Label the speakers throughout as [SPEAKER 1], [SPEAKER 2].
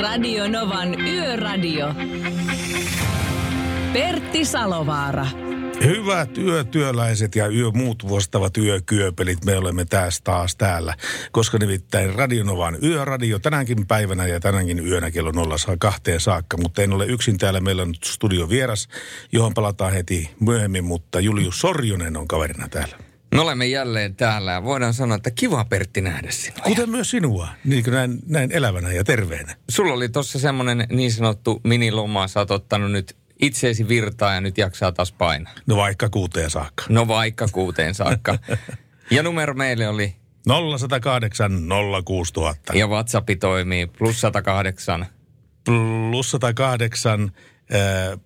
[SPEAKER 1] Radio Novan Yöradio. Pertti Salovaara.
[SPEAKER 2] Hyvät yötyöläiset ja yö muut vastaavat yökyöpelit, me olemme tässä taas täällä. Koska nimittäin Radionovan yöradio tänäänkin päivänä ja tänäänkin yönä kello 02 saakka. Mutta en ole yksin täällä, meillä on studio vieras, johon palataan heti myöhemmin, mutta Julius Sorjonen on kaverina täällä.
[SPEAKER 3] Me olemme jälleen täällä ja voidaan sanoa, että kiva Pertti nähdä sinua.
[SPEAKER 2] Kuten myös sinua, niin kuin näin, näin elävänä ja terveenä.
[SPEAKER 3] Sulla oli tuossa semmoinen niin sanottu miniloma, sä oot ottanut nyt itseesi virtaa ja nyt jaksaa taas painaa.
[SPEAKER 2] No vaikka kuuteen saakka.
[SPEAKER 3] No vaikka kuuteen saakka. ja numero meille oli
[SPEAKER 2] 0108 06000.
[SPEAKER 3] ja WhatsApp toimii plus 108.
[SPEAKER 2] Plus 108 äh,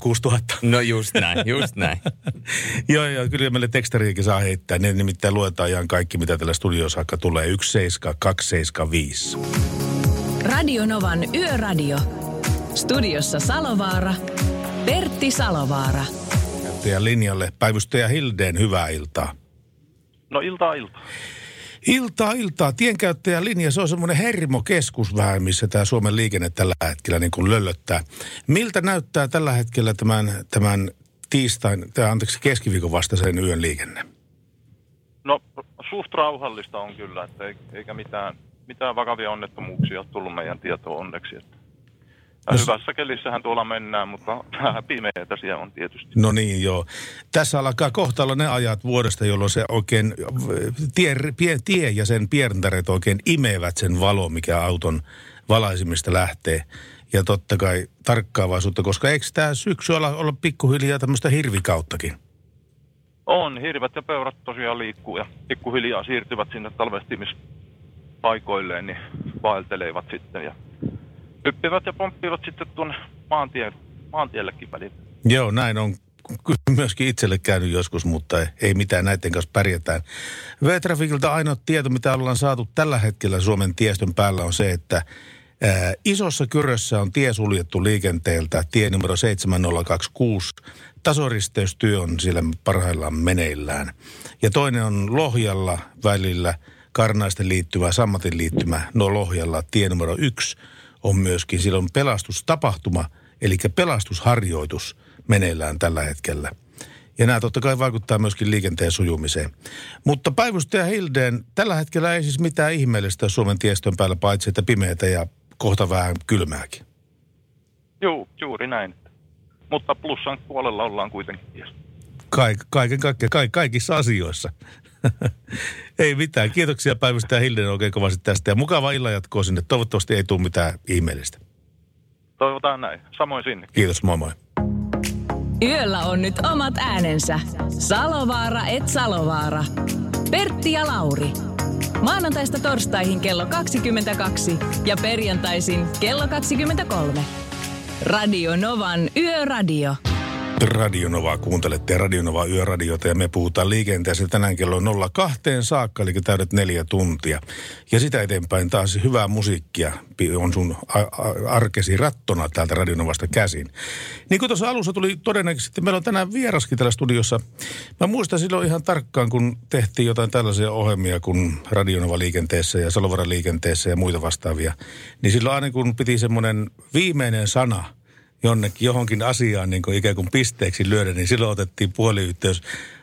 [SPEAKER 2] 06000.
[SPEAKER 3] No just näin, just näin.
[SPEAKER 2] joo, joo, kyllä meille tekstariikin saa heittää. Ne nimittäin luetaan ihan kaikki, mitä tällä studiossa saakka tulee. 17275.
[SPEAKER 1] Radio Novan Yöradio. Studiossa Salovaara. Pertti Salovaara.
[SPEAKER 2] Teidän linjalle päivystäjä Hildeen, hyvää iltaa.
[SPEAKER 4] No iltaa iltaa.
[SPEAKER 2] Iltaa, iltaa. Tienkäyttäjän linja, se on semmoinen hermokeskus vähän, missä tämä Suomen liikenne tällä hetkellä niin kuin löllöttää. Miltä näyttää tällä hetkellä tämän, tämän tiistain, tai anteeksi keskiviikon vastaisen yön liikenne?
[SPEAKER 4] No suht rauhallista on kyllä, että ei- eikä mitään, mitään vakavia onnettomuuksia ole tullut meidän tietoon onneksi. Että
[SPEAKER 2] No
[SPEAKER 4] hyvässä kelissähän tuolla mennään, mutta vähän pimeätä siellä on tietysti.
[SPEAKER 2] No niin, joo. Tässä alkaa kohta olla ne ajat vuodesta, jolloin se oikein tie, pie, tie ja sen pientäret oikein imevät sen valo, mikä auton valaisimista lähtee. Ja totta kai tarkkaavaisuutta, koska eikö tämä syksy olla, olla pikkuhiljaa tämmöistä hirvikauttakin?
[SPEAKER 4] On, hirvet ja peurat tosiaan liikkuu ja pikkuhiljaa siirtyvät sinne talvestimispaikoilleen, niin vaeltelevat sitten ja hyppivät ja pomppivat sitten tuonne maantien, maantiellekin välillä.
[SPEAKER 2] Joo, näin on myöskin itselle käynyt joskus, mutta ei mitään, näiden kanssa pärjätään. V-Trafikilta ainoa tieto, mitä ollaan saatu tällä hetkellä Suomen tiestön päällä on se, että ää, isossa kyrössä on tie suljettu liikenteeltä, tie numero 7026. Tasoristeystyö on siellä parhaillaan meneillään. Ja toinen on Lohjalla välillä Karnaisten liittyvä, Sammatin liittymä, no Lohjalla tie numero yksi on myöskin, siellä on pelastustapahtuma, eli pelastusharjoitus meneillään tällä hetkellä. Ja nämä totta kai vaikuttaa myöskin liikenteen sujumiseen. Mutta päivystäjä Hildeen, tällä hetkellä ei siis mitään ihmeellistä Suomen tiestön päällä, paitsi että pimeätä ja kohta vähän kylmääkin.
[SPEAKER 4] Juu, juuri näin. Mutta plussan puolella ollaan kuitenkin tiessä.
[SPEAKER 2] Kaik, kaiken kaikkiaan, kaik, kaikissa asioissa. ei mitään. Kiitoksia päivystäjä Hildeen oikein kovasti tästä ja mukava illan jatkoa sinne. Toivottavasti ei tule mitään ihmeellistä.
[SPEAKER 4] Toivotaan näin. Samoin sinne.
[SPEAKER 2] Kiitos, moi moi.
[SPEAKER 1] Yöllä on nyt omat äänensä. Salovaara et Salovaara. Pertti ja Lauri. Maanantaista torstaihin kello 22 ja perjantaisin kello 23. Radio Novan Yöradio.
[SPEAKER 2] Radionova kuuntelette Radionova Yöradiota ja me puhutaan liikenteestä tänään kello 02 saakka, eli täydet neljä tuntia. Ja sitä eteenpäin taas hyvää musiikkia on sun arkesi rattona täältä Radionovasta käsin. Niin kuin tuossa alussa tuli todennäköisesti, meillä on tänään vieraskin täällä studiossa. Mä muistan silloin ihan tarkkaan, kun tehtiin jotain tällaisia ohjelmia kuin Radionova liikenteessä ja Salovara liikenteessä ja muita vastaavia. Niin silloin aina kun piti semmoinen viimeinen sana – jonnekin johonkin asiaan niin kuin ikään kuin pisteeksi lyödä, niin silloin otettiin puoliyhteys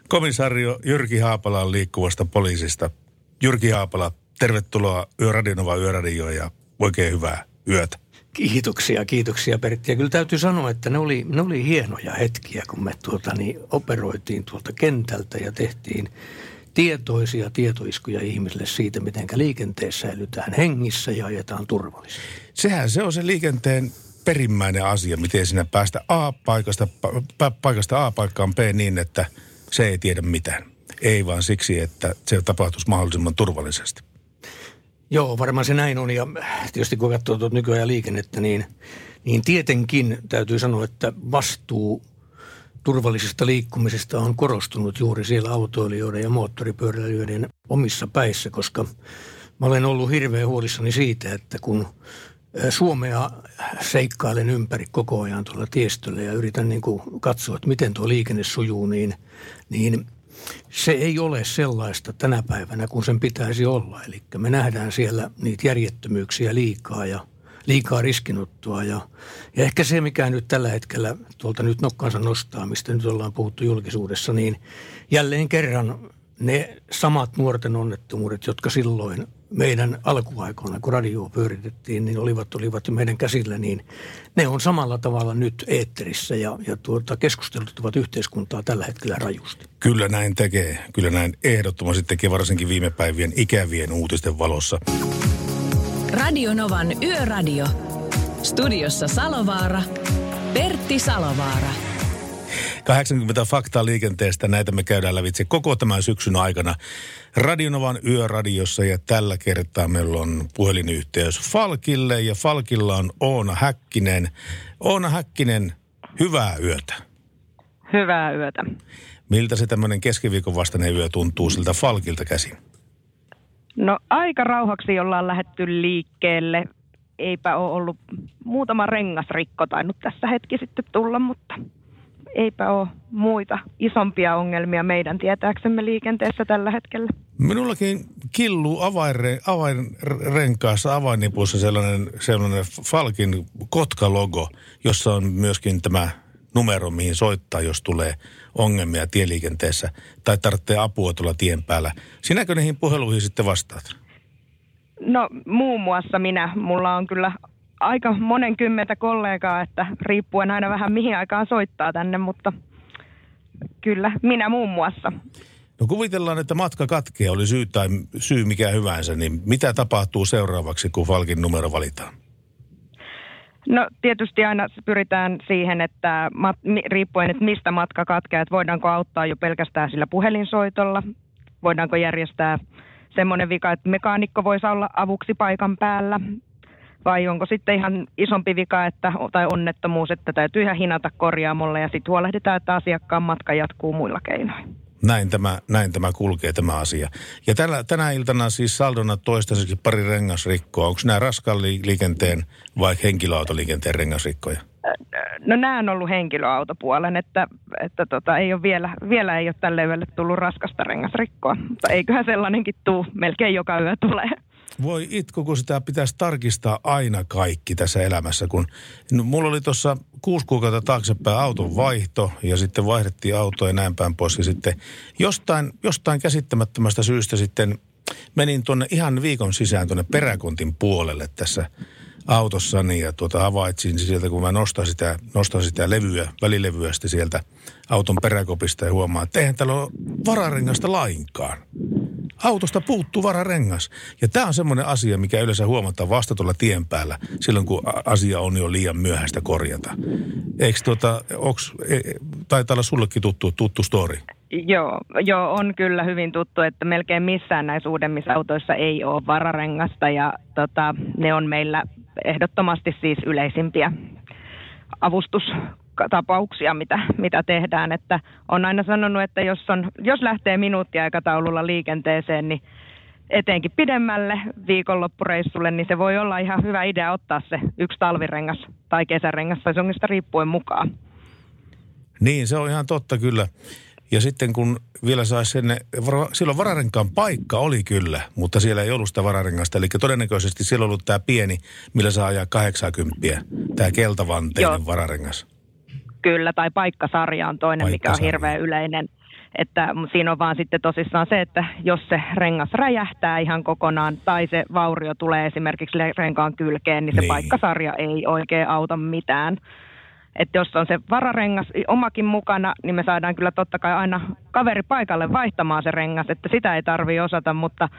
[SPEAKER 2] komisario Jyrki Haapalan liikkuvasta poliisista. Jyrki Haapala, tervetuloa Yöradionova Yöradioon ja oikein hyvää yötä.
[SPEAKER 5] Kiitoksia, kiitoksia Pertti. Ja kyllä täytyy sanoa, että ne oli, ne oli hienoja hetkiä, kun me tuota, niin operoitiin tuolta kentältä ja tehtiin tietoisia tietoiskuja ihmisille siitä, miten liikenteessä säilytään hengissä ja ajetaan turvallisesti.
[SPEAKER 2] Sehän se on se liikenteen perimmäinen asia, miten sinä päästä A-paikasta, pa- paikasta A-paikkaan B niin, että se ei tiedä mitään. Ei vaan siksi, että se tapahtuisi mahdollisimman turvallisesti.
[SPEAKER 5] Joo, varmaan se näin on. Ja tietysti kun katsoo tuota nykyajan liikennettä, niin, niin tietenkin täytyy sanoa, että vastuu turvallisesta liikkumisesta on korostunut juuri siellä autoilijoiden ja moottoripyöräilijöiden omissa päissä, koska mä olen ollut hirveän huolissani siitä, että kun Suomea seikkailen ympäri koko ajan tuolla tiestöllä ja yritän niin kuin katsoa, että miten tuo liikenne sujuu, niin, niin se ei ole sellaista tänä päivänä kuin sen pitäisi olla. Eli me nähdään siellä niitä järjettömyyksiä liikaa ja liikaa riskinottoa. Ja, ja ehkä se, mikä nyt tällä hetkellä tuolta nyt nokkansa nostaa, mistä nyt ollaan puhuttu julkisuudessa, niin jälleen kerran ne samat nuorten onnettomuudet, jotka silloin meidän alkuaikoina, kun radio pyöritettiin, niin olivat, olivat jo meidän käsillä, niin ne on samalla tavalla nyt eetterissä ja, ja tuota, keskustelut yhteiskuntaa tällä hetkellä rajusti.
[SPEAKER 2] Kyllä näin tekee. Kyllä näin ehdottomasti tekee varsinkin viime päivien ikävien uutisten valossa.
[SPEAKER 1] Radio Novan Yöradio. Studiossa Salovaara. Pertti Salovaara.
[SPEAKER 2] 80 faktaa liikenteestä, näitä me käydään lävitse koko tämän syksyn aikana Radionovan yöradiossa ja tällä kertaa meillä on puhelinyhteys Falkille ja Falkilla on Oona Häkkinen. Oona Häkkinen, hyvää yötä.
[SPEAKER 6] Hyvää yötä.
[SPEAKER 2] Miltä se tämmöinen keskiviikon vastainen yö tuntuu siltä Falkilta käsin?
[SPEAKER 6] No aika rauhaksi ollaan lähetty liikkeelle. Eipä ole ollut muutama rengasrikko tainnut tässä hetki sitten tulla, mutta eipä ole muita isompia ongelmia meidän tietääksemme liikenteessä tällä hetkellä.
[SPEAKER 2] Minullakin killuu avainre, avainrenkaassa, avainnipussa sellainen, sellainen Falkin Kotka-logo, jossa on myöskin tämä numero, mihin soittaa, jos tulee ongelmia tieliikenteessä tai tarvitsee apua tuolla tien päällä. Sinäkö niihin puheluihin sitten vastaat?
[SPEAKER 6] No muun muassa minä. Mulla on kyllä aika monen kymmentä kollegaa, että riippuen aina vähän mihin aikaan soittaa tänne, mutta kyllä, minä muun muassa.
[SPEAKER 2] No kuvitellaan, että matka katkee, oli syy tai syy mikä hyvänsä, niin mitä tapahtuu seuraavaksi, kun Falkin numero valitaan?
[SPEAKER 6] No tietysti aina pyritään siihen, että mat, riippuen, että mistä matka katkeaa, että voidaanko auttaa jo pelkästään sillä puhelinsoitolla, voidaanko järjestää semmoinen vika, että mekaanikko voisi olla avuksi paikan päällä, vai onko sitten ihan isompi vika että, tai onnettomuus, että täytyy ihan hinata korjaamolle ja sitten huolehditaan, että asiakkaan matka jatkuu muilla keinoin.
[SPEAKER 2] Näin tämä, näin tämä kulkee tämä asia. Ja tällä, tänä iltana siis saldona toistaiseksi pari rengasrikkoa. Onko nämä raskaan liikenteen vai henkilöautoliikenteen rengasrikkoja?
[SPEAKER 6] No nämä on ollut henkilöautopuolen, että, että tota, ei ole vielä, vielä ei ole tälle yölle tullut raskasta rengasrikkoa. Mutta eiköhän sellainenkin tuu, melkein joka yö tulee.
[SPEAKER 2] Voi itku, kun sitä pitäisi tarkistaa aina kaikki tässä elämässä. Kun no, mulla oli tuossa kuusi kuukautta taaksepäin auton vaihto ja sitten vaihdettiin autoa ja näin päin pois. Ja sitten jostain, jostain käsittämättömästä syystä sitten menin tuonne ihan viikon sisään tuonne peräkontin puolelle tässä autossani ja tuota havaitsin sieltä, kun mä nostan sitä, nostan sitä levyä, välilevyä sitten sieltä auton peräkopista ja huomaan, että eihän täällä ole vararengasta lainkaan. Autosta puuttuu vararengas. Ja tämä on semmoinen asia, mikä yleensä huomataan vasta tuolla tien päällä, silloin kun asia on jo liian myöhäistä korjata. Eikö tuota, onks, e, taitaa olla sullekin tuttu, tuttu story?
[SPEAKER 6] Joo, joo, on kyllä hyvin tuttu, että melkein missään näissä uudemmissa autoissa ei ole vararengasta ja tota, ne on meillä ehdottomasti siis yleisimpiä avustustapauksia, mitä, mitä tehdään. Että on aina sanonut, että jos, on, jos lähtee minuuttiaikataululla liikenteeseen, niin etenkin pidemmälle viikonloppureissulle, niin se voi olla ihan hyvä idea ottaa se yksi talvirengas tai kesärengas tai songista riippuen mukaan.
[SPEAKER 2] Niin, se on ihan totta kyllä. Ja sitten kun vielä saisi sen, silloin vararenkaan paikka oli kyllä, mutta siellä ei ollut sitä vararengasta. Eli todennäköisesti siellä on ollut tämä pieni, millä saa ajaa 80, tämä keltavanteinen Joo. vararengas.
[SPEAKER 6] Kyllä, tai paikkasarja on toinen, mikä on hirveän yleinen. Että siinä on vaan sitten tosissaan se, että jos se rengas räjähtää ihan kokonaan tai se vaurio tulee esimerkiksi renkaan kylkeen, niin se niin. paikkasarja ei oikein auta mitään. Että jos on se vararengas omakin mukana, niin me saadaan kyllä totta kai aina kaveri paikalle vaihtamaan se rengas, että sitä ei tarvitse osata, mutta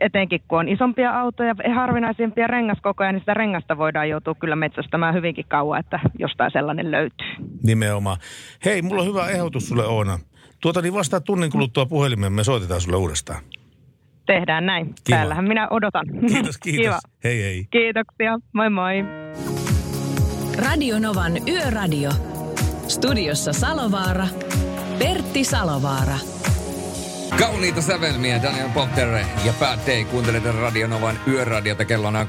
[SPEAKER 6] etenkin kun on isompia autoja ja harvinaisempia rengaskokoja, niin sitä rengasta voidaan joutua kyllä metsästämään hyvinkin kauan, että jostain sellainen löytyy.
[SPEAKER 2] Nimenomaan. Hei, mulla on hyvä ehdotus sulle Oona. Tuota niin vastaa tunnin kuluttua puhelimeen, me soitetaan sulle uudestaan.
[SPEAKER 6] Tehdään näin.
[SPEAKER 2] Kiva.
[SPEAKER 6] Täällähän minä odotan.
[SPEAKER 2] Kiitos, kiitos.
[SPEAKER 6] Kiva.
[SPEAKER 2] Hei hei.
[SPEAKER 6] Kiitoksia. Moi moi.
[SPEAKER 1] Radio Novan Yöradio. Studiossa Salovaara. Pertti Salovaara.
[SPEAKER 3] Kauniita sävelmiä Daniel Potter ja Day. Kuuntelette Radionovan yöradiota. Kello on 22.34.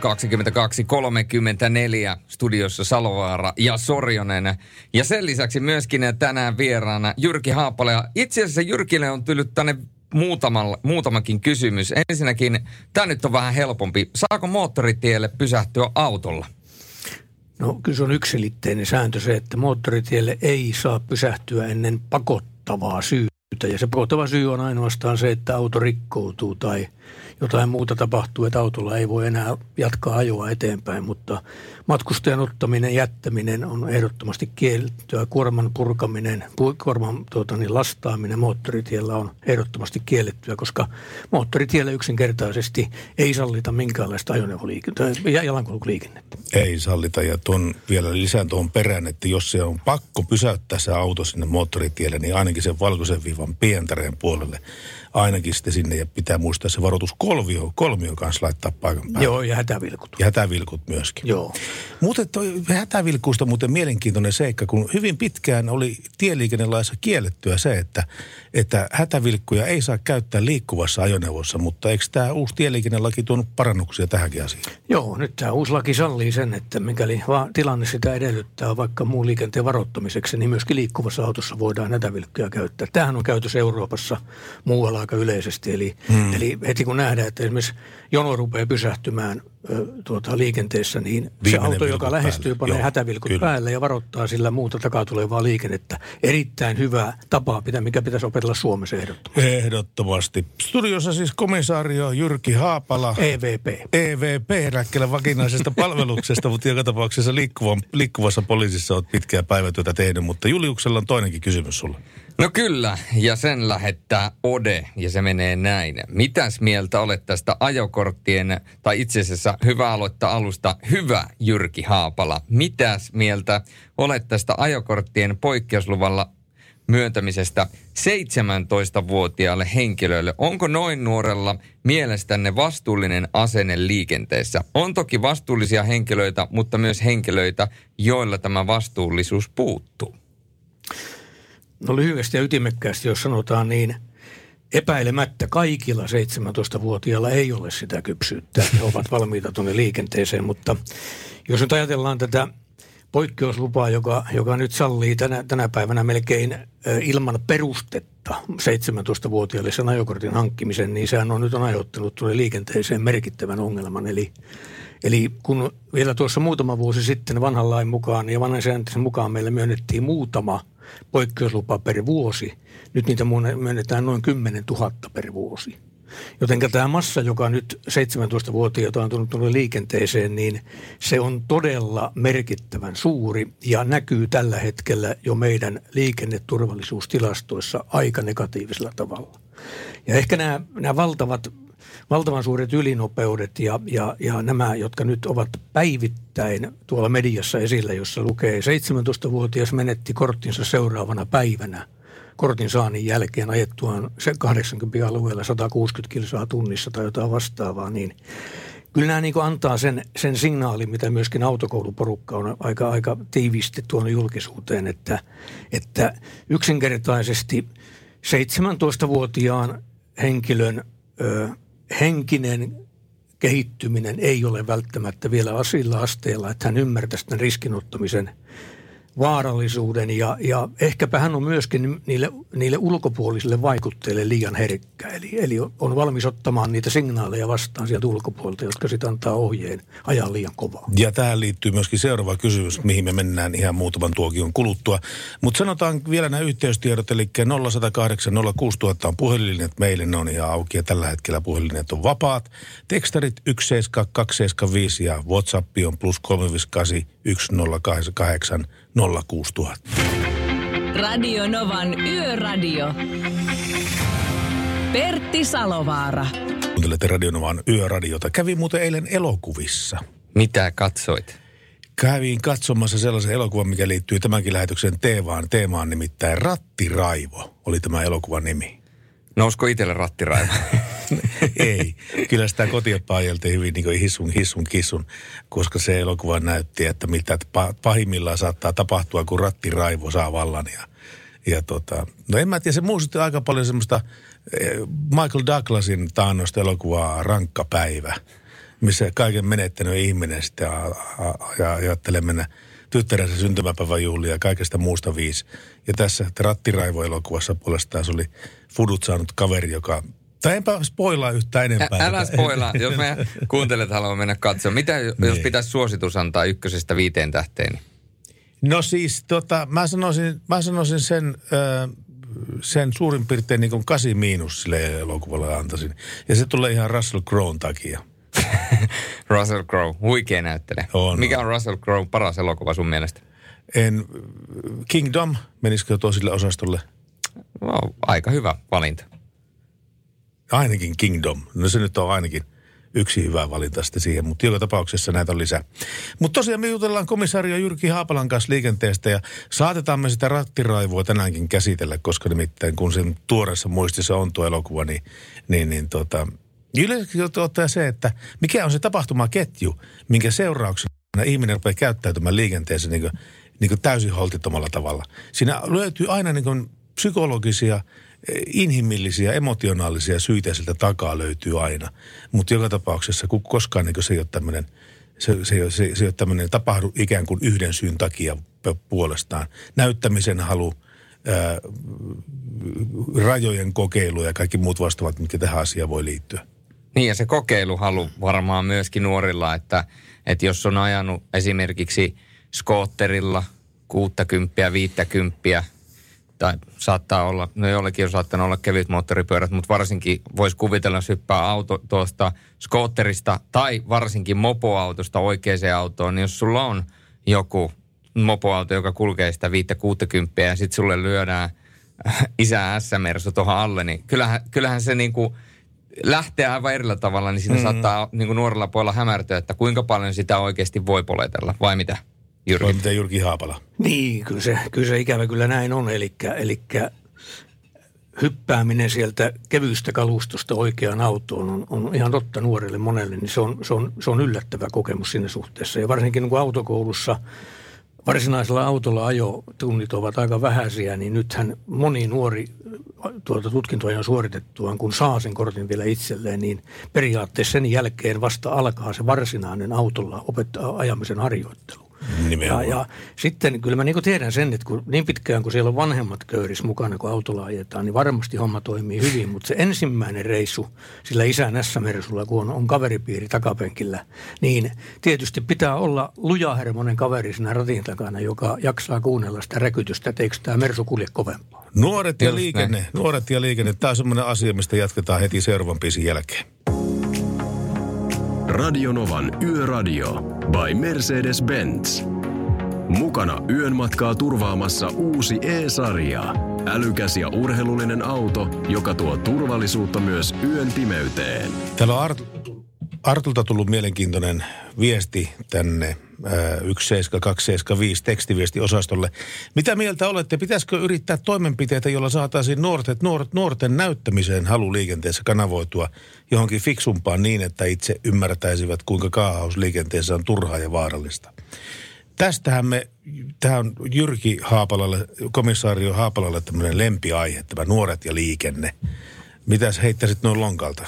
[SPEAKER 3] Studiossa Salovaara ja Sorjonen. Ja sen lisäksi myöskin tänään vieraana Jyrki Haapala. Ja itse asiassa Jyrkille on tullut tänne muutamakin kysymys. Ensinnäkin, tämä nyt on vähän helpompi. Saako moottoritielle pysähtyä autolla?
[SPEAKER 5] No kyllä se on yksilitteinen sääntö se, että moottoritielle ei saa pysähtyä ennen pakottavaa syytä. Ja se pakottava syy on ainoastaan se, että auto rikkoutuu tai jotain muuta tapahtuu, että autolla ei voi enää jatkaa ajoa eteenpäin, mutta matkustajan ottaminen, jättäminen on ehdottomasti kiellettyä. Kuorman purkaminen, kuorman tuota, niin lastaaminen moottoritiellä on ehdottomasti kiellettyä, koska moottoritiellä yksinkertaisesti ei sallita minkäänlaista ajoneuvoliikennettä ja jalankulkuliikennettä.
[SPEAKER 2] Ei sallita ja tuon vielä lisään tuohon perään, että jos se on pakko pysäyttää se auto sinne moottoritielle, niin ainakin sen valkoisen viivan pientareen puolelle ainakin sitten sinne ja pitää muistaa se varoitus kolmio, kolmio kanssa laittaa paikan päälle.
[SPEAKER 5] Joo, ja hätävilkut.
[SPEAKER 2] Ja hätävilkut myöskin.
[SPEAKER 5] Joo.
[SPEAKER 2] Mutta toi hätävilkuista muuten mielenkiintoinen seikka, kun hyvin pitkään oli tieliikennelaissa kiellettyä se, että, että hätävilkkuja ei saa käyttää liikkuvassa ajoneuvossa, mutta eikö tämä uusi tieliikennelaki tuonut parannuksia tähänkin asiaan?
[SPEAKER 5] Joo, nyt tämä uusi laki sallii sen, että mikäli vaan tilanne sitä edellyttää vaikka muun liikenteen varoittamiseksi, niin myöskin liikkuvassa autossa voidaan hätävilkkuja käyttää. Tämähän on käytössä Euroopassa muualla aika yleisesti. Eli, hmm. eli heti kun nähdään, että esimerkiksi jono rupeaa pysähtymään ö, tuota, liikenteessä, niin Viimeinen se auto, joka lähestyy, panee Joo, hätävilkut kyllä. päälle ja varoittaa sillä muuta takaa tulevaa liikennettä. Erittäin hyvä tapa, mikä pitäisi opetella Suomessa ehdottomasti.
[SPEAKER 2] Ehdottomasti. Studiossa siis komissaario Jyrki Haapala.
[SPEAKER 5] EVP.
[SPEAKER 2] EVP, eläkkeellä vakinaisesta palveluksesta, mutta joka tapauksessa liikkuvan, liikkuvassa poliisissa olet pitkää päivätyötä tehnyt, mutta Juliuksella on toinenkin kysymys sulle.
[SPEAKER 3] No kyllä, ja sen lähettää Ode, ja se menee näin. Mitäs mieltä olet tästä ajokorttien, tai itse asiassa hyvä aloittaa alusta, hyvä Jyrki Haapala. Mitäs mieltä olet tästä ajokorttien poikkeusluvalla myöntämisestä 17-vuotiaalle henkilölle. Onko noin nuorella mielestänne vastuullinen asenne liikenteessä? On toki vastuullisia henkilöitä, mutta myös henkilöitä, joilla tämä vastuullisuus puuttuu.
[SPEAKER 5] No lyhyesti ja ytimekkäästi, jos sanotaan niin, epäilemättä kaikilla 17-vuotiailla ei ole sitä kypsyyttä. He ovat valmiita tuonne liikenteeseen, mutta jos nyt ajatellaan tätä poikkeuslupaa, joka, joka nyt sallii tänä, tänä päivänä melkein ilman perustetta 17-vuotiaille sen ajokortin hankkimisen, niin sehän on nyt on aiheuttanut tuonne liikenteeseen merkittävän ongelman. Eli, eli kun vielä tuossa muutama vuosi sitten vanhan lain mukaan ja vanhan sääntöisen mukaan meille myönnettiin muutama – poikkeuslupa per vuosi. Nyt niitä myönnetään noin 10 000 per vuosi. Joten tämä massa, joka nyt 17-vuotiaita on tullut liikenteeseen, niin se on todella merkittävän suuri ja näkyy tällä hetkellä jo meidän liikenneturvallisuustilastoissa aika negatiivisella tavalla. Ja ehkä nämä, nämä valtavat valtavan suuret ylinopeudet ja, ja, ja nämä, jotka nyt ovat päivittäin tuolla mediassa esillä, jossa lukee 17-vuotias menetti korttinsa seuraavana päivänä. Kortin saannin jälkeen ajettuaan se 80 alueella 160 kilsaa tunnissa tai jotain vastaavaa, niin kyllä nämä niin antaa sen, sen signaalin, mitä myöskin autokouluporukka on aika, aika tiivisti tuonut julkisuuteen, että, että yksinkertaisesti 17-vuotiaan henkilön ö, henkinen kehittyminen ei ole välttämättä vielä sillä asteella, että hän ymmärtäisi tämän riskinottamisen vaarallisuuden ja, ja ehkäpä hän on myöskin niille, niille ulkopuolisille vaikutteille liian herkkä. Eli, eli on valmis ottamaan niitä signaaleja vastaan sieltä ulkopuolelta, jotka sitten antaa ohjeen ajaa liian kovaa.
[SPEAKER 2] Ja tähän liittyy myöskin seuraava kysymys, mihin me mennään ihan muutaman tuokion kuluttua. Mutta sanotaan vielä nämä yhteystiedot, eli 0108 06000 on puhelinlinjat, meille ne on ihan auki ja tällä hetkellä puhelinlinjat on vapaat. Tekstarit 17275 ja WhatsApp on plus 358 1088 06000.
[SPEAKER 1] Radio Novan Yöradio. Pertti Salovaara.
[SPEAKER 2] Kuuntelette Radio Novan Yöradiota. Kävin muuten eilen elokuvissa.
[SPEAKER 3] Mitä katsoit?
[SPEAKER 2] Kävin katsomassa sellaisen elokuvan, mikä liittyy tämänkin lähetyksen teemaan. Teemaan nimittäin Rattiraivo oli tämä elokuvan nimi.
[SPEAKER 3] Nousko itselle rattiraivo?
[SPEAKER 2] Ei. Kyllä sitä kotia paajeltiin hyvin niin hissun, hissun, kissun, koska se elokuva näytti, että mitä pahimmillaan saattaa tapahtua, kun rattiraivo saa vallan. Ja, ja tota, no en mä tiedä, se muistutti aika paljon semmoista eh, Michael Douglasin taannosta elokuvaa Rankka päivä, missä kaiken menettänyt ihminen sitten ja ajattelee mennä tyttärensä syntymäpäiväjuhlia ja kaikesta muusta viisi. Ja tässä Rattiraivo-elokuvassa puolestaan se oli Fudut saanut kaveri, joka tai enpä spoilaa yhtään enempää.
[SPEAKER 3] Ä, älä spoilaa, jos me kuuntelet haluaa mennä katsomaan. Mitä jos niin. pitäisi suositus antaa ykkösestä viiteen tähteen?
[SPEAKER 2] No siis tota, mä sanoisin, mä sanoisin sen, äh, sen suurin piirtein niin kuin kasi miinus sille elokuvalle antaisin. Ja se tulee ihan Russell Crown takia.
[SPEAKER 3] Russell Crowe, huikea näyttelijä. On, Mikä on Russell Crowe paras elokuva sun mielestä?
[SPEAKER 2] En, Kingdom, menisikö toisille osastolle?
[SPEAKER 3] No, aika hyvä valinta.
[SPEAKER 2] Ainakin Kingdom. No se nyt on ainakin yksi hyvä valinta sitten siihen, mutta joka tapauksessa näitä on lisää. Mutta tosiaan me jutellaan komisario Jyrki Haapalan kanssa liikenteestä ja saatetaan me sitä rattiraivoa tänäänkin käsitellä, koska nimittäin kun sen tuoreessa muistissa on tuo elokuva, niin, niin, niin tota, Yleisesti ottaa se, että mikä on se tapahtumaketju, minkä seurauksena ihminen rupeaa käyttäytymään liikenteessä niin kuin, niin kuin täysin holtittomalla tavalla. Siinä löytyy aina niin kuin psykologisia, inhimillisiä, emotionaalisia syitä siltä takaa löytyy aina. Mutta joka tapauksessa, kun koskaan niin se ei ole tämmöinen, se, se, se, se ei ole tämmöinen tapahdu ikään kuin yhden syyn takia puolestaan. Näyttämisen halu, ää, rajojen kokeilu ja kaikki muut vastaavat, mitkä tähän asiaan voi liittyä.
[SPEAKER 3] Niin ja se kokeiluhalu varmaan myöskin nuorilla, että, että jos on ajanut esimerkiksi skootterilla 60, 50, tai saattaa olla, no jollekin on saattanut olla kevyt moottoripyörät, mutta varsinkin voisi kuvitella, jos hyppää auto tuosta skootterista tai varsinkin mopoautosta oikeaan autoon, niin jos sulla on joku mopoauto, joka kulkee sitä 5-60 ja sitten sulle lyödään isä S-mersu tuohon alle, niin kyllähän, kyllähän se niin kuin – lähtee aivan erillä tavalla, niin siinä mm. saattaa niin kuin nuorella puolella hämärtyä, että kuinka paljon sitä oikeasti voi poletella, vai mitä?
[SPEAKER 2] Jyrki? Vai mitä Jyrki Haapala?
[SPEAKER 5] Niin, kyllä se, kyllä se ikävä kyllä näin on. Eli, eli hyppääminen sieltä kevyistä kalustosta oikeaan autoon on, on ihan totta nuorelle monelle, niin se on, se, on, se on yllättävä kokemus siinä suhteessa. Ja varsinkin niin kuin autokoulussa – varsinaisella autolla ajotunnit ovat aika vähäisiä, niin nythän moni nuori tuolta tutkintojen suoritettuaan, kun saa sen kortin vielä itselleen, niin periaatteessa sen jälkeen vasta alkaa se varsinainen autolla opettaa ajamisen harjoittelu. Ja, ja sitten kyllä mä niin tiedän sen, että kun niin pitkään kun siellä on vanhemmat köyris mukana, kun autolla ajetaan, niin varmasti homma toimii hyvin. Mutta se ensimmäinen reissu sillä isän S-mersulla, kun on, on kaveripiiri takapenkillä, niin tietysti pitää olla lujahermonen kaveri siinä ratin takana, joka jaksaa kuunnella sitä räkytystä, että eikö tämä mersu kulje kovempaa.
[SPEAKER 2] Nuoret ja liikenne, nuoret ja liikenne. Tämä on semmoinen asia, mistä jatketaan heti seuraavan pisin jälkeen.
[SPEAKER 7] Radionovan Yöradio by Mercedes-Benz. Mukana yön matkaa turvaamassa uusi E-sarja. Älykäs ja urheilullinen auto, joka tuo turvallisuutta myös yön pimeyteen.
[SPEAKER 2] Täällä on Art- Artulta tullut mielenkiintoinen viesti tänne 17275 tekstiviestiosastolle. Mitä mieltä olette? Pitäisikö yrittää toimenpiteitä, joilla saataisiin nuoret, nuoret, nuorten näyttämiseen halu liikenteessä kanavoitua johonkin fiksumpaan niin, että itse ymmärtäisivät, kuinka kaahaus liikenteessä on turhaa ja vaarallista? Tästähän me, tämä on Jyrki Haapalalle, komissaario Haapalalle tämmöinen lempiaihe, tämä nuoret ja liikenne. Mitäs heittäisit noin lonkalta?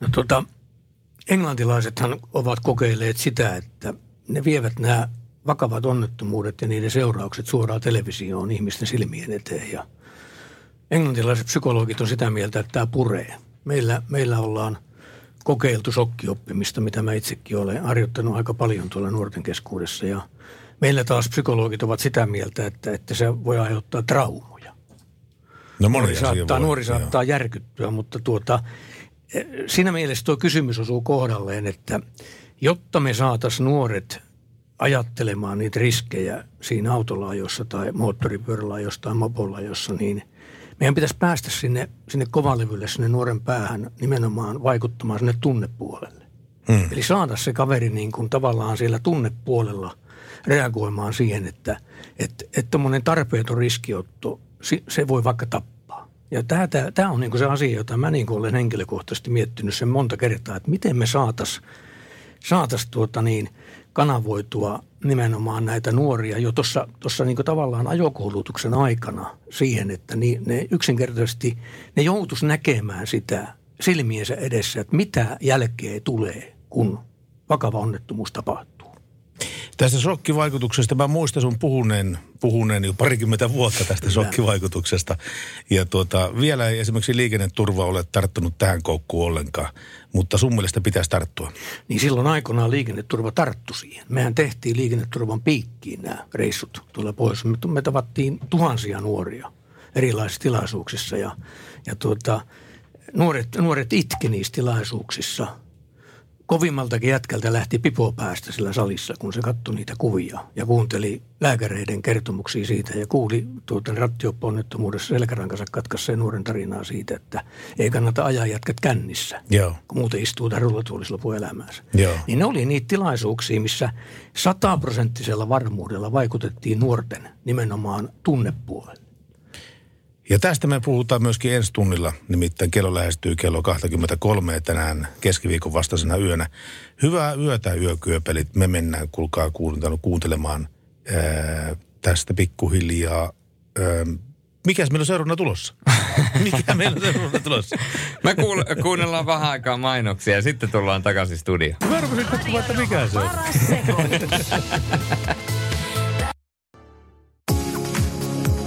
[SPEAKER 5] No tota, englantilaisethan ovat kokeilleet sitä, että ne vievät nämä vakavat onnettomuudet ja niiden seuraukset suoraan televisioon ihmisten silmien eteen. Ja englantilaiset psykologit on sitä mieltä, että tämä puree. Meillä, meillä ollaan kokeiltu sokkioppimista, mitä mä itsekin olen harjoittanut aika paljon tuolla nuorten keskuudessa. Ja meillä taas psykologit ovat sitä mieltä, että, että se voi aiheuttaa traumoja.
[SPEAKER 2] No
[SPEAKER 5] nuori saattaa, voi, nuori saattaa järkyttyä, mutta tuota, siinä mielessä tuo kysymys osuu kohdalleen, että jotta me saataisiin nuoret ajattelemaan niitä riskejä siinä autolla tai moottoripyörällä tai mopolla jossa, niin meidän pitäisi päästä sinne, sinne kovalevylle, sinne nuoren päähän nimenomaan vaikuttamaan sinne tunnepuolelle. Hmm. Eli saada se kaveri niin kuin tavallaan siellä tunnepuolella reagoimaan siihen, että että että tarpeeton riskiotto, se voi vaikka tappaa. Ja tämä on niinku se asia, jota mä niinku olen henkilökohtaisesti miettinyt sen monta kertaa, että miten me saatas, saatas tuota niin, kanavoitua nimenomaan näitä nuoria jo tuossa niinku tavallaan ajokoulutuksen aikana siihen, että ni, ne yksinkertaisesti, ne joutus näkemään sitä silmiensä edessä, että mitä jälkeä tulee, kun vakava onnettomuus tapahtuu.
[SPEAKER 2] Tästä shokkivaikutuksesta mä muistan sun puhuneen, puhuneen jo parikymmentä vuotta tästä shokkivaikutuksesta. Ja tuota, vielä ei esimerkiksi liikenneturva ole tarttunut tähän koukkuun ollenkaan, mutta sun mielestä pitäisi tarttua.
[SPEAKER 5] Niin silloin aikoinaan liikenneturva tarttu siihen. Mehän tehtiin liikenneturvan piikkiin nämä reissut tuolla pois. Me, me tavattiin tuhansia nuoria erilaisissa tilaisuuksissa ja, ja tuota, nuoret, nuoret itki niissä tilaisuuksissa – kovimmaltakin jätkältä lähti pipo päästä sillä salissa, kun se katsoi niitä kuvia ja kuunteli lääkäreiden kertomuksia siitä ja kuuli tuota rattioponnettomuudessa selkärankansa katkaiseen nuoren tarinaa siitä, että ei kannata ajaa jätkät kännissä,
[SPEAKER 2] Joo.
[SPEAKER 5] kun muuten istuu tämän rullatuolissa lopuelämäänsä.
[SPEAKER 2] Joo.
[SPEAKER 5] Niin ne oli niitä tilaisuuksia, missä sataprosenttisella varmuudella vaikutettiin nuorten nimenomaan tunnepuolelle.
[SPEAKER 2] Ja tästä me puhutaan myöskin ensi tunnilla, nimittäin kello lähestyy kello 23 tänään keskiviikon vastaisena yönä. Hyvää yötä yökyöpelit. Me mennään, kuulkaa kuuntelemaan ää, tästä pikkuhiljaa. Ää, mikäs meillä on seuraavana tulossa? Mikä meillä on seuraavana tulossa?
[SPEAKER 3] Me kuul- kuunnellaan vähän aikaa mainoksia ja sitten tullaan takaisin studioon.
[SPEAKER 2] Mä rupesin katsomaan, että mikä se on.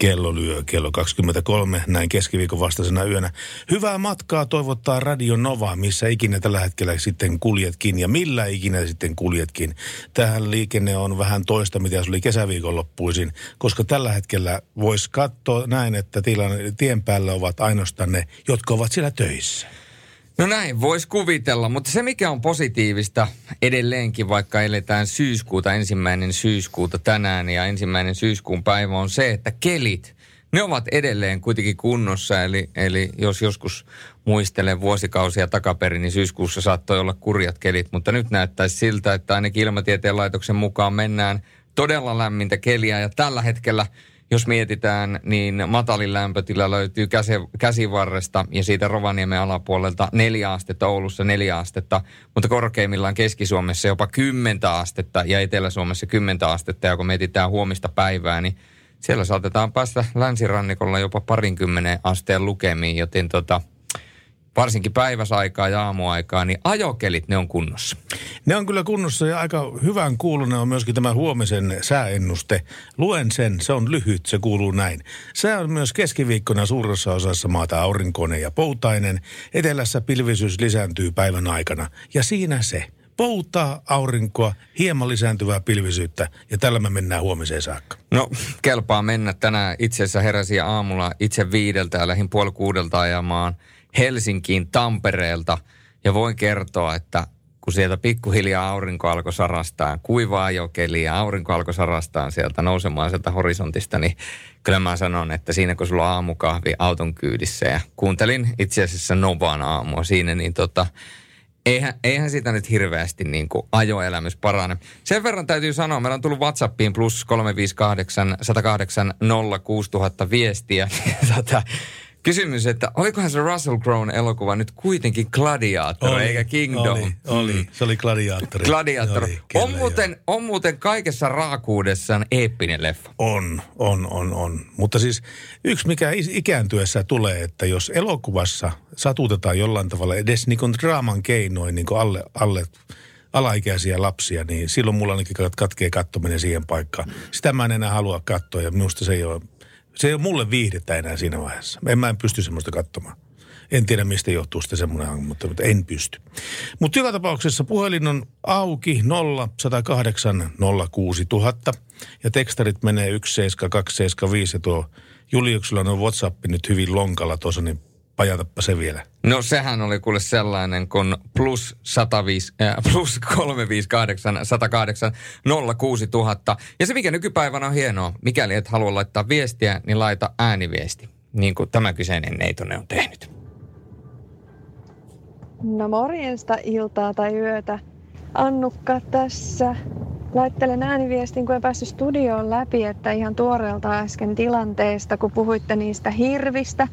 [SPEAKER 2] Kello lyö kello 23, näin keskiviikon vastaisena yönä. Hyvää matkaa toivottaa Radio Nova, missä ikinä tällä hetkellä sitten kuljetkin ja millä ikinä sitten kuljetkin. Tähän liikenne on vähän toista, mitä se oli kesäviikonloppuisin, koska tällä hetkellä voisi katsoa näin, että tilan, tien päällä ovat ainoastaan ne, jotka ovat siellä töissä.
[SPEAKER 3] No näin, voisi kuvitella, mutta se mikä on positiivista edelleenkin, vaikka eletään syyskuuta, ensimmäinen syyskuuta tänään ja ensimmäinen syyskuun päivä on se, että kelit, ne ovat edelleen kuitenkin kunnossa. Eli, eli jos joskus muistelen vuosikausia takaperin, niin syyskuussa saattoi olla kurjat kelit, mutta nyt näyttäisi siltä, että ainakin ilmatieteen laitoksen mukaan mennään todella lämmintä keliä ja tällä hetkellä – jos mietitään, niin matalin lämpötila löytyy käsi, käsivarresta ja siitä Rovaniemen alapuolelta neljä astetta, Oulussa neljä astetta, mutta korkeimmillaan Keski-Suomessa jopa kymmentä astetta ja Etelä-Suomessa kymmentä astetta. Ja kun mietitään huomista päivää, niin siellä saatetaan päästä länsirannikolla jopa parinkymmenen asteen lukemiin, joten tota, varsinkin päiväsaikaa ja aamuaikaa, niin ajokelit ne on kunnossa.
[SPEAKER 2] Ne on kyllä kunnossa ja aika hyvän kuulunen on myöskin tämä huomisen sääennuste. Luen sen, se on lyhyt, se kuuluu näin. Sää on myös keskiviikkona suuressa osassa maata aurinkoinen ja poutainen. Etelässä pilvisyys lisääntyy päivän aikana ja siinä se. Poutaa, aurinkoa, hieman lisääntyvää pilvisyyttä ja tällä me mennään huomiseen saakka.
[SPEAKER 3] No, kelpaa mennä. Tänään itse asiassa heräsin aamulla itse viideltä ja lähin puoli kuudelta ajamaan – Helsinkiin Tampereelta ja voin kertoa, että kun sieltä pikkuhiljaa aurinko alkoi sarastaa, kuivaa jokeli ja aurinko alkoi sarastaa sieltä nousemaan sieltä horisontista, niin kyllä mä sanon, että siinä kun sulla on aamukahvi auton kyydissä ja kuuntelin itse asiassa Novan aamua siinä, niin tota, eihän, eihän sitä nyt hirveästi niin kuin ajoelämys parane. Sen verran täytyy sanoa, meillä on tullut WhatsAppiin plus 358 108 06000 viestiä. Tota, Kysymys, että olikohan se Russell Crowe elokuva nyt kuitenkin Gladiator oli, eikä Kingdom?
[SPEAKER 2] Oli, oli. Mm. se oli Gladiator.
[SPEAKER 3] Gladiator. Oli, kyllä, on, muuten, on muuten kaikessa raakuudessaan eeppinen leffa.
[SPEAKER 2] On, on, on, on. Mutta siis yksi mikä ikääntyessä tulee, että jos elokuvassa satutetaan jollain tavalla edes niin kuin draaman keinoin niin kuin alle, alle alaikäisiä lapsia, niin silloin mulla ainakin katkee kattominen siihen paikkaan. Sitä mä en enää halua katsoa ja minusta se ei ole se ei ole mulle viihdettä enää siinä vaiheessa. En mä en pysty semmoista katsomaan. En tiedä, mistä johtuu sitten semmoinen, mutta, mutta en pysty. Mutta joka tapauksessa puhelin on auki 0 108 06000 ja tekstarit menee 17275 ja tuo Juliuksella on WhatsApp nyt hyvin lonkalla tuossa, niin pajatappa se vielä.
[SPEAKER 3] No sehän oli kuule sellainen kuin plus, 105, äh, plus 358 108 06 000. Ja se mikä nykypäivänä on hienoa, mikäli et halua laittaa viestiä, niin laita ääniviesti, niin kuin tämä kyseinen neitonen on tehnyt.
[SPEAKER 8] No morjesta iltaa tai yötä. Annukka tässä. Laittelen ääniviestin, kun en päässyt studioon läpi, että ihan tuoreelta äsken tilanteesta, kun puhuitte niistä hirvistä.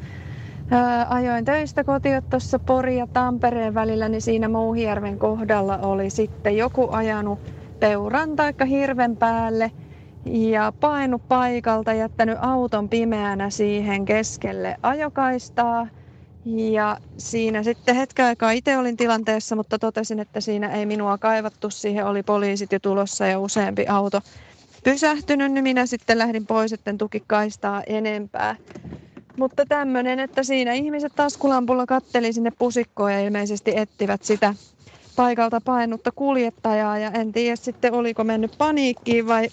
[SPEAKER 8] Ää, ajoin töistä kotiin tuossa Pori ja Tampereen välillä, niin siinä Mouhijärven kohdalla oli sitten joku ajanut peuran tai hirven päälle ja painut paikalta, jättänyt auton pimeänä siihen keskelle ajokaistaa – ja siinä sitten hetken aikaa itse olin tilanteessa, mutta totesin, että siinä ei minua kaivattu. Siihen oli poliisit jo tulossa ja useampi auto pysähtynyt, niin minä sitten lähdin pois, etten tuki kaistaa enempää. Mutta tämmöinen, että siinä ihmiset taskulampulla katteli sinne pusikkoon ja ilmeisesti ettivät sitä paikalta painutta kuljettajaa. Ja en tiedä sitten, oliko mennyt paniikkiin vai,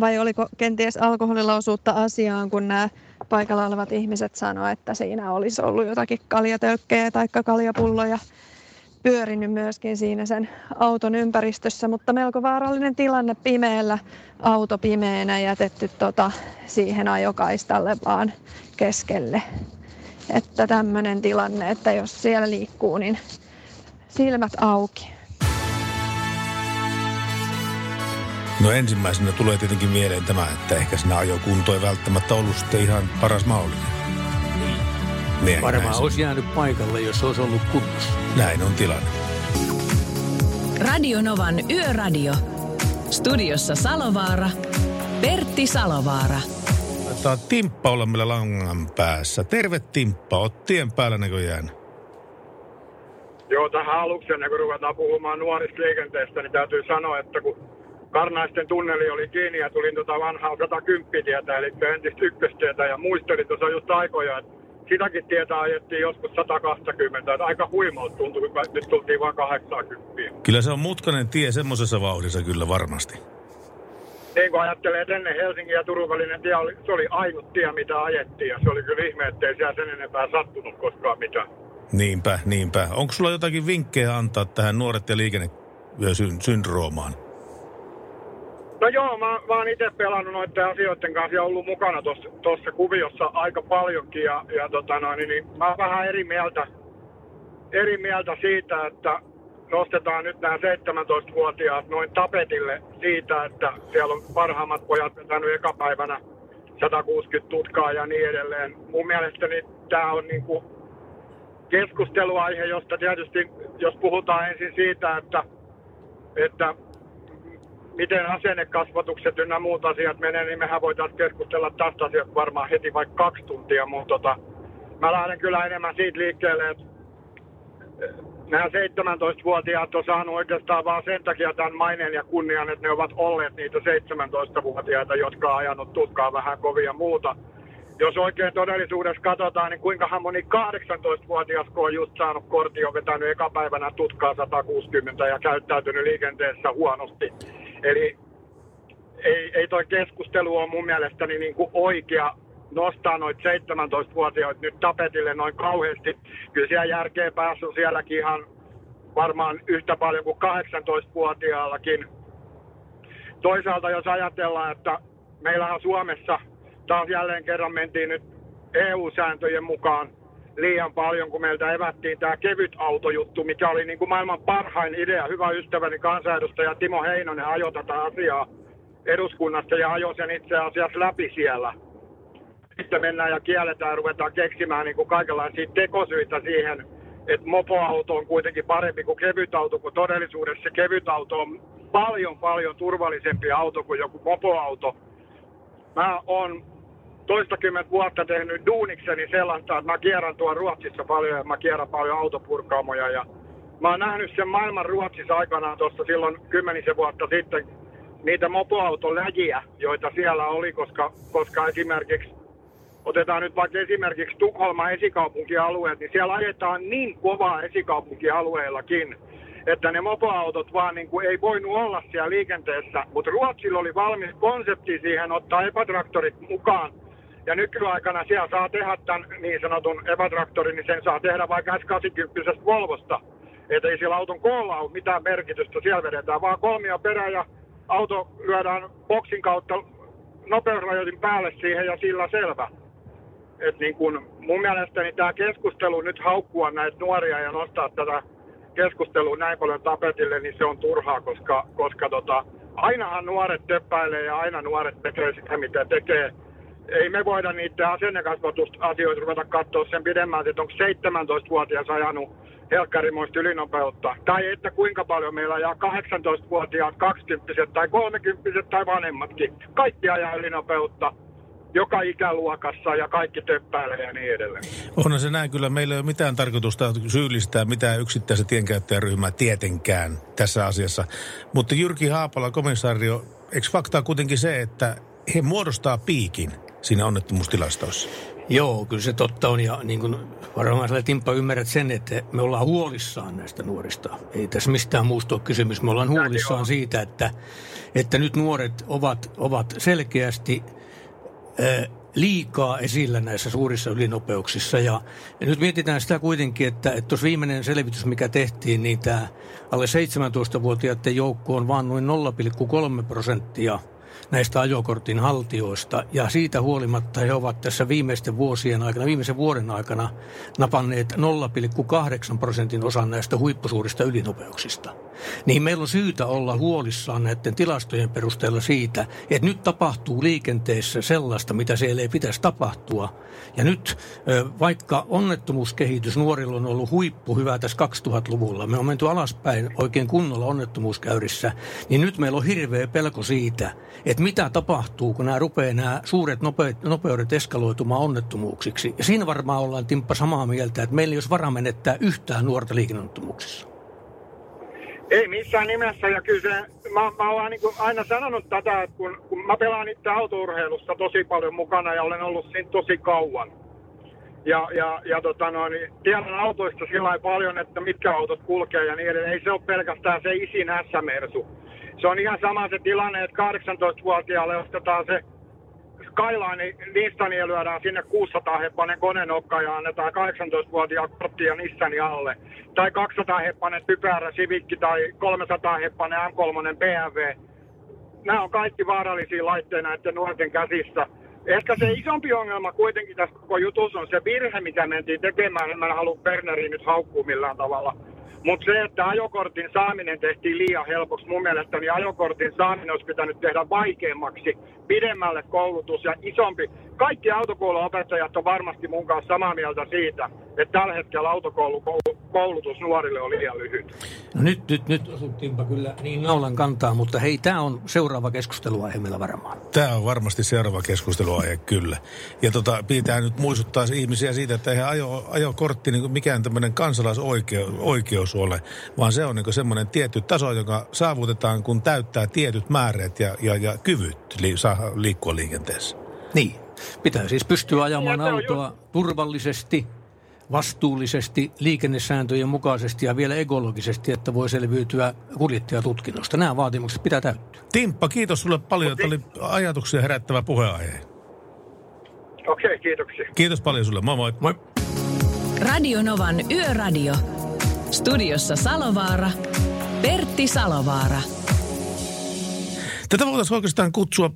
[SPEAKER 8] vai oliko kenties alkoholilla osuutta asiaan, kun nämä paikalla olevat ihmiset sanoivat, että siinä olisi ollut jotakin kaljatölkkejä tai kaljapulloja pyörinyt myöskin siinä sen auton ympäristössä, mutta melko vaarallinen tilanne pimeällä, auto pimeänä jätetty tota, siihen ajokaistalle vaan keskelle. Että tämmöinen tilanne, että jos siellä liikkuu, niin silmät auki.
[SPEAKER 2] No ensimmäisenä tulee tietenkin mieleen tämä, että ehkä sinä ajokunto ei välttämättä ollut sitten ihan paras mahdollinen.
[SPEAKER 5] Niin. Varmaan olisi jäänyt paikalle, jos olisi ollut kunnossa.
[SPEAKER 2] Näin on tilanne.
[SPEAKER 1] Radio Novan Yöradio. Studiossa Salovaara. Pertti Salovaara.
[SPEAKER 2] Tämä Timppa olla meillä langan päässä. Terve Timppa, oot tien päällä näköjään.
[SPEAKER 9] Joo, tähän aluksi ennen kuin ruvetaan puhumaan nuorista liikenteestä, niin täytyy sanoa, että kun Karnaisten tunneli oli kiinni ja tulin tota vanhaa 110 tietä, eli entistä ykköstietä ja muistelin tuossa just aikoja, että sitäkin tietä ajettiin joskus 120, että aika huimalta tuntui, kun nyt tultiin vain 80.
[SPEAKER 2] Kyllä se on mutkainen tie semmoisessa vauhdissa kyllä varmasti.
[SPEAKER 9] Niin kuin ajattelee, että ennen Helsingin ja Turun välinen tie oli, se oli ainut tie, mitä ajettiin ja se oli kyllä ihme, ettei siellä sen enempää sattunut koskaan mitään.
[SPEAKER 2] Niinpä, niinpä. Onko sulla jotakin vinkkejä antaa tähän nuoret ja liikennesyndroomaan?
[SPEAKER 9] No joo, mä, mä oon itse pelannut noiden asioiden kanssa ja ollut mukana tuossa kuviossa aika paljonkin. Ja, ja tota noin, niin, niin mä oon vähän eri mieltä, eri mieltä siitä, että nostetaan nyt nämä 17-vuotiaat noin tapetille siitä, että siellä on parhaimmat pojat vetänyt ekapäivänä 160 tutkaa ja niin edelleen. Mun mielestäni tämä on niin kuin keskusteluaihe, josta tietysti, jos puhutaan ensin siitä, että, että miten asennekasvatukset ynnä muut asiat menee, niin mehän voitaisiin keskustella tästä asiasta varmaan heti vaikka kaksi tuntia, mutta tota, mä lähden kyllä enemmän siitä liikkeelle, että nämä 17-vuotiaat on saanut oikeastaan vaan sen takia tämän maineen ja kunnian, että ne ovat olleet niitä 17-vuotiaita, jotka on ajanut tutkaa vähän kovia muuta jos oikein todellisuudessa katsotaan, niin kuinka moni 18-vuotias, kun on just saanut kortti, on vetänyt ekapäivänä tutkaa 160 ja käyttäytynyt liikenteessä huonosti. Eli ei, ei toi keskustelu ole mun mielestäni niin kuin oikea nostaa noita 17-vuotiaita nyt tapetille noin kauheasti. Kyllä siellä järkeen päässyt sielläkin ihan varmaan yhtä paljon kuin 18-vuotiaallakin. Toisaalta jos ajatellaan, että meillä on Suomessa – taas jälleen kerran mentiin nyt EU-sääntöjen mukaan liian paljon, kun meiltä evättiin tämä kevyt autojuttu, mikä oli niin kuin maailman parhain idea. Hyvä ystäväni kansanedustaja Timo Heinonen ajoi tätä asiaa eduskunnasta ja ajoi sen itse asiassa läpi siellä. Sitten mennään ja kielletään ja ruvetaan keksimään niin kuin kaikenlaisia tekosyitä siihen, että mopoauto on kuitenkin parempi kuin kevytauto, kun todellisuudessa kevytauto on paljon paljon turvallisempi auto kuin joku mopoauto. Mä oon toistakymmentä vuotta tehnyt duunikseni sellaista, että mä kierrän tuon Ruotsissa paljon ja mä kierrän paljon autopurkaamoja. Ja mä oon nähnyt sen maailman Ruotsissa aikanaan tuossa silloin kymmenisen vuotta sitten niitä mopoautoläjiä, joita siellä oli, koska, koska esimerkiksi otetaan nyt vaikka esimerkiksi Tukholma esikaupunkialueet, niin siellä ajetaan niin kovaa esikaupunkialueellakin, että ne mopoautot vaan niin kuin ei voinut olla siellä liikenteessä, mutta Ruotsilla oli valmis konsepti siihen ottaa epätraktorit mukaan Ja nykyaikana siellä saa tehdä tämän niin sanotun epätraktorin, niin sen saa tehdä vaikka S80 Volvosta. Että ei sillä auton koolla ole mitään merkitystä, siellä vedetään vaan kolmia perä ja auto lyödään boksin kautta nopeusrajoitin päälle siihen ja sillä selvä. Et niin kun mun mielestäni tämä keskustelu nyt haukkua näitä nuoria ja nostaa tätä keskustelua näin paljon tapetille, niin se on turhaa, koska, koska tota, ainahan nuoret töppäilee ja aina nuoret tekee sitä, mitä tekee. Ei me voida niitä asennekasvatusasioita ruveta katsoa sen pidemmältä, että onko 17-vuotias ajanut helkkarimoista ylinopeutta. Tai että kuinka paljon meillä ajaa 18-vuotiaat, 20 tai 30 tai vanhemmatkin. Kaikki ajaa ylinopeutta joka ikäluokassa ja kaikki töppäilee ja niin edelleen.
[SPEAKER 2] Onhan se näin kyllä. Meillä ei ole mitään tarkoitusta syyllistää mitään yksittäistä tienkäyttäjäryhmää tietenkään tässä asiassa. Mutta Jyrki Haapala, komissaario, eikö faktaa kuitenkin se, että he muodostaa piikin siinä onnettomuustilastoissa?
[SPEAKER 5] Joo, kyllä se totta on ja niin kuin varmaan sä Timppa ymmärrät sen, että me ollaan huolissaan näistä nuorista. Ei tässä mistään muusta ole kysymys. Me ollaan huolissaan siitä, että, että nyt nuoret ovat, ovat selkeästi liikaa esillä näissä suurissa ylinopeuksissa. Ja, ja nyt mietitään sitä kuitenkin, että, että tuossa viimeinen selvitys, mikä tehtiin, niin tämä alle 17-vuotiaiden joukko on vain noin 0,3 prosenttia – näistä ajokortin haltijoista. Ja siitä huolimatta he ovat tässä viimeisten vuosien aikana, viimeisen vuoden aikana napanneet 0,8 prosentin osan näistä huippusuurista ylinopeuksista. Niin meillä on syytä olla huolissaan näiden tilastojen perusteella siitä, että nyt tapahtuu liikenteessä sellaista, mitä siellä ei pitäisi tapahtua. Ja nyt vaikka onnettomuuskehitys nuorilla on ollut huippu hyvä tässä 2000-luvulla, me on menty alaspäin oikein kunnolla onnettomuuskäyrissä, niin nyt meillä on hirveä pelko siitä, että mitä tapahtuu, kun nämä rupeaa nämä suuret nopeudet eskaloitumaan onnettomuuksiksi. Ja siinä varmaan ollaan Timppa samaa mieltä, että meillä ei olisi varaa menettää yhtään nuorta liikenneonnettomuuksissa.
[SPEAKER 9] Ei missään nimessä, ja kyllä se, mä, mä olen niin aina sanonut tätä, että kun, kun mä pelaan itse autourheilussa tosi paljon mukana ja olen ollut siinä tosi kauan. Ja, ja, ja tota no, niin tiedän autoista sillä paljon, että mitkä autot kulkee ja niin edelleen. Ei se ole pelkästään se isin S-mersu se on ihan sama se tilanne, että 18-vuotiaalle ostetaan se Skyline Nissania lyödään sinne 600 heppanen konenokka ja annetaan 18-vuotiaan ja Nissani alle. Tai 200 heppanen typerä Civic tai 300 heppanen M3 BMW. Nämä on kaikki vaarallisia laitteita näiden nuorten käsissä. Ehkä se isompi ongelma kuitenkin tässä koko jutussa on se virhe, mikä mentiin tekemään. En halua Berneriin nyt haukkua millään tavalla mutta se, että ajokortin saaminen tehtiin liian helpoksi, mun mielestä niin ajokortin saaminen olisi pitänyt tehdä vaikeammaksi, pidemmälle koulutus ja isompi. Kaikki autokouluopettajat on varmasti mun kanssa samaa mieltä siitä, että tällä hetkellä autokoulutus nuorille on liian lyhyt.
[SPEAKER 5] No nyt, nyt, nyt osuttiinpa kyllä niin naulan kantaa, mutta hei, tämä on seuraava keskusteluaihe meillä varmaan.
[SPEAKER 2] Tämä on varmasti seuraava keskusteluaihe, kyllä. Ja tota, pitää nyt muistuttaa ihmisiä siitä, että eihän ajo, ajokortti niin mikään tämmöinen kansalaisoikeus ole, vaan se on niin semmoinen tietty taso, joka saavutetaan, kun täyttää tietyt määrät ja, ja, ja kyvyt li, saa liikkua liikenteessä.
[SPEAKER 5] Niin. Pitää siis pystyä ajamaan autoa just... turvallisesti, vastuullisesti, liikennesääntöjen mukaisesti ja vielä ekologisesti, että voi selviytyä kuljettajatutkinnosta. Nämä vaatimukset pitää täyttyä.
[SPEAKER 2] Timppa, kiitos sulle paljon. Tämä oli ajatuksia herättävä puheenaihe.
[SPEAKER 9] Okei, okay, kiitoksia.
[SPEAKER 2] Kiitos paljon sulle. Moi moi.
[SPEAKER 5] Moi.
[SPEAKER 1] Radio Novan Yöradio. Studiossa Salovaara. Pertti Salovaara.
[SPEAKER 2] Tätä voitaisiin oikeastaan kutsua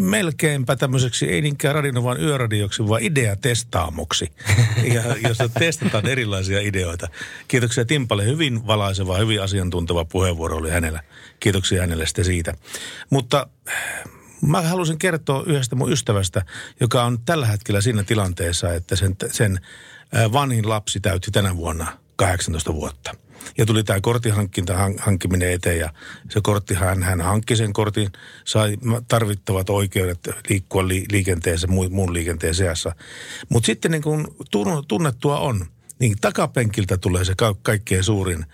[SPEAKER 2] melkeinpä tämmöiseksi, ei niinkään radinovan yöradioksi, vaan ideatestaamoksi, ja, jossa testataan erilaisia ideoita. Kiitoksia Timpalle. Hyvin valaiseva, hyvin asiantunteva puheenvuoro oli hänellä. Kiitoksia hänelle sitten siitä. Mutta mä halusin kertoa yhdestä mun ystävästä, joka on tällä hetkellä siinä tilanteessa, että sen, sen vanhin lapsi täytti tänä vuonna 18 vuotta. Ja tuli tämä korttihankkinta hankkiminen eteen ja se kortti, hän, hän hankki sen kortin, sai tarvittavat oikeudet liikkua li, liikenteessä, muun liikenteen seassa. Mutta sitten niin kuin tunnettua on, niin takapenkiltä tulee se ka- kaikkein suurin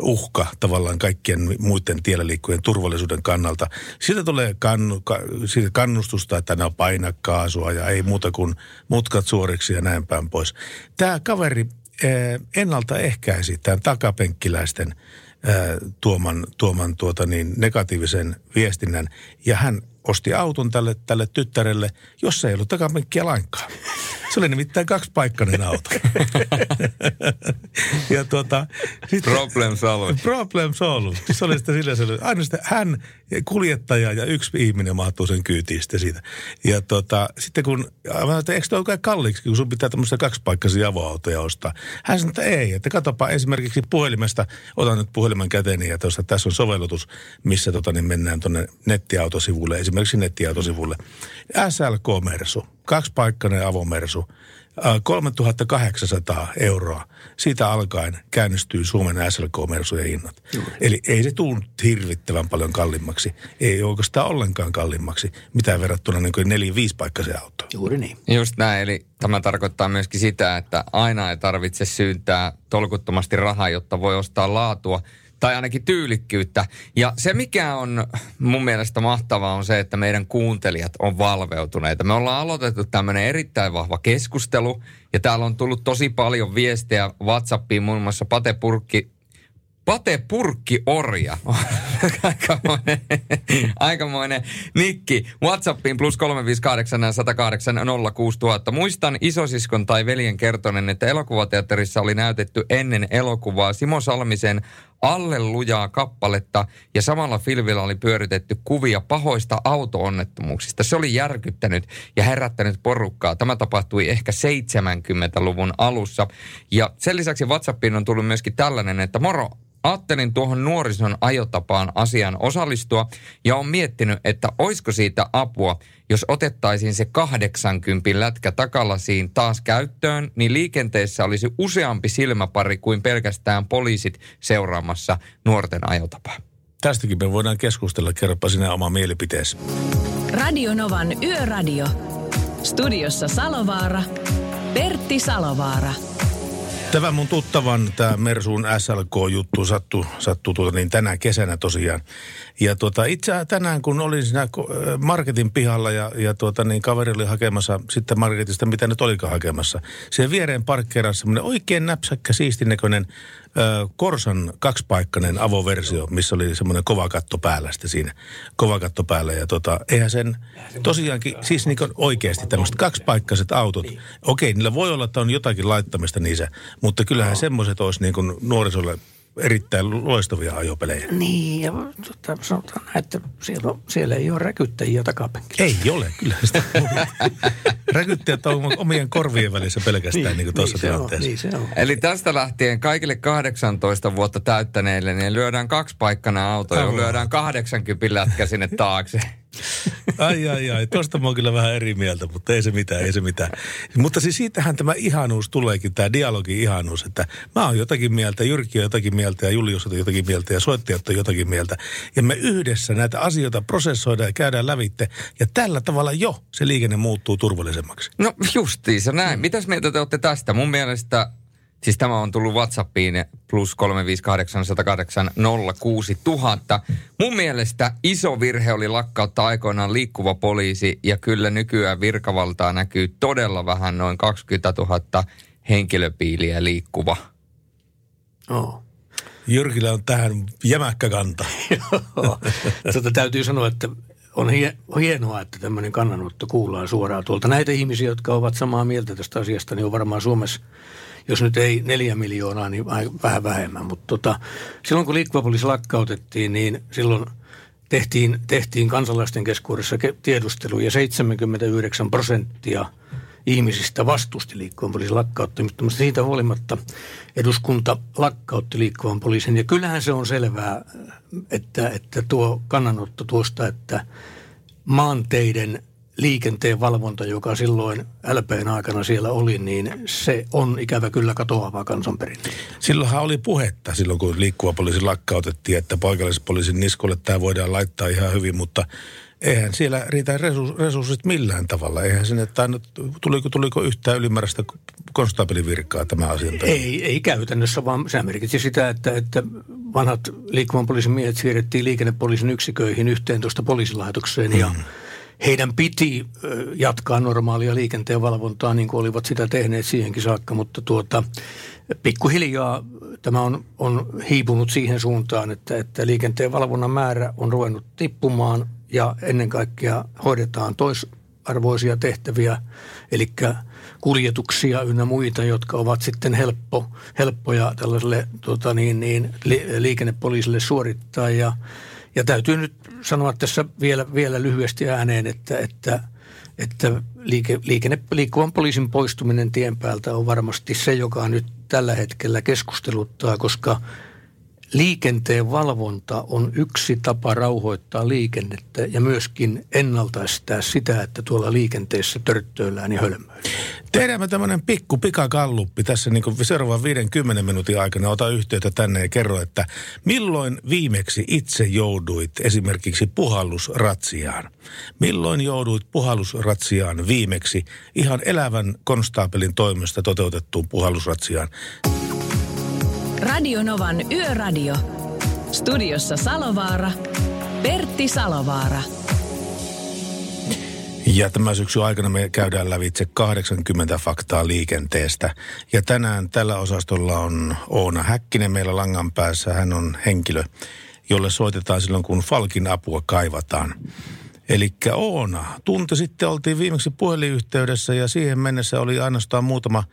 [SPEAKER 2] uhka tavallaan kaikkien muiden tiellä liikkujen turvallisuuden kannalta. Siitä tulee kannu, ka, siitä kannustusta, että ne on paina kaasua ja ei muuta kuin mutkat suoriksi ja näin päin pois. Tämä kaveri ennaltaehkäisi tämän takapenkkiläisten tuoman, tuoman tuota niin, negatiivisen viestinnän. Ja hän osti auton tälle, tälle tyttärelle, jossa ei ollut takapenkkiä lainkaan. Se oli nimittäin kaksipaikkainen auto. ja tuota,
[SPEAKER 3] sitten, problem solved.
[SPEAKER 2] Problem solved. Se oli sitten sillä, se oli, aina sitten hän, kuljettaja ja yksi ihminen mahtuu sen kyytiin sitten siitä. Ja tuota, sitten kun, mä että eikö toi kalliiksi, kun sun pitää tämmöisiä kaksipaikkaisia avoautoja ostaa. Hän sanoi, että ei, että katsopa esimerkiksi puhelimesta, otan nyt puhelimen käteeni ja tuossa, tässä on sovellutus, missä tota, niin mennään tuonne nettiautosivulle, esimerkiksi nettiautosivulle. SLK Mersu, kaksipaikkainen avomersu, 3800 euroa. Siitä alkaen käynnistyy Suomen SLK-mersujen hinnat. Juuri. Eli ei se tule hirvittävän paljon kalliimmaksi. Ei oikeastaan ollenkaan kalliimmaksi, mitä verrattuna niin kuin neljä viisi paikkaisen autoon.
[SPEAKER 5] Juuri niin.
[SPEAKER 3] Just näin, eli tämä tarkoittaa myöskin sitä, että aina ei tarvitse syyntää tolkuttomasti rahaa, jotta voi ostaa laatua – tai ainakin tyylikkyyttä. Ja se, mikä on mun mielestä mahtavaa, on se, että meidän kuuntelijat on valveutuneita. Me ollaan aloitettu tämmöinen erittäin vahva keskustelu, ja täällä on tullut tosi paljon viestejä WhatsAppiin, muun muassa Pate Purkki Pate Purkki Orja. aikamoinen, aikamoinen nikki. Whatsappiin plus 358 108 06000. Muistan isosiskon tai veljen kertonen, että elokuvateatterissa oli näytetty ennen elokuvaa Simo Salmisen alle lujaa kappaletta ja samalla filmillä oli pyöritetty kuvia pahoista auto-onnettomuuksista. Se oli järkyttänyt ja herättänyt porukkaa. Tämä tapahtui ehkä 70-luvun alussa. Ja sen lisäksi WhatsAppiin on tullut myöskin tällainen, että moro, ajattelin tuohon nuorison ajotapaan asian osallistua ja on miettinyt, että olisiko siitä apua, jos otettaisiin se 80 lätkä takalasiin taas käyttöön, niin liikenteessä olisi useampi silmäpari kuin pelkästään poliisit seuraamassa nuorten ajotapaa.
[SPEAKER 2] Tästäkin me voidaan keskustella. Kerropa sinä oma mielipiteesi.
[SPEAKER 1] Radio Novan Yöradio. Studiossa Salovaara. Pertti Salovaara.
[SPEAKER 2] Tämä mun tuttavan, tämä Mersuun SLK-juttu sattuu, sattuu tuota niin tänä kesänä tosiaan. Ja tuota, itse tänään, kun olin siinä marketin pihalla ja, ja tuota, niin kaveri oli hakemassa sitten marketista, mitä nyt olikaan hakemassa. Siihen viereen parkkeerassa semmoinen oikein näpsäkkä, siistinäköinen Korsan kaksipaikkainen avoversio, missä oli semmoinen kova katto päällä sitten siinä. Kova katto päällä ja tota, eihän sen, tosiaankin, siis niin oikeasti tämmöiset kaksipaikkaiset autot. Okei, niillä voi olla, että on jotakin laittamista niissä, mutta kyllähän semmoiset olisi niin kuin nuorisolle erittäin loistavia ajopelejä.
[SPEAKER 5] Niin, ja tota, sanotaan, että siellä, on, siellä ei ole räkyttäjiä takapenkillä.
[SPEAKER 2] Ei ole, kyllä sitä Räkyttäjät on omien korvien välissä pelkästään niin, niin tuossa niin tilanteessa.
[SPEAKER 5] On, niin se on.
[SPEAKER 3] Eli tästä lähtien kaikille 18 vuotta täyttäneille, niin lyödään kaksi paikkana auto ja lyödään 80 lätkä sinne taakse.
[SPEAKER 2] Ai, ai, ai. Tuosta mä oon kyllä vähän eri mieltä, mutta ei se mitään, ei se mitään. Mutta siis siitähän tämä ihanuus tuleekin, tämä dialogi ihanuus, että mä oon jotakin mieltä, Jyrki on jotakin mieltä ja Julius on jotakin mieltä ja soittajat on jotakin mieltä. Ja me yhdessä näitä asioita prosessoidaan ja käydään lävitte. Ja tällä tavalla jo se liikenne muuttuu turvallisemmaksi.
[SPEAKER 3] No justiinsa näin. Mitäs mieltä te olette tästä? Mun mielestä Siis tämä on tullut Whatsappiin plus 358 Mun mielestä iso virhe oli lakkauttaa aikoinaan liikkuva poliisi ja kyllä nykyään virkavaltaa näkyy todella vähän noin 20 000 henkilöpiiliä liikkuva.
[SPEAKER 5] Oh.
[SPEAKER 2] Jyrkillä on tähän jämäkkä kanta.
[SPEAKER 5] Tota, täytyy sanoa, että on hienoa, että tämmöinen kannanotto kuullaan suoraan tuolta. Näitä ihmisiä, jotka ovat samaa mieltä tästä asiasta, niin on varmaan Suomessa – jos nyt ei neljä miljoonaa, niin vähän vähemmän. Mutta tota, silloin kun liikkuva poliisi lakkautettiin, niin silloin tehtiin, tehtiin kansalaisten keskuudessa tiedustelu ja 79 prosenttia ihmisistä vastusti liikkuvan poliisin lakkauttamista, mutta siitä huolimatta eduskunta lakkautti liikkuvan poliisin. Ja kyllähän se on selvää, että, että tuo kannanotto tuosta, että maanteiden liikenteen valvonta, joka silloin LPn aikana siellä oli, niin se on ikävä kyllä katoavaa kansanperinne.
[SPEAKER 2] Silloinhan oli puhetta silloin, kun liikkuva poliisi lakkautettiin, että paikallispoliisin niskolle tämä voidaan laittaa ihan hyvin, mutta eihän siellä riitä resurssit millään tavalla. Eihän sinne tainnut, tuliko, tuliko yhtään ylimääräistä konstaapelivirkaa tämä asia?
[SPEAKER 5] Ei, ei käytännössä, vaan se merkitsi sitä, että, että vanhat liikkuvan poliisin miehet siirrettiin liikennepoliisin yksiköihin yhteen tuosta poliisilaitokseen mm. ja heidän piti jatkaa normaalia liikenteen valvontaa, niin kuin olivat sitä tehneet siihenkin saakka, mutta tuota, pikkuhiljaa tämä on, on hiipunut siihen suuntaan, että, että liikenteen valvonnan määrä on ruvennut tippumaan ja ennen kaikkea hoidetaan toisarvoisia tehtäviä, eli kuljetuksia ynnä muita, jotka ovat sitten helppo, helppoja tällaiselle tota niin, niin, li, liikennepoliisille suorittaa. Ja, ja täytyy nyt sanoa tässä vielä, vielä lyhyesti ääneen, että, että, että liike, liikenne, liikkuvan poliisin poistuminen tien päältä on varmasti se, joka nyt tällä hetkellä keskusteluttaa, koska – liikenteen valvonta on yksi tapa rauhoittaa liikennettä ja myöskin ennaltaistaa sitä, että tuolla liikenteessä törttöillään ja hölmöillään.
[SPEAKER 2] Tehdäänpä tämmöinen pikku pikakalluppi tässä niin kuin seuraavan 50 minuutin aikana. Ota yhteyttä tänne ja kerro, että milloin viimeksi itse jouduit esimerkiksi puhallusratsiaan? Milloin jouduit puhallusratsiaan viimeksi ihan elävän konstaapelin toimesta toteutettuun puhallusratsiaan?
[SPEAKER 1] Radionovan Yöradio. Studiossa Salovaara. Pertti Salovaara.
[SPEAKER 2] Ja tämän syksyn aikana me käydään lävitse 80 faktaa liikenteestä. Ja tänään tällä osastolla on Oona Häkkinen meillä langan päässä. Hän on henkilö, jolle soitetaan silloin, kun Falkin apua kaivataan. Eli Oona, tunti sitten oltiin viimeksi puhelinyhteydessä ja siihen mennessä oli ainoastaan muutama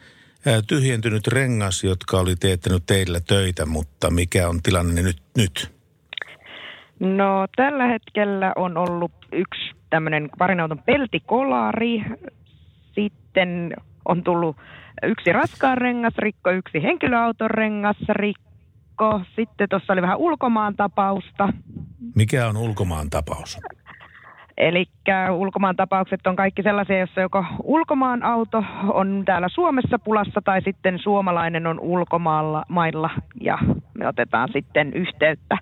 [SPEAKER 2] tyhjentynyt rengas, jotka oli teettänyt teillä töitä, mutta mikä on tilanne nyt? nyt?
[SPEAKER 6] No tällä hetkellä on ollut yksi tämmöinen parinauton peltikolari, sitten on tullut yksi raskaan rengasrikko, yksi henkilöauton rengasrikko, sitten tuossa oli vähän ulkomaan tapausta.
[SPEAKER 2] Mikä on ulkomaan tapaus?
[SPEAKER 6] Eli ulkomaan tapaukset on kaikki sellaisia, joissa joko ulkomaan auto on täällä Suomessa pulassa tai sitten suomalainen on ulkomailla mailla ja me otetaan sitten yhteyttä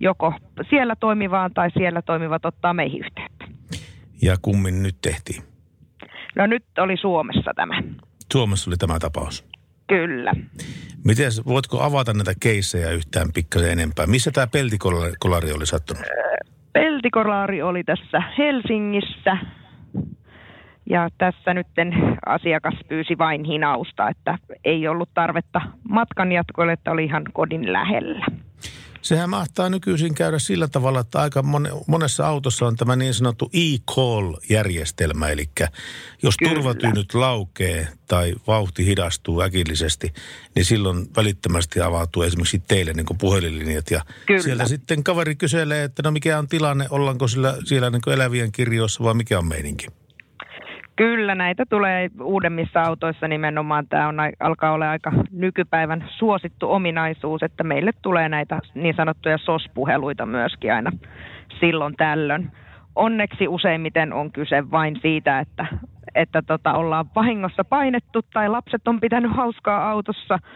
[SPEAKER 6] joko siellä toimivaan tai siellä toimivat ottaa meihin yhteyttä.
[SPEAKER 2] Ja kummin nyt tehtiin?
[SPEAKER 6] No nyt oli Suomessa tämä.
[SPEAKER 2] Suomessa oli tämä tapaus?
[SPEAKER 6] Kyllä.
[SPEAKER 2] Miten, voitko avata näitä keissejä yhtään pikkasen enempää? Missä tämä peltikolari oli sattunut?
[SPEAKER 6] Peltikolaari oli tässä Helsingissä ja tässä nyt asiakas pyysi vain hinausta, että ei ollut tarvetta matkan jatkoille, että oli ihan kodin lähellä.
[SPEAKER 2] Sehän mahtaa nykyisin käydä sillä tavalla, että aika monessa autossa on tämä niin sanottu e-call-järjestelmä. Eli jos Kyllä. turvatyynyt laukee tai vauhti hidastuu äkillisesti, niin silloin välittömästi avautuu esimerkiksi teille niin kuin puhelinlinjat. Ja Kyllä. sieltä sitten kaveri kyselee, että no mikä on tilanne, ollaanko sillä, siellä niin elävien kirjoissa vai mikä on meininki?
[SPEAKER 6] Kyllä, näitä tulee uudemmissa autoissa nimenomaan. Tämä on, alkaa olla aika nykypäivän suosittu ominaisuus, että meille tulee näitä niin sanottuja SOS-puheluita myöskin aina silloin tällöin. Onneksi useimmiten on kyse vain siitä, että, että tota, ollaan vahingossa painettu tai lapset on pitänyt hauskaa autossa –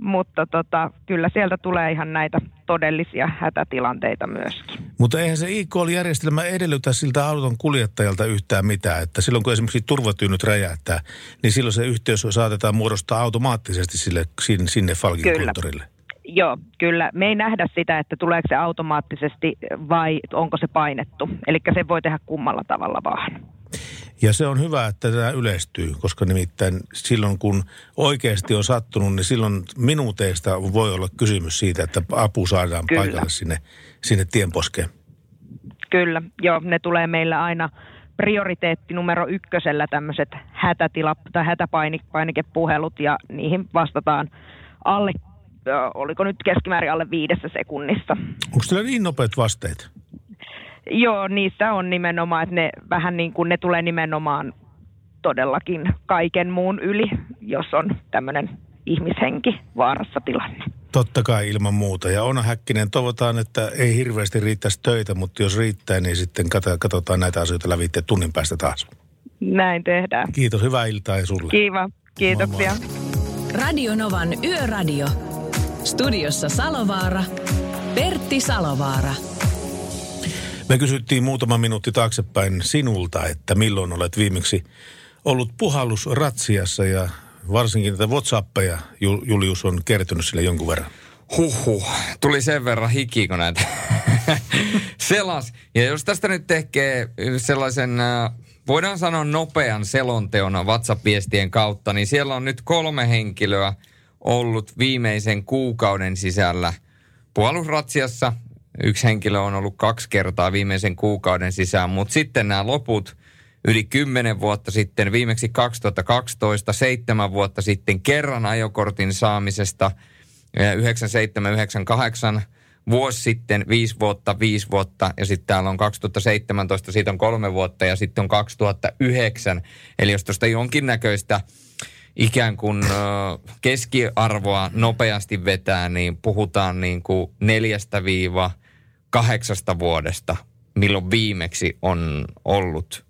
[SPEAKER 6] mutta tota, kyllä sieltä tulee ihan näitä todellisia hätätilanteita myöskin.
[SPEAKER 2] Mutta eihän se e-call-järjestelmä edellytä siltä auton kuljettajalta yhtään mitään, että silloin kun esimerkiksi turvatyynyt räjähtää, niin silloin se yhteys saatetaan muodostaa automaattisesti sille, sinne Falkin kyllä. konttorille.
[SPEAKER 6] Joo, kyllä. Me ei nähdä sitä, että tuleeko se automaattisesti vai onko se painettu. Eli se voi tehdä kummalla tavalla vaan.
[SPEAKER 2] Ja se on hyvä, että tämä yleistyy, koska nimittäin silloin kun oikeasti on sattunut, niin silloin minuuteista voi olla kysymys siitä, että apu saadaan Kyllä. paikalle sinne, sinne tienposkeen.
[SPEAKER 6] Kyllä, joo, ne tulee meillä aina prioriteetti numero ykkösellä tämmöiset hätätila- tai hätäpainikepuhelut ja niihin vastataan alle, oliko nyt keskimäärin alle viidessä sekunnissa.
[SPEAKER 2] Onko teillä niin nopeat vasteet?
[SPEAKER 6] Joo, niissä on nimenomaan, että ne vähän niin kuin ne tulee nimenomaan todellakin kaiken muun yli, jos on tämmöinen ihmishenki vaarassa tilanne.
[SPEAKER 2] Totta kai ilman muuta. Ja Ona Häkkinen, toivotaan, että ei hirveästi riittäisi töitä, mutta jos riittää, niin sitten katsotaan näitä asioita lävitse tunnin päästä taas.
[SPEAKER 6] Näin tehdään.
[SPEAKER 2] Kiitos, hyvää iltaa ja sulle.
[SPEAKER 6] Kiva, kiitoksia. Moi moi.
[SPEAKER 1] Radio Novan Yöradio. Studiossa Salovaara. Pertti Salovaara.
[SPEAKER 2] Me kysyttiin muutama minuutti taaksepäin sinulta, että milloin olet viimeksi ollut puhallusratsiassa ja varsinkin näitä Whatsappeja Julius on kertonut sille jonkun verran.
[SPEAKER 3] Huhhuh, tuli sen verran hiki, kun näitä selas. Ja jos tästä nyt tekee sellaisen, äh, voidaan sanoa nopean selonteon WhatsApp-viestien kautta, niin siellä on nyt kolme henkilöä ollut viimeisen kuukauden sisällä puhallusratsiassa yksi henkilö on ollut kaksi kertaa viimeisen kuukauden sisään, mutta sitten nämä loput. Yli 10 vuotta sitten, viimeksi 2012, seitsemän vuotta sitten kerran ajokortin saamisesta, 97, 98, vuosi sitten viisi vuotta, viisi vuotta. Ja sitten täällä on 2017, siitä on kolme vuotta ja sitten on 2009. Eli jos tuosta jonkinnäköistä ikään kuin keskiarvoa nopeasti vetää, niin puhutaan niin kuin neljästä viiva kahdeksasta vuodesta, milloin viimeksi on ollut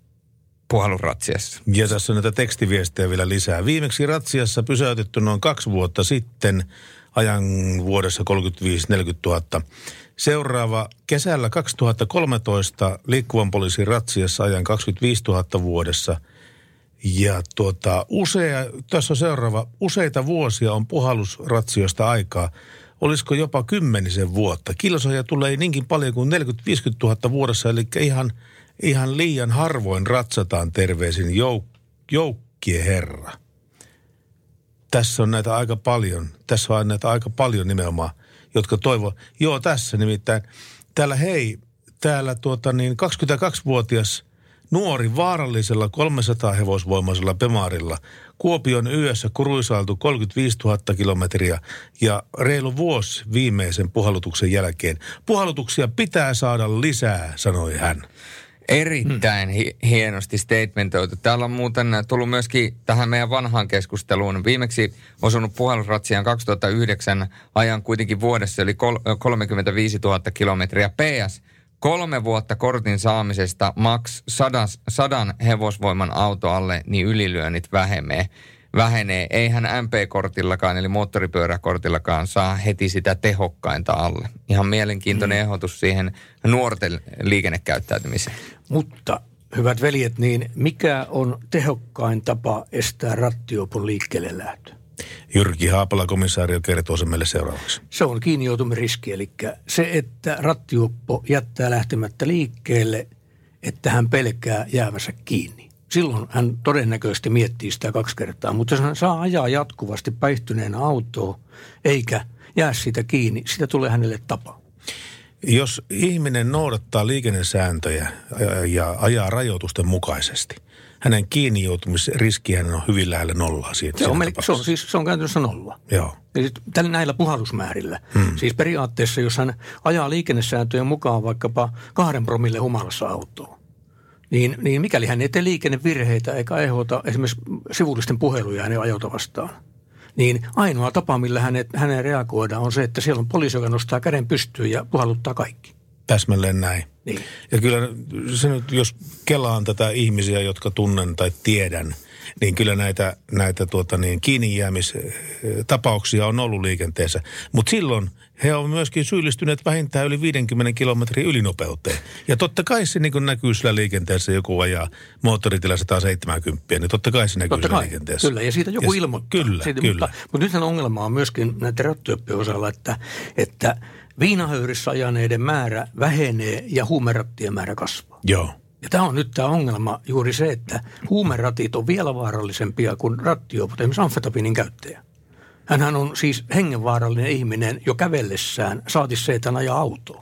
[SPEAKER 3] puhallusratsiassa.
[SPEAKER 2] Ja tässä on näitä tekstiviestejä vielä lisää. Viimeksi ratsiassa pysäytetty noin kaksi vuotta sitten ajan vuodessa 35-40 000. Seuraava kesällä 2013 liikkuvan poliisin ratsiassa ajan 25 000 vuodessa. Ja tuota, usea, tässä on seuraava, useita vuosia on puhallusratsiosta aikaa. Olisiko jopa kymmenisen vuotta? Kilsoja tulee niinkin paljon kuin 40-50 000 vuodessa, eli ihan, ihan liian harvoin ratsataan terveisin jouk- joukkie herra tässä on näitä aika paljon. Tässä on näitä aika paljon nimenomaan, jotka toivoo. Joo, tässä nimittäin. Täällä hei, täällä tuota niin 22-vuotias nuori vaarallisella 300 hevosvoimaisella Pemarilla. Kuopion yössä kuruisailtu 35 000 kilometriä ja reilu vuosi viimeisen puhallutuksen jälkeen. Puhallutuksia pitää saada lisää, sanoi hän.
[SPEAKER 3] Erittäin hi- hienosti statementoitu. Täällä on muuten tullut myöskin tähän meidän vanhaan keskusteluun. Viimeksi osunut puhallusratsiaan 2009 ajan kuitenkin vuodessa eli kol- 35 000 kilometriä. PS, kolme vuotta kortin saamisesta maks sadas, sadan hevosvoiman auto alle, niin ylilyönnit vähenee vähenee. Eihän MP-kortillakaan, eli moottoripyöräkortillakaan, saa heti sitä tehokkainta alle. Ihan mielenkiintoinen mm. ehdotus siihen nuorten liikennekäyttäytymiseen.
[SPEAKER 5] Mutta hyvät veljet, niin mikä on tehokkain tapa estää rattiopon liikkeelle lähtö?
[SPEAKER 2] Jyrki Haapala, komissaario, kertoo sen meille seuraavaksi.
[SPEAKER 5] Se on kiinnijoutumiriski, eli se, että rattioppo jättää lähtemättä liikkeelle, että hän pelkää jäävänsä kiinni silloin hän todennäköisesti miettii sitä kaksi kertaa. Mutta jos hän saa ajaa jatkuvasti päihtyneen autoa eikä jää siitä kiinni, sitä tulee hänelle tapa.
[SPEAKER 2] Jos ihminen noudattaa liikennesääntöjä ja ajaa rajoitusten mukaisesti, hänen kiinni joutumisriski on hyvin lähellä nollaa siitä.
[SPEAKER 5] Se on, melkein, se on, siis, se on käytännössä nolla.
[SPEAKER 2] Joo.
[SPEAKER 5] Ja sit tällä näillä puhallusmäärillä. Hmm. Siis periaatteessa, jos hän ajaa liikennesääntöjen mukaan vaikkapa kahden promille humalassa autoa, niin, niin mikäli hän ei tee liikennevirheitä eikä aiheuta esimerkiksi sivullisten puheluja hänen ajota vastaan, niin ainoa tapa, millä hänet, hänen reagoidaan on se, että siellä on poliisi, joka nostaa käden pystyyn ja puhalluttaa kaikki.
[SPEAKER 2] Täsmälleen näin.
[SPEAKER 5] Niin.
[SPEAKER 2] Ja kyllä se nyt, jos kelaan tätä ihmisiä, jotka tunnen tai tiedän, niin kyllä näitä, näitä tuota niin, kiinnijäämistapauksia on ollut liikenteessä. Mutta silloin he ovat myöskin syyllistyneet vähintään yli 50 kilometrin ylinopeuteen. Ja totta kai se niin näkyy sillä liikenteessä, joku ajaa moottoritila 170, niin totta kai se näkyy totta kai, liikenteessä.
[SPEAKER 5] Kyllä, ja siitä joku ja, ilmoittaa.
[SPEAKER 2] Kyllä,
[SPEAKER 5] siitä,
[SPEAKER 2] kyllä.
[SPEAKER 5] Mutta, mutta nythän ongelma on myöskin näiden rattiöppien osalla, että, että viinahöyrissä ajaneiden määrä vähenee ja huumerattien määrä kasvaa.
[SPEAKER 2] Joo.
[SPEAKER 5] Ja tämä on nyt tämä ongelma juuri se, että huumeratit on vielä vaarallisempia kuin rattiopot, esimerkiksi amfetamiinin käyttäjä. Hänhän on siis hengenvaarallinen ihminen jo kävellessään, saati se, että hän ajaa autoa.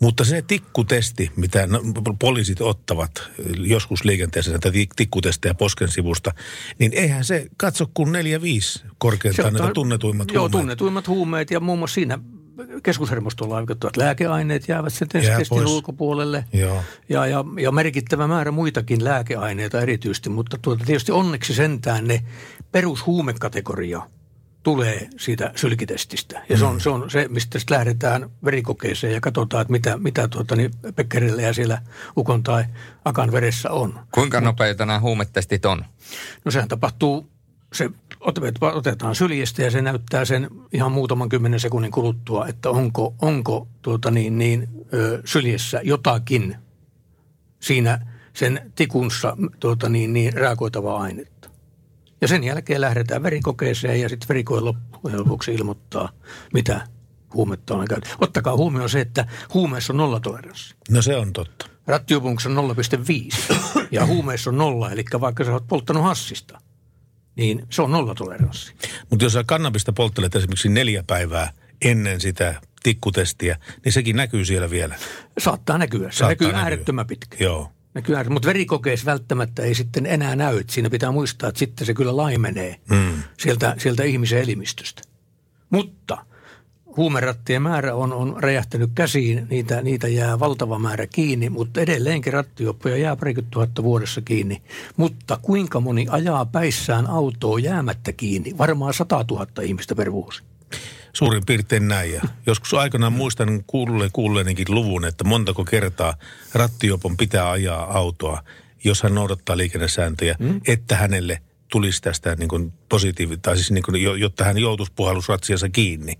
[SPEAKER 2] Mutta se tikkutesti, mitä no, poliisit ottavat joskus liikenteessä näitä tikkutestejä posken sivusta, niin eihän se katso kuin neljä viisi korkeintaan näitä tunnetuimmat
[SPEAKER 5] joo,
[SPEAKER 2] huumeet.
[SPEAKER 5] Joo, tunnetuimmat huumeet ja muun muassa siinä keskushermostolla että lääkeaineet jäävät sen testin pois. ulkopuolelle.
[SPEAKER 2] Joo.
[SPEAKER 5] Ja, ja, ja merkittävä määrä muitakin lääkeaineita erityisesti, mutta tuota, tietysti onneksi sentään ne perushuumekategoria – tulee siitä sylkitestistä. Ja se on, se on se, mistä sitten lähdetään verikokeeseen ja katsotaan, että mitä, mitä tuota, niin Pekkerille ja siellä ukon tai akan veressä on.
[SPEAKER 3] Kuinka nopeita nämä huumetestit on?
[SPEAKER 5] No sehän tapahtuu, se otetaan syljestä ja se näyttää sen ihan muutaman kymmenen sekunnin kuluttua, että onko, onko tuota niin, niin, syljessä jotakin siinä sen tikunssa tuota niin, niin, reagoitavaa ainetta. Ja sen jälkeen lähdetään verikokeeseen ja sitten verikoe loppujen lopuksi ilmoittaa, mitä huumetta on käytetty. Ottakaa huomioon se, että huumeessa on nollatoleranssi.
[SPEAKER 2] No se on totta.
[SPEAKER 5] Rattijuopumuksessa on 0,5 ja huumeessa on nolla, eli vaikka sä oot polttanut hassista, niin se on nollatoleranssi.
[SPEAKER 2] Mutta jos sä kannabista polttelet esimerkiksi neljä päivää ennen sitä tikkutestiä, niin sekin näkyy siellä vielä.
[SPEAKER 5] Saattaa näkyä. Se
[SPEAKER 2] Saattaa
[SPEAKER 5] näkyy
[SPEAKER 2] näkyä.
[SPEAKER 5] äärettömän pitkä.
[SPEAKER 2] Joo.
[SPEAKER 5] Ääret- Mutta verikokeessa välttämättä ei sitten enää näy. Siinä pitää muistaa, että sitten se kyllä laimenee
[SPEAKER 2] Mm.
[SPEAKER 5] sieltä, sieltä ihmisen elimistöstä. Mutta huumerattien määrä on, on räjähtänyt käsiin, niitä, niitä jää valtava määrä kiinni, mutta edelleenkin rattioppoja jää parikymmentä tuhatta vuodessa kiinni. Mutta kuinka moni ajaa päissään autoa jäämättä kiinni? Varmaan 100 000 ihmistä per vuosi.
[SPEAKER 2] Suurin piirtein näin. Ja joskus aikanaan muistan kuulleen kuulleenkin luvun, että montako kertaa rattiopon pitää ajaa autoa, jos hän noudattaa liikennesääntöjä, mm. että hänelle tulisi tästä niin kuin positiivi, tai siis niin kuin, jo- jotta hän joutuisi puhallusratsiassa kiinni.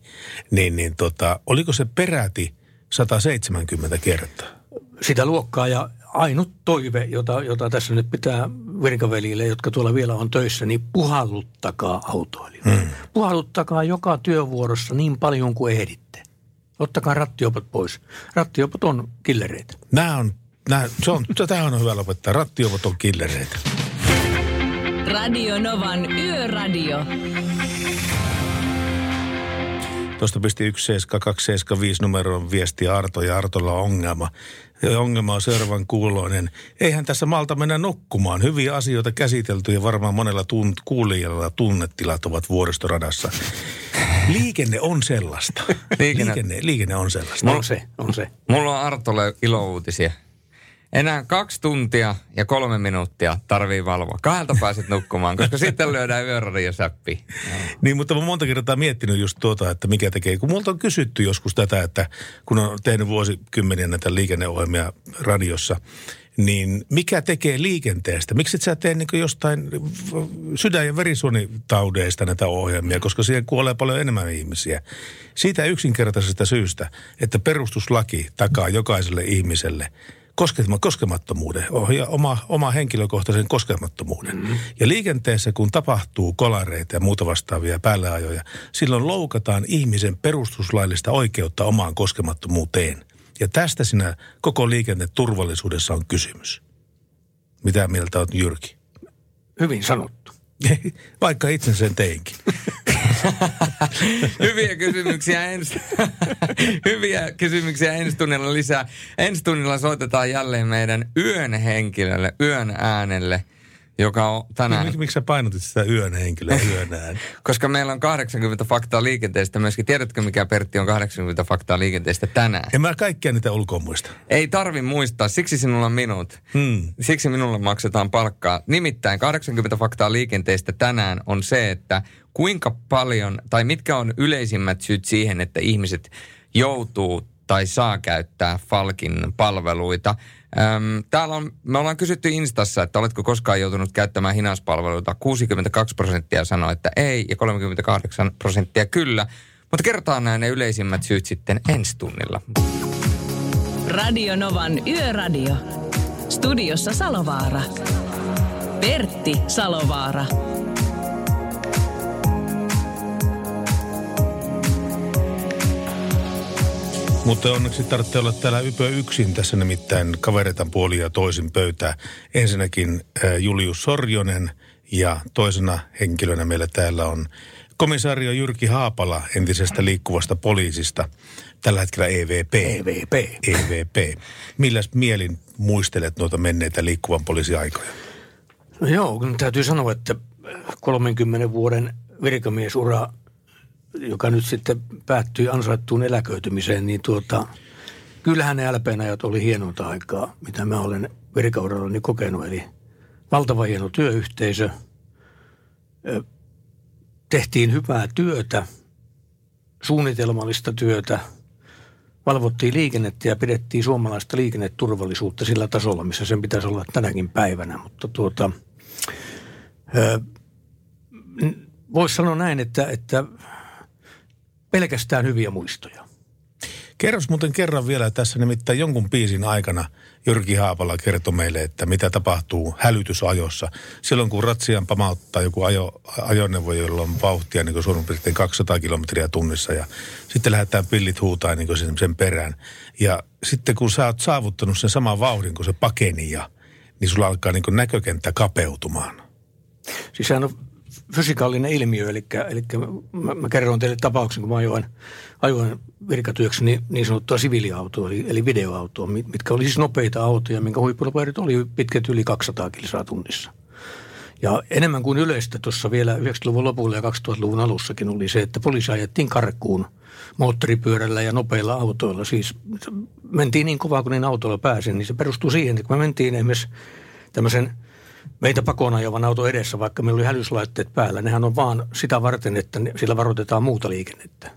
[SPEAKER 2] Niin, niin tota, oliko se peräti 170 kertaa?
[SPEAKER 5] sitä luokkaa ja ainut toive, jota, jota tässä nyt pitää virkavelille, jotka tuolla vielä on töissä, niin puhalluttakaa autoilijoita. Hmm. Puhalluttakaa joka työvuorossa niin paljon kuin ehditte. Ottakaa rattiopot pois. Rattiopot on killereitä.
[SPEAKER 2] Nämä on, nämä, se on, tähän on hyvä lopettaa. Rattiopot on killereitä.
[SPEAKER 1] Radio Novan Yöradio.
[SPEAKER 2] Tuosta pisti 17275 numeron viesti Arto ja Artolla on ongelma. Ja ongelma on seuraavan kuuloinen. Eihän tässä malta mennä nukkumaan. Hyviä asioita käsitelty ja varmaan monella tunt- kuulijalla tunnetilat ovat vuoristoradassa. Liikenne on sellaista.
[SPEAKER 3] Liikenne-
[SPEAKER 2] liikenne, liikenne on sellaista.
[SPEAKER 5] On se, on se.
[SPEAKER 3] Mulla on Artolle ilouutisia. Enää kaksi tuntia ja kolme minuuttia tarvii valvoa. Kahdelta pääset nukkumaan, koska sitten lyödään yöradiosäppi.
[SPEAKER 2] Niin, mutta mä monta kertaa miettinyt just tuota, että mikä tekee. Kun multa on kysytty joskus tätä, että kun on tehnyt vuosikymmeniä näitä liikenneohjelmia radiossa, niin mikä tekee liikenteestä? Miksi et sä tee niin jostain sydän- ja verisuonitaudeista näitä ohjelmia, koska siihen kuolee paljon enemmän ihmisiä. Siitä yksinkertaisesta syystä, että perustuslaki takaa jokaiselle ihmiselle koskemattomuuden, oma, oma henkilökohtaisen koskemattomuuden. Mm-hmm. Ja liikenteessä, kun tapahtuu kolareita ja muuta vastaavia päälleajoja, silloin loukataan ihmisen perustuslaillista oikeutta omaan koskemattomuuteen. Ja tästä sinä koko liikenteen turvallisuudessa on kysymys. Mitä mieltä olet Jyrki?
[SPEAKER 5] Hyvin sanottu.
[SPEAKER 2] Vaikka itse sen teinkin.
[SPEAKER 3] Hyviä kysymyksiä ensi, hyviä kysymyksiä ensi tunnilla lisää. Ensi tunnilla soitetaan jälleen meidän yön henkilölle, yön äänelle, joka on tänään...
[SPEAKER 2] Miksi, miksi sä painotit sitä yön henkilöä yön ääni?
[SPEAKER 3] Koska meillä on 80 faktaa liikenteestä myöskin. Tiedätkö, mikä Pertti on 80 faktaa liikenteestä tänään?
[SPEAKER 2] En mä kaikkia niitä ulkoa muista.
[SPEAKER 3] Ei tarvi muistaa, siksi sinulla on minut.
[SPEAKER 2] Hmm.
[SPEAKER 3] Siksi minulle maksetaan palkkaa. Nimittäin 80 faktaa liikenteestä tänään on se, että kuinka paljon, tai mitkä on yleisimmät syyt siihen, että ihmiset joutuu tai saa käyttää Falkin palveluita. Öm, täällä on, me ollaan kysytty Instassa, että oletko koskaan joutunut käyttämään hinauspalveluita. 62 prosenttia sanoi, että ei, ja 38 prosenttia kyllä. Mutta kerrotaan nämä ne yleisimmät syyt sitten ensi tunnilla.
[SPEAKER 1] Radio Novan Yöradio. Studiossa Salovaara. Pertti Salovaara.
[SPEAKER 2] Mutta onneksi tarvitsee olla täällä ypö yksin tässä nimittäin kaveretan puoli ja toisin pöytää. Ensinnäkin äh, Julius Sorjonen ja toisena henkilönä meillä täällä on komisario Jyrki Haapala entisestä liikkuvasta poliisista. Tällä hetkellä EVP.
[SPEAKER 5] EVP.
[SPEAKER 2] EVP. Milläs mielin muistelet noita menneitä liikkuvan poliisiaikoja?
[SPEAKER 5] No joo, täytyy sanoa, että 30 vuoden virkamiesura, joka nyt sitten päättyi ansaittuun eläköitymiseen, niin tuota, kyllähän ne LPn ajat oli hienointa aikaa, mitä mä olen virkaurallani kokenut. Eli valtava hieno työyhteisö, tehtiin hyvää työtä, suunnitelmallista työtä, valvottiin liikennettä ja pidettiin suomalaista liikenneturvallisuutta sillä tasolla, missä sen pitäisi olla tänäkin päivänä. Mutta tuota, voisi sanoa näin, että, että pelkästään hyviä muistoja.
[SPEAKER 2] Kerros muuten kerran vielä tässä nimittäin jonkun biisin aikana Jyrki Haapala kertoi meille, että mitä tapahtuu hälytysajossa. Silloin kun ratsian pamauttaa joku ajo, ajoneuvo, jolla on vauhtia niin suurin piirtein 200 kilometriä tunnissa ja sitten lähdetään pillit huutaa niin sen, sen perään. Ja sitten kun sä oot saavuttanut sen saman vauhdin kuin se pakeni ja, niin sulla alkaa niin näkökenttä kapeutumaan.
[SPEAKER 5] Siis sehän on fysikaalinen ilmiö, eli, eli mä, mä kerron teille tapauksen, kun mä ajoin, ajoin virkatyöksi niin, niin sanottua siviiliautoa, eli, eli videoautoa, mitkä oli siis nopeita autoja, minkä huippunopeudet oli pitkät yli 200 kilsaa tunnissa. Ja enemmän kuin yleistä tuossa vielä 90-luvun lopulla ja 2000-luvun alussakin oli se, että poliisi ajettiin karkuun moottoripyörällä ja nopeilla autoilla. Siis mentiin niin kovaa kuin niin autolla pääsi, niin se perustuu siihen, että kun me mentiin esimerkiksi tämmöisen meitä pakoon ajavan auto edessä, vaikka meillä oli hälyslaitteet päällä, nehän on vaan sitä varten, että sillä varoitetaan muuta liikennettä.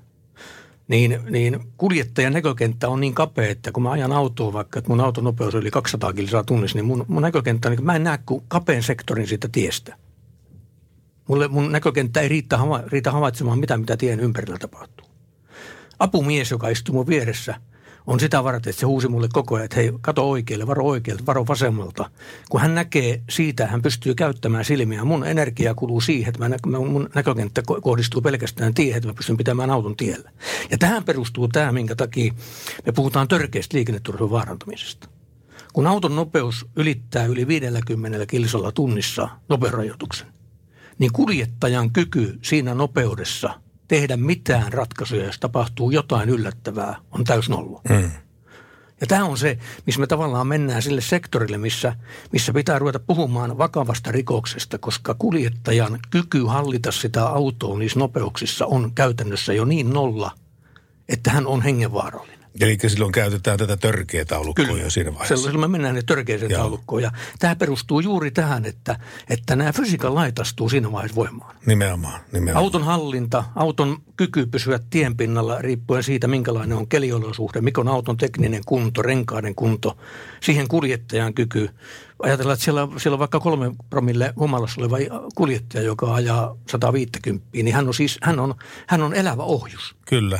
[SPEAKER 5] Niin, niin kuljettajan näkökenttä on niin kapea, että kun mä ajan autoa vaikka, että mun auton nopeus oli 200 kilsaa tunnissa, niin mun, mun näkökenttä niin mä en näe kuin kapeen sektorin siitä tiestä. Mulle, mun näkökenttä ei riitä, riitä havaitsemaan mitä, mitä tien ympärillä tapahtuu. Apumies, joka istuu mun vieressä – on sitä varten, että se huusi mulle koko ajan, että hei, kato oikealle, varo oikealle, varo vasemmalta. Kun hän näkee siitä, hän pystyy käyttämään silmiä. Mun energia kuluu siihen, että mä, mun näkökenttä kohdistuu pelkästään tiehen, että mä pystyn pitämään auton tiellä. Ja tähän perustuu tämä, minkä takia me puhutaan törkeästä liikenneturvallisuuden vaarantamisesta. Kun auton nopeus ylittää yli 50 kilsalla tunnissa nopeusrajoituksen, niin kuljettajan kyky siinä nopeudessa – tehdä mitään ratkaisuja, jos tapahtuu jotain yllättävää, on täys nolla. Mm. Ja tämä on se, missä me tavallaan mennään sille sektorille, missä, missä pitää ruveta puhumaan vakavasta rikoksesta, koska kuljettajan kyky hallita sitä autoa niissä nopeuksissa on käytännössä jo niin nolla, että hän on hengenvaarallinen.
[SPEAKER 2] Eli silloin käytetään tätä törkeä taulukkoa Kyllä. jo siinä vaiheessa.
[SPEAKER 5] Silloin me mennään ne törkeäseen taulukkoon. Ja tämä perustuu juuri tähän, että, että nämä fysiikan lait astuu siinä vaiheessa voimaan.
[SPEAKER 2] Nimenomaan, nimenomaan.
[SPEAKER 5] Auton hallinta, auton kyky pysyä tien pinnalla riippuen siitä, minkälainen on keliolosuhde, mikä on auton tekninen kunto, renkaiden kunto, siihen kuljettajan kyky. Ajatellaan, että siellä, siellä on vaikka kolme promille humalassa oleva kuljettaja, joka ajaa 150, niin hän on siis hän on, hän on elävä ohjus.
[SPEAKER 2] Kyllä,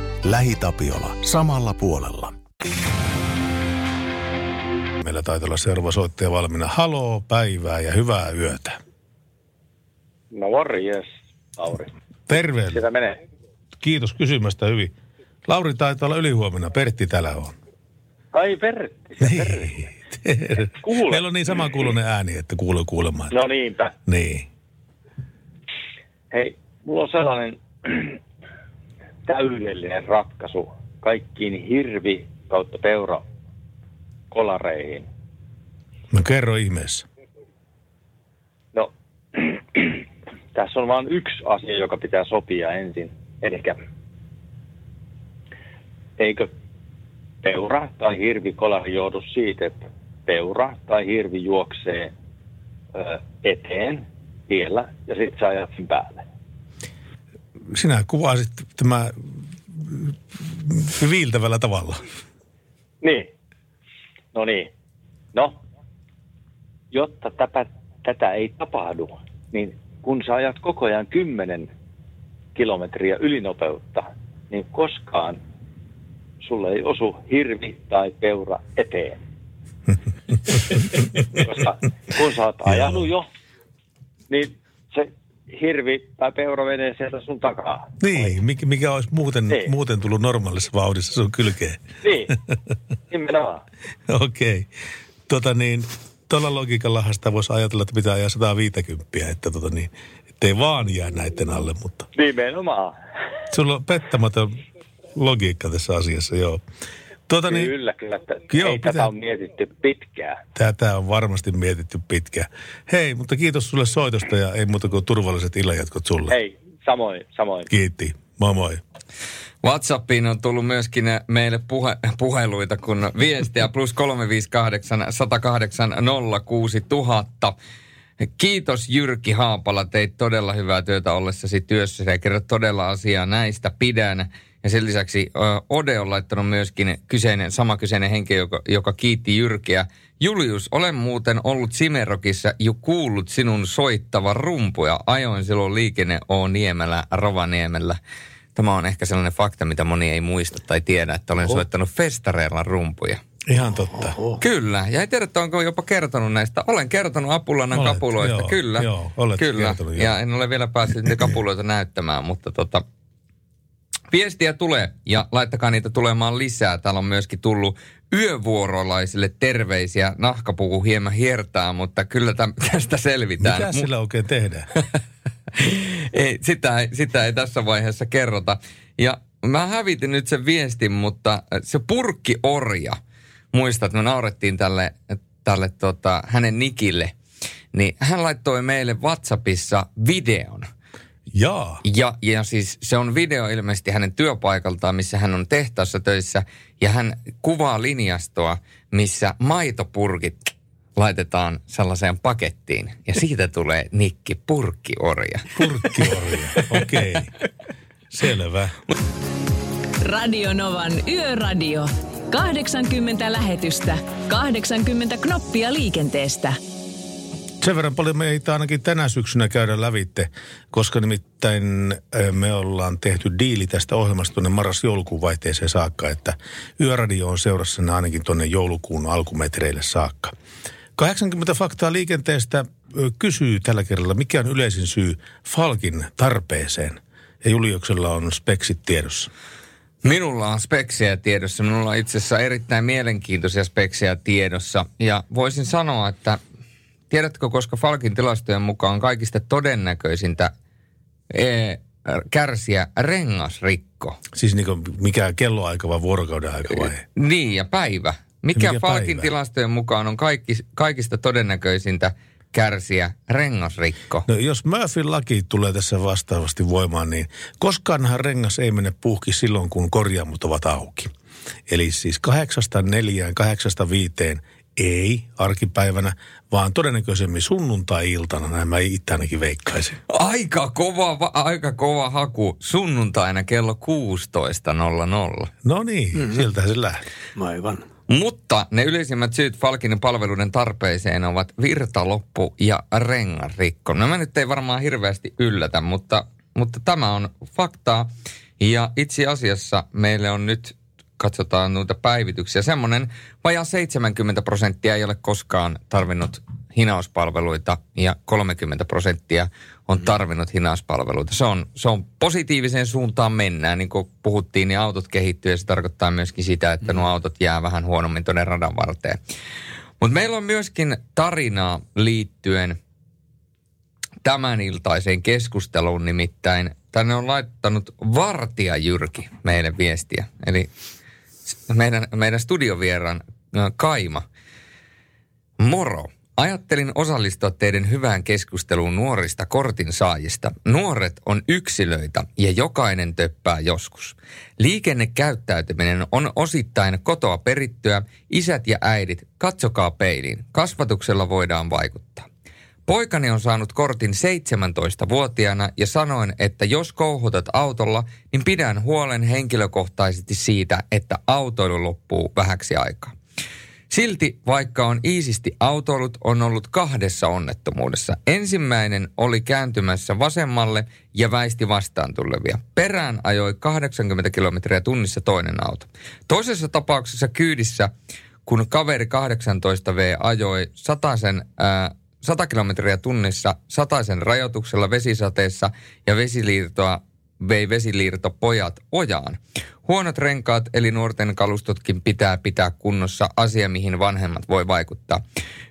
[SPEAKER 10] LähiTapiola. Samalla puolella.
[SPEAKER 2] Meillä taitaa olla seuraava soittaja valmiina. Haloo, päivää ja hyvää yötä.
[SPEAKER 11] No morjes, Lauri.
[SPEAKER 2] Terve.
[SPEAKER 11] Sitä menee.
[SPEAKER 2] Kiitos kysymästä hyvin. Lauri taitaa olla ylihuomenna. Pertti täällä on.
[SPEAKER 11] Ai Pertti, Pertti.
[SPEAKER 2] Kuule. Meillä on niin samankuulunen ääni, että kuuluu kuulemaan.
[SPEAKER 11] No niinpä.
[SPEAKER 2] Niin.
[SPEAKER 11] Hei, mulla on sellainen täydellinen ratkaisu kaikkiin hirvi kautta peura kolareihin.
[SPEAKER 2] No kerro ihmeessä.
[SPEAKER 11] No, tässä on vain yksi asia, joka pitää sopia ensin. Eli eikö peura tai hirvi kolari joudu siitä, että peura tai hirvi juoksee ö, eteen tiellä ja sitten sä ajat sen päälle.
[SPEAKER 2] Sinä kuvasit tämä viiltävällä tavalla.
[SPEAKER 11] Niin. No niin. No, jotta täpä, tätä ei tapahdu, niin kun sä ajat koko ajan 10 kilometriä ylinopeutta, niin koskaan sulle ei osu hirvi tai peura eteen. Koska kun sä oot ajanut jo, niin hirvi tai peura menee sieltä sun takaa.
[SPEAKER 2] Niin, mikä, mikä olisi muuten, niin. muuten tullut normaalissa vauhdissa sun kylkeen.
[SPEAKER 11] Niin, nimenomaan.
[SPEAKER 2] Okei. Okay. Tota niin, tuolla logiikallahan sitä voisi ajatella, että pitää ajaa 150, että tota niin, ettei vaan jää näiden alle, mutta...
[SPEAKER 11] Nimenomaan.
[SPEAKER 2] Sulla on pettämätön logiikka tässä asiassa, joo.
[SPEAKER 11] Tuota, niin, kyllä, kyllä. Joo, ei pitää... tätä on mietitty pitkään.
[SPEAKER 2] Tätä on varmasti mietitty pitkään. Hei, mutta kiitos sulle soitosta ja ei muuta kuin turvalliset illanjatkot sulle.
[SPEAKER 11] Hei, samoin, samoin.
[SPEAKER 2] Kiitti. Moi moi.
[SPEAKER 3] WhatsAppiin on tullut myöskin meille puhe, puheluita, kun viestiä plus 358 108 06000. Kiitos Jyrki Haapala, teit todella hyvää työtä ollessasi työssä ja kerrot todella asiaa näistä. Pidän Ja sen lisäksi Ode on laittanut myöskin kyseinen, sama kyseinen henkilö, joka, joka kiitti Jyrkiä. Julius, olen muuten ollut Simerokissa jo kuullut sinun soittavan rumpuja. Ajoin silloin liikenne O Niemelä, Rovaniemellä. Tämä on ehkä sellainen fakta, mitä moni ei muista tai tiedä, että olen
[SPEAKER 2] Oho.
[SPEAKER 3] soittanut festareilla rumpuja.
[SPEAKER 2] Ihan totta.
[SPEAKER 3] Kyllä, ja ei tiedä, että onko jopa kertonut näistä. Olen kertonut Apulannan
[SPEAKER 2] Olet,
[SPEAKER 3] kapuloista,
[SPEAKER 2] joo,
[SPEAKER 3] kyllä.
[SPEAKER 2] joo, olet
[SPEAKER 3] kyllä.
[SPEAKER 2] kertonut, joo.
[SPEAKER 3] ja en ole vielä päässyt niitä kapuloita näyttämään, mutta tota, viestiä tulee ja laittakaa niitä tulemaan lisää. Täällä on myöskin tullut yövuorolaisille terveisiä. Nahkapuku hieman hiertää, mutta kyllä täm, tästä selvitään.
[SPEAKER 2] Mitä sillä oikein tehdään?
[SPEAKER 3] ei, sitä, ei, sitä ei tässä vaiheessa kerrota. Ja mä hävitin nyt sen viestin, mutta se purkkiorja, muistat, että me naurettiin tälle, tälle tota, hänen nikille, niin hän laittoi meille WhatsAppissa videon.
[SPEAKER 2] Jaa.
[SPEAKER 3] Ja, ja siis se on video ilmeisesti hänen työpaikaltaan, missä hän on tehtaassa töissä. Ja hän kuvaa linjastoa, missä maitopurkit laitetaan sellaiseen pakettiin. Ja siitä tulee nikki purkkiorja.
[SPEAKER 2] Purkkiorja, okei. Okay. Selvä.
[SPEAKER 1] Radio Novan Yöradio. 80 lähetystä, 80 knoppia liikenteestä.
[SPEAKER 2] Sen verran paljon meitä ainakin tänä syksynä käydä lävitte, koska nimittäin me ollaan tehty diili tästä ohjelmasta tuonne marras-joulukuun vaihteeseen saakka, että Yöradio on seurassa ainakin tuonne joulukuun alkumetreille saakka. 80 faktaa liikenteestä kysyy tällä kerralla, mikä on yleisin syy Falkin tarpeeseen. Ja Juliuksella on speksit tiedossa.
[SPEAKER 3] Minulla on speksejä tiedossa. Minulla on itse asiassa erittäin mielenkiintoisia speksejä tiedossa. Ja voisin sanoa, että tiedätkö, koska Falkin tilastojen mukaan kaikista todennäköisintä e, kärsiä rengasrikko.
[SPEAKER 2] Siis niin kuin mikä kelloaika vai vuorokauden aika vai?
[SPEAKER 3] Niin, ja päivä. Mikä,
[SPEAKER 2] Mikä
[SPEAKER 3] Falkin
[SPEAKER 2] päivä?
[SPEAKER 3] tilastojen mukaan on kaikki, kaikista todennäköisintä kärsiä rengasrikko?
[SPEAKER 2] No jos Murphyn laki tulee tässä vastaavasti voimaan, niin koskaanhan rengas ei mene puhki silloin, kun korjaamot ovat auki. Eli siis kahdeksasta neljään, kahdeksasta viiteen ei arkipäivänä, vaan todennäköisemmin sunnuntai-iltana, näin mä itse ainakin veikkaisin.
[SPEAKER 3] Aika kova, va- aika kova haku sunnuntaina kello 16.00.
[SPEAKER 2] No niin, mm-hmm. siltä se lähtee.
[SPEAKER 5] Aivan.
[SPEAKER 3] Mutta ne yleisimmät syyt Falkin palveluiden tarpeeseen ovat virtaloppu ja rengarikko. Nämä nyt ei varmaan hirveästi yllätä, mutta, mutta tämä on faktaa. Ja itse asiassa meille on nyt, katsotaan noita päivityksiä, semmoinen vajaa 70 prosenttia ei ole koskaan tarvinnut hinauspalveluita ja 30 prosenttia on tarvinnut hinauspalveluita. Se on, se on positiiviseen suuntaan mennään. Niin kuin puhuttiin, niin autot kehittyy ja se tarkoittaa myöskin sitä, että nuo autot jää vähän huonommin tuonne radan varteen. Mutta meillä on myöskin tarinaa liittyen tämän iltaiseen keskusteluun, nimittäin tänne on laittanut Vartija Jyrki meille viestiä. Eli meidän, meidän studiovieraan ö, Kaima. Moro. Ajattelin osallistua teidän hyvään keskusteluun nuorista kortin saajista. Nuoret on yksilöitä ja jokainen töppää joskus. Liikennekäyttäytyminen on osittain kotoa perittyä. Isät ja äidit, katsokaa peiliin. Kasvatuksella voidaan vaikuttaa. Poikani on saanut kortin 17-vuotiaana ja sanoin, että jos kouhutat autolla, niin pidän huolen henkilökohtaisesti siitä, että autoilu loppuu vähäksi aikaa. Silti, vaikka on iisisti autoilut, on ollut kahdessa onnettomuudessa. Ensimmäinen oli kääntymässä vasemmalle ja väisti vastaan tulevia. Perään ajoi 80 kilometriä tunnissa toinen auto. Toisessa tapauksessa kyydissä, kun kaveri 18V ajoi sataisen, ää, 100 kilometriä tunnissa sataisen rajoituksella vesisateessa ja vesiliirtoa vei vesiliirtopojat ojaan. Huonot renkaat eli nuorten kalustotkin pitää pitää kunnossa, asia mihin vanhemmat voi vaikuttaa.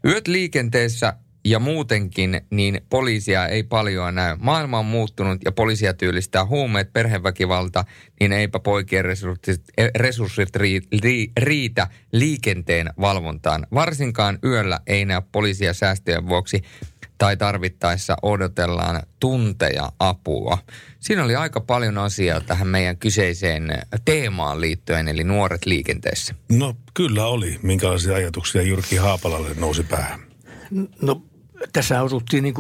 [SPEAKER 3] Yöt liikenteessä ja muutenkin, niin poliisia ei paljon näy. Maailma on muuttunut ja poliisia työllistää huumeet, perheväkivalta, niin eipä poikien resurssit, resurssit ri, ri, riitä liikenteen valvontaan. Varsinkaan yöllä ei näy poliisia säästöjen vuoksi tai tarvittaessa odotellaan tunteja apua. Siinä oli aika paljon asiaa tähän meidän kyseiseen teemaan liittyen, eli nuoret liikenteessä.
[SPEAKER 2] No kyllä oli. Minkälaisia ajatuksia Jyrki Haapalalle nousi päähän?
[SPEAKER 5] No tässä osuttiin niin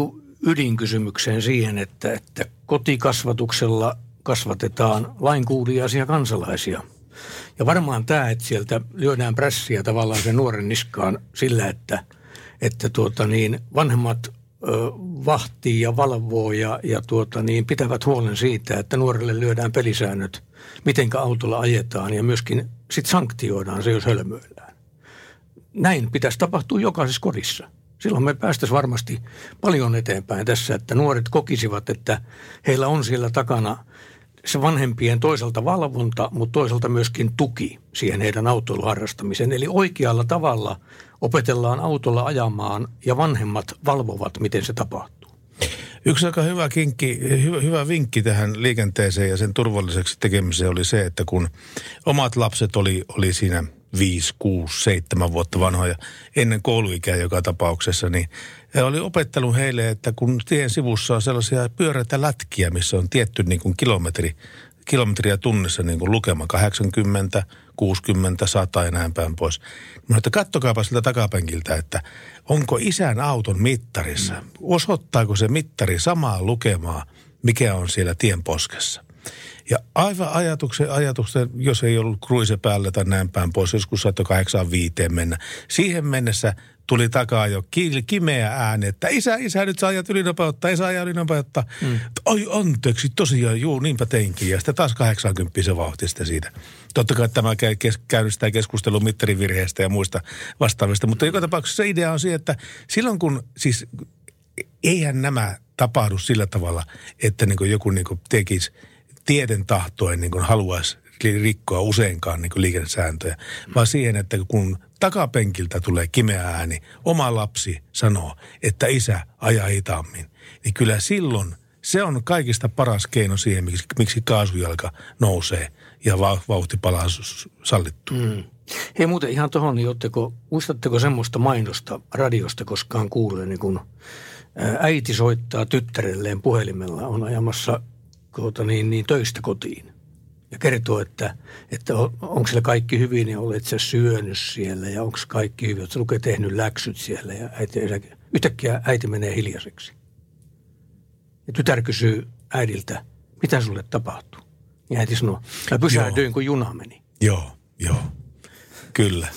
[SPEAKER 5] ydinkysymykseen siihen, että, että kotikasvatuksella kasvatetaan lainkuuliaisia kansalaisia. Ja varmaan tämä, että sieltä lyödään prässiä tavallaan sen nuoren niskaan sillä, että, että tuota niin, vanhemmat vahtii ja valvoo ja, ja tuota niin, pitävät huolen siitä, että nuorelle lyödään pelisäännöt, mitenkä autolla ajetaan ja myöskin sit sanktioidaan se, jos hölmöillään. Näin pitäisi tapahtua jokaisessa kodissa. Silloin me päästäisiin varmasti paljon eteenpäin tässä, että nuoret kokisivat, että heillä on siellä takana se vanhempien toisaalta valvonta, mutta toisaalta myöskin tuki siihen heidän autoiluharrastamiseen. Eli oikealla tavalla opetellaan autolla ajamaan ja vanhemmat valvovat, miten se tapahtuu.
[SPEAKER 2] Yksi aika hyvä, kinkki, hyvä, hyvä vinkki tähän liikenteeseen ja sen turvalliseksi tekemiseen oli se, että kun omat lapset oli, oli siinä 5, 6, 7 vuotta vanhoja ennen kouluikää joka tapauksessa, niin oli opettelu heille, että kun tien sivussa on sellaisia pyöreitä lätkiä, missä on tietty niin kuin kilometri, kilometriä tunnissa niin kuin lukema 80, 60, 100 ja näin päin pois. Mä että kattokaapa siltä takapenkiltä, että onko isän auton mittarissa, osoittaako se mittari samaa lukemaa, mikä on siellä tien poskessa. Ja aivan ajatuksen, ajatuksen, jos ei ollut kruise päällä tai näin päin pois, joskus saattoi 85 mennä. Siihen mennessä tuli takaa jo kimeä ääni, että isä, isä, nyt sä ajat ylinopeutta, ei saa ajaa ylinopeutta. Mm. Oi anteeksi, tosiaan, juu, niinpä teinkin. Ja sitten taas 80 se vauhti sitten siitä. Totta kai tämä käynnistää keskustelun mittarivirheestä ja muista vastaavista, mutta joka tapauksessa se idea on se, että silloin kun siis eihän nämä tapahdu sillä tavalla, että niin joku niin tekisi tieten tahtoen niin haluaisi rikkoa useinkaan niin liikennesääntöjä, vaan siihen, että kun takapenkiltä tulee kimeä ääni, oma lapsi sanoo, että isä ajaa hitaammin, niin kyllä silloin se on kaikista paras keino siihen, miksi, miksi kaasujalka nousee ja vauhti palaa sallittu. Mm.
[SPEAKER 5] Hei muuten ihan tuohon, niin ootteko, muistatteko semmoista mainosta radiosta koskaan kuulee, niin kun äiti soittaa tyttärelleen puhelimella, on ajamassa tuota, niin, niin töistä kotiin ja kertoo, että, että on, onko siellä kaikki hyvin ja olet sä syönyt siellä ja onko kaikki hyvin, oletko lukee tehnyt läksyt siellä ja äiti, yhtäkkiä äiti menee hiljaiseksi. Ja tytär kysyy äidiltä, mitä sulle tapahtuu? Ja äiti sanoo, mä pysähdyin, kun juna meni.
[SPEAKER 2] Joo, joo, kyllä.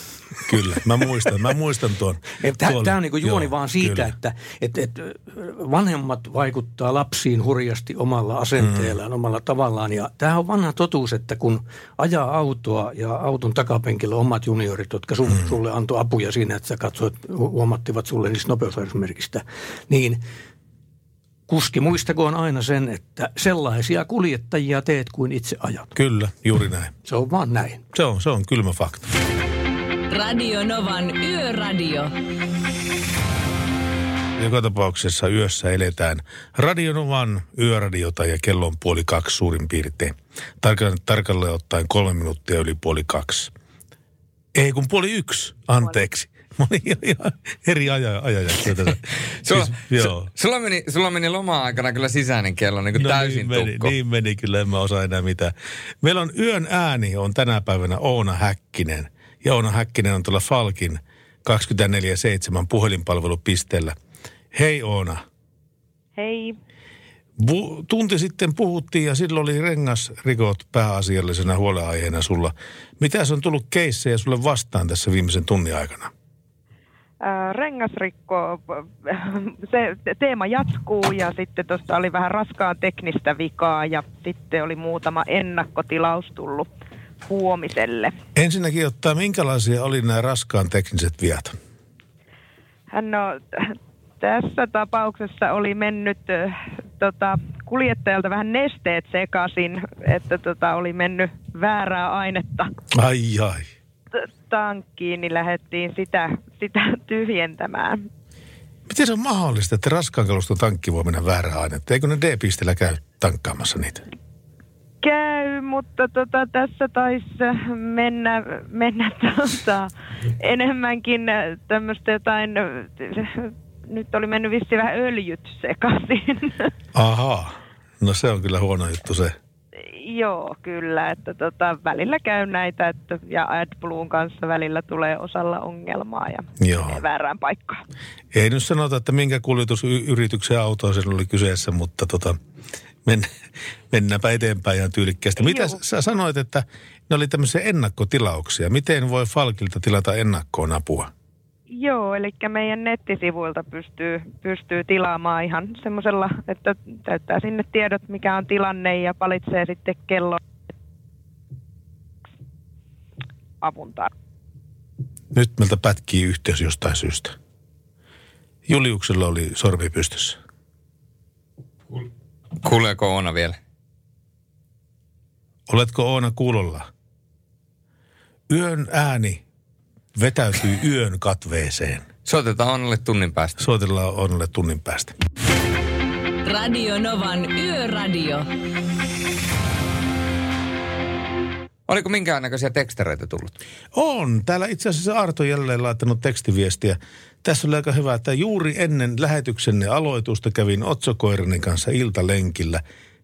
[SPEAKER 2] Kyllä, mä muistan, mä muistan tuon.
[SPEAKER 5] Tämä on niin juoni joo, vaan siitä, kyllä. että, että, että vanhemmat vaikuttaa lapsiin hurjasti omalla asenteellaan, mm. omalla tavallaan. Ja tämä on vanha totuus, että kun ajaa autoa ja auton takapenkillä omat juniorit, jotka sun, mm. sulle antoi apuja siinä, että sä katsoit, huomattivat sulle niistä nopeusrajoitusmerkistä, niin kuski muistakoon aina sen, että sellaisia kuljettajia teet kuin itse ajat.
[SPEAKER 2] Kyllä, juuri näin.
[SPEAKER 5] Se on vaan näin.
[SPEAKER 2] Se on, se on kylmä fakta.
[SPEAKER 1] Radio Novan Yöradio.
[SPEAKER 2] Joka tapauksessa yössä eletään Radio Novan yöradiota ja kello on puoli kaksi suurin piirtein. Tarkalleen, tarkalleen ottaen kolme minuuttia yli puoli kaksi. Ei kun puoli yksi, anteeksi. Mä olin ihan eri aja, ajajaksoja tässä.
[SPEAKER 3] sulla, siis, joo. Sulla, meni, sulla meni loma-aikana kyllä sisäinen kello niin kuin no täysin
[SPEAKER 2] niin meni, niin meni kyllä, en mä osaa enää mitään. Meillä on yön ääni on tänä päivänä Oona Häkkinen. Joona Häkkinen on tuolla Falkin 24-7 puhelinpalvelupisteellä. Hei Oona.
[SPEAKER 6] Hei.
[SPEAKER 2] Bu- tunti sitten puhuttiin ja silloin oli rengasrikot pääasiallisena huoleaiheena sulla. Mitä on tullut keissejä sulle vastaan tässä viimeisen tunnin aikana?
[SPEAKER 6] rengasrikko, se teema jatkuu ja sitten tuosta oli vähän raskaan teknistä vikaa ja sitten oli muutama ennakkotilaus tullut huomiselle.
[SPEAKER 2] Ensinnäkin ottaa, minkälaisia oli nämä raskaan tekniset viat?
[SPEAKER 6] No, tässä tapauksessa oli mennyt tota, kuljettajalta vähän nesteet sekaisin, että tota, oli mennyt väärää ainetta.
[SPEAKER 2] Ai ai.
[SPEAKER 6] Tankkiin, niin lähdettiin sitä, sitä tyhjentämään.
[SPEAKER 2] Miten se on mahdollista, että raskaan kaluston tankki voi mennä väärää ainetta? Eikö ne D-pisteellä käy tankkaamassa niitä?
[SPEAKER 6] Käy, mutta tota, tässä taisi mennä, mennä tota, enemmänkin tämmöistä jotain, nyt oli mennyt vissiin vähän öljyt sekaisin.
[SPEAKER 2] Aha, no se on kyllä huono juttu se.
[SPEAKER 6] Joo, kyllä. Että tota, välillä käy näitä, että, ja AdBluen kanssa välillä tulee osalla ongelmaa ja
[SPEAKER 2] Joo.
[SPEAKER 6] väärään paikkaan.
[SPEAKER 2] Ei nyt sanota, että minkä kuljetusyrityksen auto sen oli kyseessä, mutta tota, men, mennäänpä eteenpäin ihan tyylikkäästi. Mitä
[SPEAKER 6] Joo.
[SPEAKER 2] sä sanoit, että ne oli tämmöisiä ennakkotilauksia. Miten voi Falkilta tilata ennakkoon apua?
[SPEAKER 6] Joo, eli meidän nettisivuilta pystyy, pystyy tilaamaan ihan semmoisella, että täyttää sinne tiedot, mikä on tilanne ja valitsee sitten kello avun tar-
[SPEAKER 2] Nyt meiltä pätkii yhteys jostain syystä. Juliuksella oli sormi pystyssä.
[SPEAKER 3] Kuuleeko Oona vielä?
[SPEAKER 2] Oletko Oona kuulolla? Yön ääni vetäytyy yön katveeseen.
[SPEAKER 3] Soitetaan Oonalle tunnin päästä.
[SPEAKER 2] Soitellaan Oonalle tunnin päästä.
[SPEAKER 1] Radio Novan Yöradio.
[SPEAKER 3] Oliko minkäännäköisiä tekstareita tullut?
[SPEAKER 2] On. Täällä itse asiassa Arto jälleen laittanut tekstiviestiä. Tässä oli aika hyvä, että juuri ennen lähetyksenne aloitusta kävin otsokoirani kanssa iltalenkillä.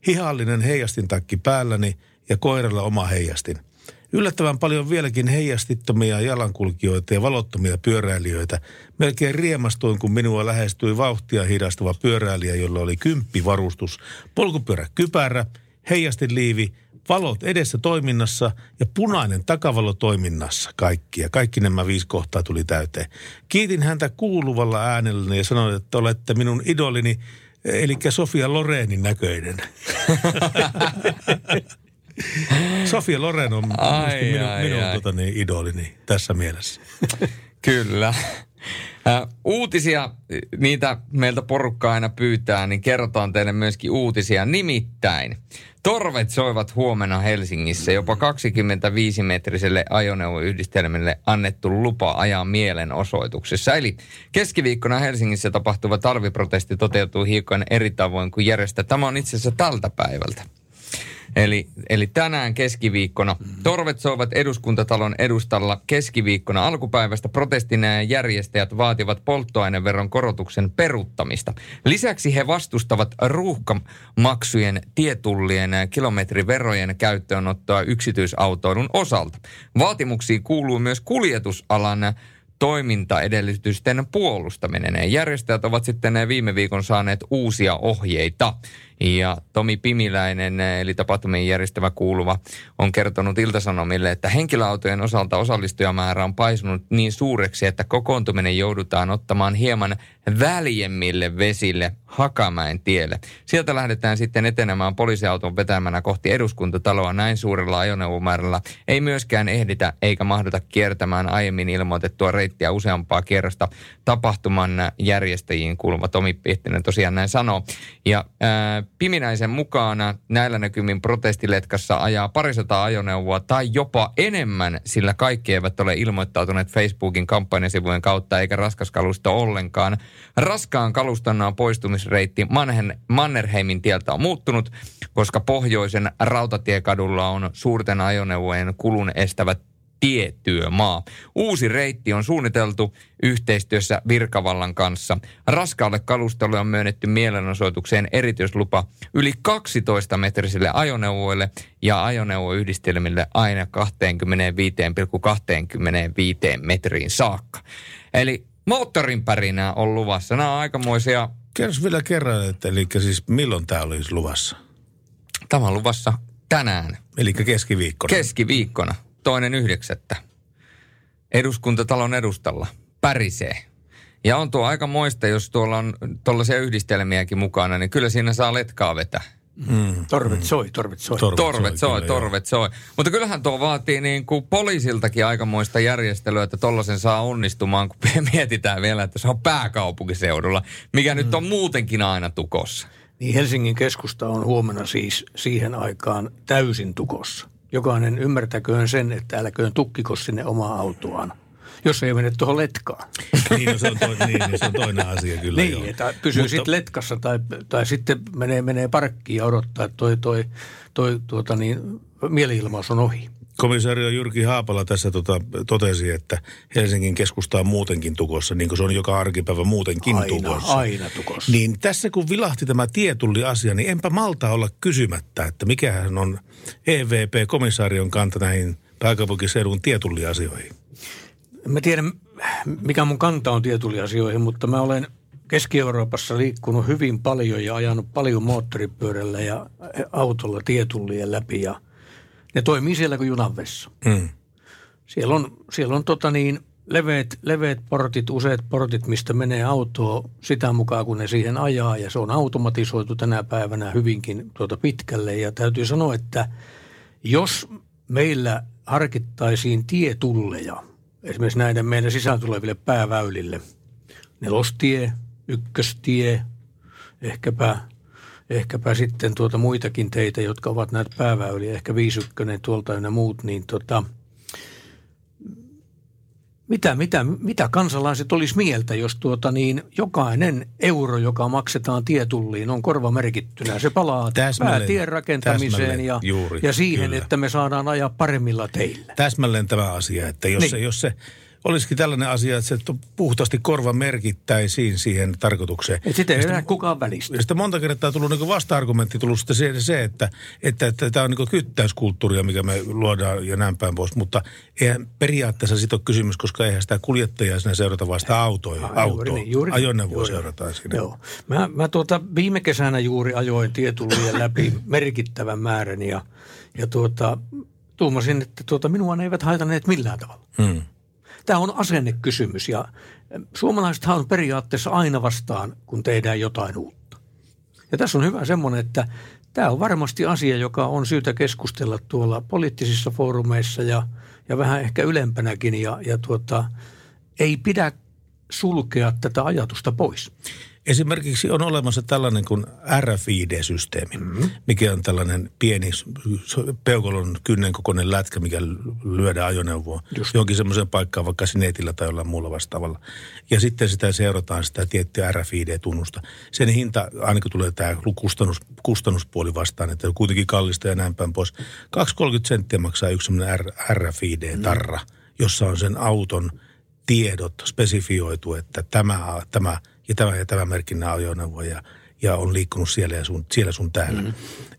[SPEAKER 2] Hihallinen heijastintakki päälläni ja koiralla oma heijastin. Yllättävän paljon vieläkin heijastittomia jalankulkijoita ja valottomia pyöräilijöitä. Melkein riemastuin, kun minua lähestyi vauhtia hidastava pyöräilijä, jolla oli kymppivarustus, polkupyöräkypärä, heijastinliivi, valot edessä toiminnassa ja punainen takavalo toiminnassa kaikki. Ja kaikki nämä viisi kohtaa tuli täyteen. Kiitin häntä kuuluvalla äänellä ja sanoin, että olette minun idolini, eli Sofia Lorenin näköinen. Sofia Loren on
[SPEAKER 3] Ai,
[SPEAKER 2] minun,
[SPEAKER 3] ai,
[SPEAKER 2] minun
[SPEAKER 3] ai.
[SPEAKER 2] tota, niin, idolini tässä mielessä.
[SPEAKER 3] Kyllä. Uutisia, niitä meiltä porukka aina pyytää, niin kerrotaan teille myöskin uutisia. Nimittäin torvet soivat huomenna Helsingissä. Jopa 25-metriselle ajoneuvoyhdistelmälle annettu lupa ajaa mielenosoituksessa. Eli keskiviikkona Helsingissä tapahtuva talviprotesti toteutuu hiukan eri tavoin kuin järjestä. Tämä on itse asiassa tältä päivältä. Eli, eli tänään keskiviikkona torvet soivat eduskuntatalon edustalla keskiviikkona alkupäivästä protestin järjestäjät vaativat polttoaineveron korotuksen peruttamista. Lisäksi he vastustavat ruuhkamaksujen, tietullien, kilometriverojen käyttöönottoa yksityisautoilun osalta. Vaatimuksiin kuuluu myös kuljetusalan toimintaedellytysten puolustaminen. Järjestäjät ovat sitten viime viikon saaneet uusia ohjeita. Ja Tomi Pimiläinen, eli tapahtumien järjestävä kuuluva, on kertonut Iltasanomille, että henkilöautojen osalta osallistujamäärä on paisunut niin suureksi, että kokoontuminen joudutaan ottamaan hieman väljemmille vesille Hakamäen tielle. Sieltä lähdetään sitten etenemään poliisiauton vetämänä kohti eduskuntataloa näin suurella ajoneuvomäärällä. Ei myöskään ehditä eikä mahduta kiertämään aiemmin ilmoitettua reittiä useampaa kierrosta tapahtuman järjestäjiin kuuluva Tomi Pihtinen tosiaan näin sanoo. Ja ää, Piminäisen mukana näillä näkymin protestiletkassa ajaa parisataa ajoneuvoa tai jopa enemmän, sillä kaikki eivät ole ilmoittautuneet Facebookin kampanjasivujen kautta eikä raskas kalusto ollenkaan. Raskaan kaluston poistumisreitti Manhen, Mannerheimin tieltä on muuttunut, koska pohjoisen rautatiekadulla on suurten ajoneuvojen kulun estävät tietyömaa. Uusi reitti on suunniteltu yhteistyössä Virkavallan kanssa. Raskaalle kalustolle on myönnetty mielenosoitukseen erityislupa yli 12-metrisille ajoneuvoille ja ajoneuvoyhdistelmille aina 25,25 metriin saakka. Eli moottorin pärinää on luvassa. Nämä on aikamoisia...
[SPEAKER 2] Kerros vielä kerran, että eli siis milloin tämä olisi luvassa?
[SPEAKER 3] Tämä on luvassa tänään.
[SPEAKER 2] Eli keskiviikkona.
[SPEAKER 3] Keskiviikkona, toinen yhdeksättä. Eduskuntatalon edustalla. Pärisee. Ja on tuo aika moista, jos tuolla on tuollaisia yhdistelmiäkin mukana, niin kyllä siinä saa letkaa vetää.
[SPEAKER 2] Mm.
[SPEAKER 5] Torvet soi, torvet soi.
[SPEAKER 2] Torvet
[SPEAKER 3] Torvet soi,
[SPEAKER 2] kyllä, joo.
[SPEAKER 3] torvet soi. Mutta kyllähän tuo vaatii niin kuin poliisiltakin aikamoista järjestelyä, että tollasen saa onnistumaan, kun mietitään vielä, että se on pääkaupunkiseudulla, mikä nyt on muutenkin aina tukossa.
[SPEAKER 5] Niin Helsingin keskusta on huomenna siis siihen aikaan täysin tukossa. Jokainen ymmärtäköön sen, että älköön tukkiko sinne omaa autoaan, jos ei mene tuohon letkaan.
[SPEAKER 2] niin, no se on toinen, niin, niin, se on toinen asia kyllä.
[SPEAKER 5] Niin,
[SPEAKER 2] joo.
[SPEAKER 5] että pysyy
[SPEAKER 2] Mutta-
[SPEAKER 5] sitten letkassa tai, tai sitten menee, menee parkkiin ja odottaa, että toi, toi, toi tuota niin, mieliilmaus on ohi.
[SPEAKER 2] Komisario Jyrki Haapala tässä tota, totesi, että Helsingin keskusta on muutenkin tukossa, niin kuin se on joka arkipäivä muutenkin
[SPEAKER 5] Aina,
[SPEAKER 2] tukossa.
[SPEAKER 5] aina tukossa.
[SPEAKER 2] Niin tässä kun vilahti tämä tietulli-asia, niin enpä malta olla kysymättä, että mikähän on EVP-komisarion kanta näihin pääkaupunkiseudun tietulliasioihin.
[SPEAKER 5] Mä tiedän, mikä mun kanta on tietulliasioihin, mutta mä olen Keski-Euroopassa liikkunut hyvin paljon ja ajanut paljon moottoripyörällä ja autolla tietullien läpi ja ne toimii siellä kuin junanvessa.
[SPEAKER 2] Mm.
[SPEAKER 5] Siellä on, siellä on tota niin, leveät, leveät portit, useat portit, mistä menee autoa sitä mukaan, kun ne siihen ajaa. Ja se on automatisoitu tänä päivänä hyvinkin tuota pitkälle. Ja täytyy sanoa, että jos meillä harkittaisiin tietulleja, esimerkiksi näiden meidän sisään tuleville pääväylille, nelostie, ykköstie, ehkäpä, ehkäpä sitten tuota muitakin teitä, jotka ovat näitä pääväyliä, ehkä viisykkönen tuolta ja muut, niin tota, mitä, mitä, mitä kansalaiset olisi mieltä, jos tuota niin jokainen euro, joka maksetaan tietulliin, on korvamerkittynä. Se palaa
[SPEAKER 2] Täsmälleen,
[SPEAKER 5] päätien rakentamiseen
[SPEAKER 2] täsmälleen,
[SPEAKER 5] ja,
[SPEAKER 2] juuri,
[SPEAKER 5] ja siihen,
[SPEAKER 2] kyllä.
[SPEAKER 5] että me saadaan ajaa paremmilla teillä.
[SPEAKER 2] Täsmälleen tämä asia, että jos,
[SPEAKER 5] Niin.
[SPEAKER 2] se, jos se olisikin tällainen asia, että se puhtaasti korva merkittäisiin siihen tarkoitukseen.
[SPEAKER 5] Et sitä ei enää kukaan välistä.
[SPEAKER 2] Ja sitten monta kertaa tullut niin vasta-argumentti tullut sitten se, se että, että, että tämä on niin kyttäyskulttuuria, mikä me luodaan ja näin päin pois. Mutta eihän periaatteessa siitä ole kysymys, koska eihän sitä kuljettajaa siinä seurata vasta autoja,
[SPEAKER 5] Juuri
[SPEAKER 2] autoa.
[SPEAKER 5] niin, juuri niin.
[SPEAKER 2] Ajoneuvoa
[SPEAKER 5] Juuri niin.
[SPEAKER 2] seurataan siinä.
[SPEAKER 5] Joo. Mä, mä tuota, viime kesänä juuri ajoin tietullien läpi merkittävän määrän ja, ja tuota, tuumasin, että tuota, minua ne eivät haitanneet millään tavalla.
[SPEAKER 2] Hmm.
[SPEAKER 5] Tämä on asennekysymys ja suomalaisethan on periaatteessa aina vastaan, kun tehdään jotain uutta. Ja tässä on hyvä semmoinen, että tämä on varmasti asia, joka on syytä keskustella tuolla poliittisissa foorumeissa ja, ja vähän ehkä ylempänäkin ja, ja tuota, ei pidä sulkea tätä ajatusta pois.
[SPEAKER 2] Esimerkiksi on olemassa tällainen kuin RFID-systeemi, mm-hmm. mikä on tällainen pieni peukalon kynnen kokoinen lätkä, mikä lyödään ajoneuvoon
[SPEAKER 5] Just.
[SPEAKER 2] johonkin semmoiseen paikkaan, vaikka sinetillä tai jollain muulla vastaavalla. Ja sitten sitä seurataan sitä tiettyä RFID-tunnusta. Sen hinta, aina kun tulee tämä kustannus, kustannuspuoli vastaan, että on kuitenkin kallista ja näin päin pois. 2,30 senttiä maksaa yksi semmoinen RFID-tarra, jossa on sen auton tiedot spesifioitu, että tämä, tämä ja tämä ja tämä merkinnä ajoneuvo ja, ja on liikkunut siellä ja sun, siellä sun täällä. Mm.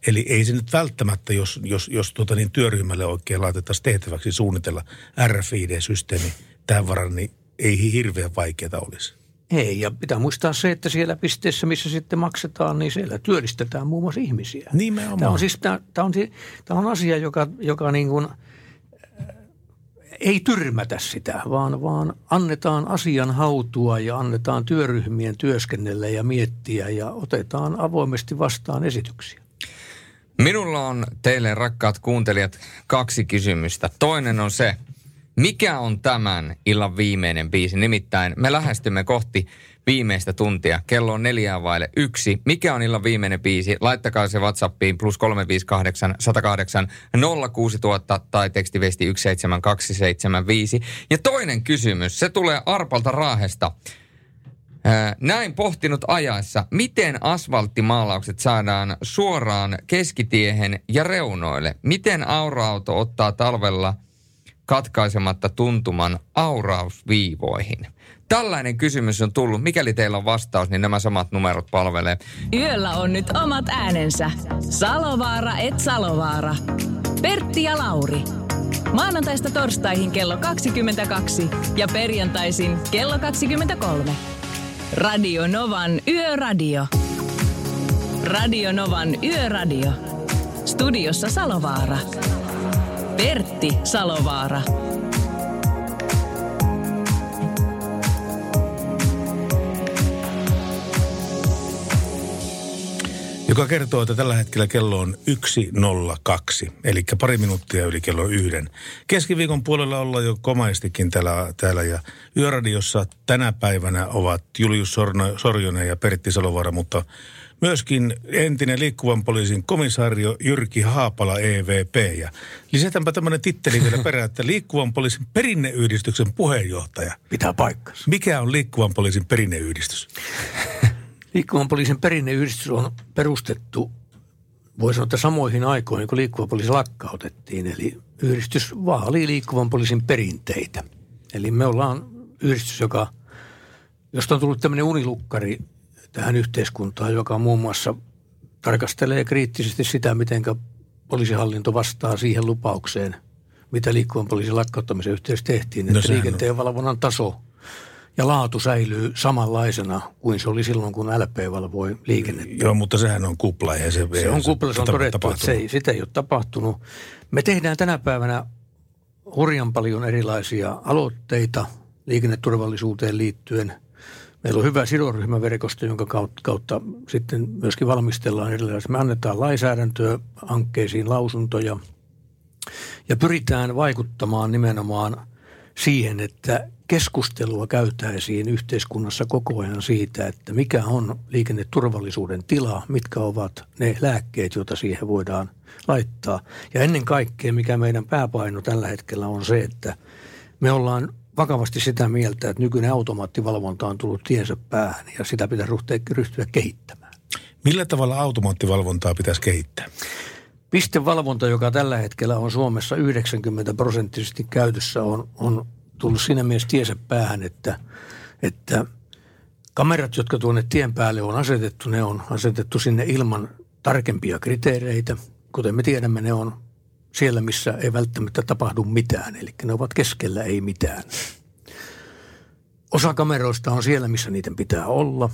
[SPEAKER 2] Eli ei se nyt välttämättä, jos, jos, jos tuota niin työryhmälle oikein laitettaisiin tehtäväksi suunnitella RFID-systeemi tähän varaan, niin ei hirveän vaikeaa olisi.
[SPEAKER 5] Ei, ja pitää muistaa se, että siellä pisteessä, missä sitten maksetaan, niin siellä työllistetään muun muassa ihmisiä.
[SPEAKER 2] Nimenomaan.
[SPEAKER 5] Tämä on siis tämä, tämä on, tämä on asia, joka, joka niin kuin, ei tyrmätä sitä, vaan, vaan annetaan asian hautua ja annetaan työryhmien työskennellä ja miettiä ja otetaan avoimesti vastaan esityksiä.
[SPEAKER 3] Minulla on teille rakkaat kuuntelijat kaksi kysymystä. Toinen on se, mikä on tämän illan viimeinen biisi? Nimittäin me lähestymme kohti viimeistä tuntia. Kello on neljää vaille yksi. Mikä on illan viimeinen biisi? Laittakaa se WhatsAppiin plus 358 108 06000 tai tekstiviesti 17275. Ja toinen kysymys, se tulee Arpalta Raahesta. Näin pohtinut ajaessa, miten asfalttimaalaukset saadaan suoraan keskitiehen ja reunoille? Miten aura-auto ottaa talvella katkaisematta tuntuman aurausviivoihin? Tällainen kysymys on tullut. Mikäli teillä on vastaus, niin nämä samat numerot palvelee.
[SPEAKER 1] Yöllä on nyt omat äänensä. Salovaara et Salovaara. Pertti ja Lauri. Maanantaista torstaihin kello 22 ja perjantaisin kello 23. Radio Novan Yöradio. Radio Novan Yöradio. Studiossa Salovaara. Pertti Salovaara.
[SPEAKER 2] Joka kertoo, että tällä hetkellä kello on 1.02, eli pari minuuttia yli kello yhden. Keskiviikon puolella ollaan jo komaistikin täällä, täällä ja Yöradiossa tänä päivänä ovat Julius Sorno, Sorjonen ja Pertti Salovaara, mutta myöskin entinen liikkuvan poliisin komisario Jyrki Haapala EVP. Ja lisätäänpä tämmöinen titteli vielä perään, että liikkuvan poliisin perinneyhdistyksen puheenjohtaja.
[SPEAKER 5] Pitää paikkansa.
[SPEAKER 2] Mikä on liikkuvan poliisin perinneyhdistys?
[SPEAKER 5] Liikkuvan poliisin perinneyhdistys on perustettu voi sanoa, että samoihin aikoihin, kun liikkuva poliisi lakkautettiin, eli yhdistys vaalii liikkuvan poliisin perinteitä. Eli me ollaan yhdistys, joka, josta on tullut tämmöinen unilukkari tähän yhteiskuntaan, joka muun muassa tarkastelee kriittisesti sitä, miten poliisihallinto vastaa siihen lupaukseen, mitä liikkuvan poliisin lakkauttamisen yhteydessä tehtiin, no että liikenteen valvonnan taso ja laatu säilyy samanlaisena kuin se oli silloin, kun LP valvoi liikennettä.
[SPEAKER 2] Joo, mutta sehän on kupla. Ja se,
[SPEAKER 5] se on kupla, se on todettu, tapahtunut. että se ei, sitä ei ole tapahtunut. Me tehdään tänä päivänä hurjan paljon erilaisia aloitteita liikenneturvallisuuteen liittyen. Meillä on hyvä sidosryhmäverkosto, jonka kautta, kautta sitten myöskin valmistellaan erilaisia. Me annetaan lainsäädäntöä, hankkeisiin lausuntoja ja pyritään vaikuttamaan nimenomaan siihen, että keskustelua käytäisiin yhteiskunnassa koko ajan siitä, että mikä on liikenneturvallisuuden tila, mitkä ovat ne lääkkeet, joita siihen voidaan laittaa. Ja ennen kaikkea, mikä meidän pääpaino tällä hetkellä on se, että me ollaan vakavasti sitä mieltä, että nykyinen automaattivalvonta on tullut tiensä päähän ja sitä pitää ryhtyä kehittämään.
[SPEAKER 2] Millä tavalla automaattivalvontaa pitäisi kehittää?
[SPEAKER 5] Pistevalvonta, joka tällä hetkellä on Suomessa 90 prosenttisesti käytössä, on, on tullut siinä mielessä tiesä päähän, että, että kamerat, jotka tuonne tien päälle on asetettu, ne on asetettu sinne ilman tarkempia kriteereitä. Kuten me tiedämme, ne on siellä, missä ei välttämättä tapahdu mitään, eli ne ovat keskellä ei mitään. Osa kameroista on siellä, missä niiden pitää olla.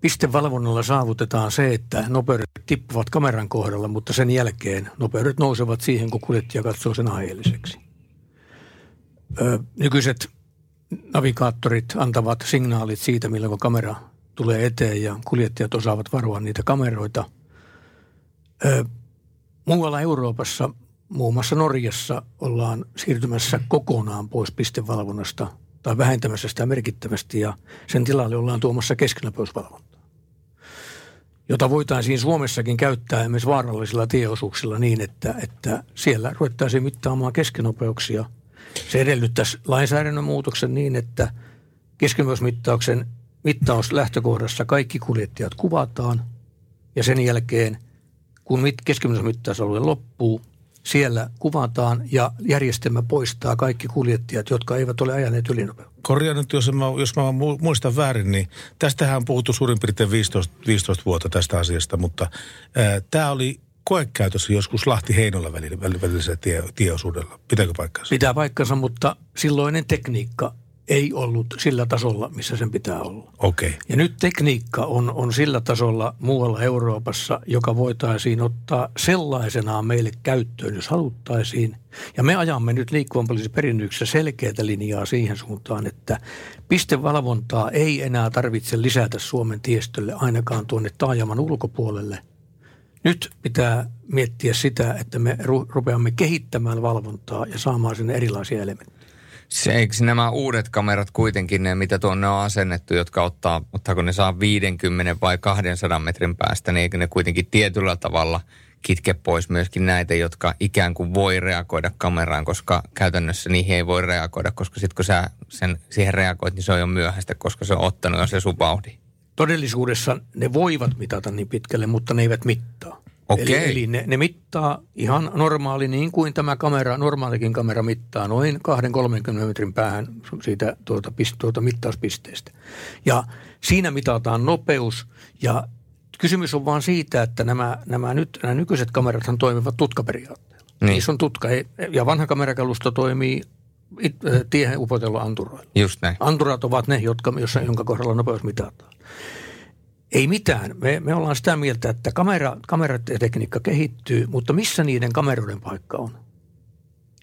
[SPEAKER 5] Pistevalvonnalla saavutetaan se, että nopeudet tippuvat kameran kohdalla, mutta sen jälkeen nopeudet nousevat siihen, kun kuljettaja katsoo sen aiheelliseksi. Nykyiset navigaattorit antavat signaalit siitä, milloin kamera tulee eteen ja kuljettajat osaavat varoa niitä kameroita. Muualla Euroopassa, muun muassa Norjassa, ollaan siirtymässä kokonaan pois pistevalvonnasta tai vähentämässä sitä merkittävästi ja sen tilalle ollaan tuomassa keskinopeusvalvontaa, jota voitaisiin Suomessakin käyttää esimerkiksi vaarallisilla tieosuuksilla niin, että, että siellä ruvettaisiin mittaamaan keskinopeuksia. Se edellyttäisi lainsäädännön muutoksen niin, että keskinopeusmittauksen mittaus lähtökohdassa kaikki kuljettajat kuvataan ja sen jälkeen – kun mit, keskimmäismittausalue loppuu, siellä kuvataan ja järjestelmä poistaa kaikki kuljettajat, jotka eivät ole ajaneet ylinopeutta.
[SPEAKER 2] Korjaan nyt, jos mä, jos mä muistan väärin, niin tästähän on puhuttu suurin piirtein 15, 15 vuotta tästä asiasta, mutta tämä oli koekäytössä joskus Lahti-Heinolla välillä, välisellä tie, tieosuudella. Pitääkö paikkansa?
[SPEAKER 5] Pitää paikkansa, mutta silloinen tekniikka ei ollut sillä tasolla, missä sen pitää olla.
[SPEAKER 2] Okay.
[SPEAKER 5] Ja nyt tekniikka on, on sillä tasolla muualla Euroopassa, joka voitaisiin ottaa sellaisenaan meille käyttöön, jos haluttaisiin. Ja me ajamme nyt liikkuvan poliisin perinnöksessä selkeää linjaa siihen suuntaan, että pistevalvontaa ei enää tarvitse lisätä Suomen tiestölle ainakaan tuonne taajaman ulkopuolelle. Nyt pitää miettiä sitä, että me rupeamme kehittämään valvontaa ja saamaan sinne erilaisia elementtejä.
[SPEAKER 3] Se, eikö nämä uudet kamerat kuitenkin, ne, mitä tuonne on asennettu, jotka ottaa, ottaako ne saa 50 vai 200 metrin päästä, niin eikö ne kuitenkin tietyllä tavalla kitke pois myöskin näitä, jotka ikään kuin voi reagoida kameraan, koska käytännössä niihin ei voi reagoida, koska sitten kun sä sen, siihen reagoit, niin se on jo myöhäistä, koska se on ottanut jo se supauhdi.
[SPEAKER 5] Todellisuudessa ne voivat mitata niin pitkälle, mutta ne eivät mittaa.
[SPEAKER 3] Okei.
[SPEAKER 5] Eli, eli ne, ne mittaa ihan normaali, niin kuin tämä kamera, normaalikin kamera mittaa noin 2-30 metrin päähän siitä tuota, tuota mittauspisteestä. Ja siinä mitataan nopeus ja kysymys on vaan siitä, että nämä, nämä, nyt, nämä nykyiset kamerathan toimivat tutkaperiaatteella. Niin. Niissä on tutka ja vanha kamerakalusto toimii tiehen upotella anturoilla.
[SPEAKER 3] Just näin.
[SPEAKER 5] Anturat ovat ne, jotka, jossa, jonka kohdalla nopeus mitataan. Ei mitään. Me, me ollaan sitä mieltä, että kamera, kameratekniikka kehittyy, mutta missä niiden kameroiden paikka on?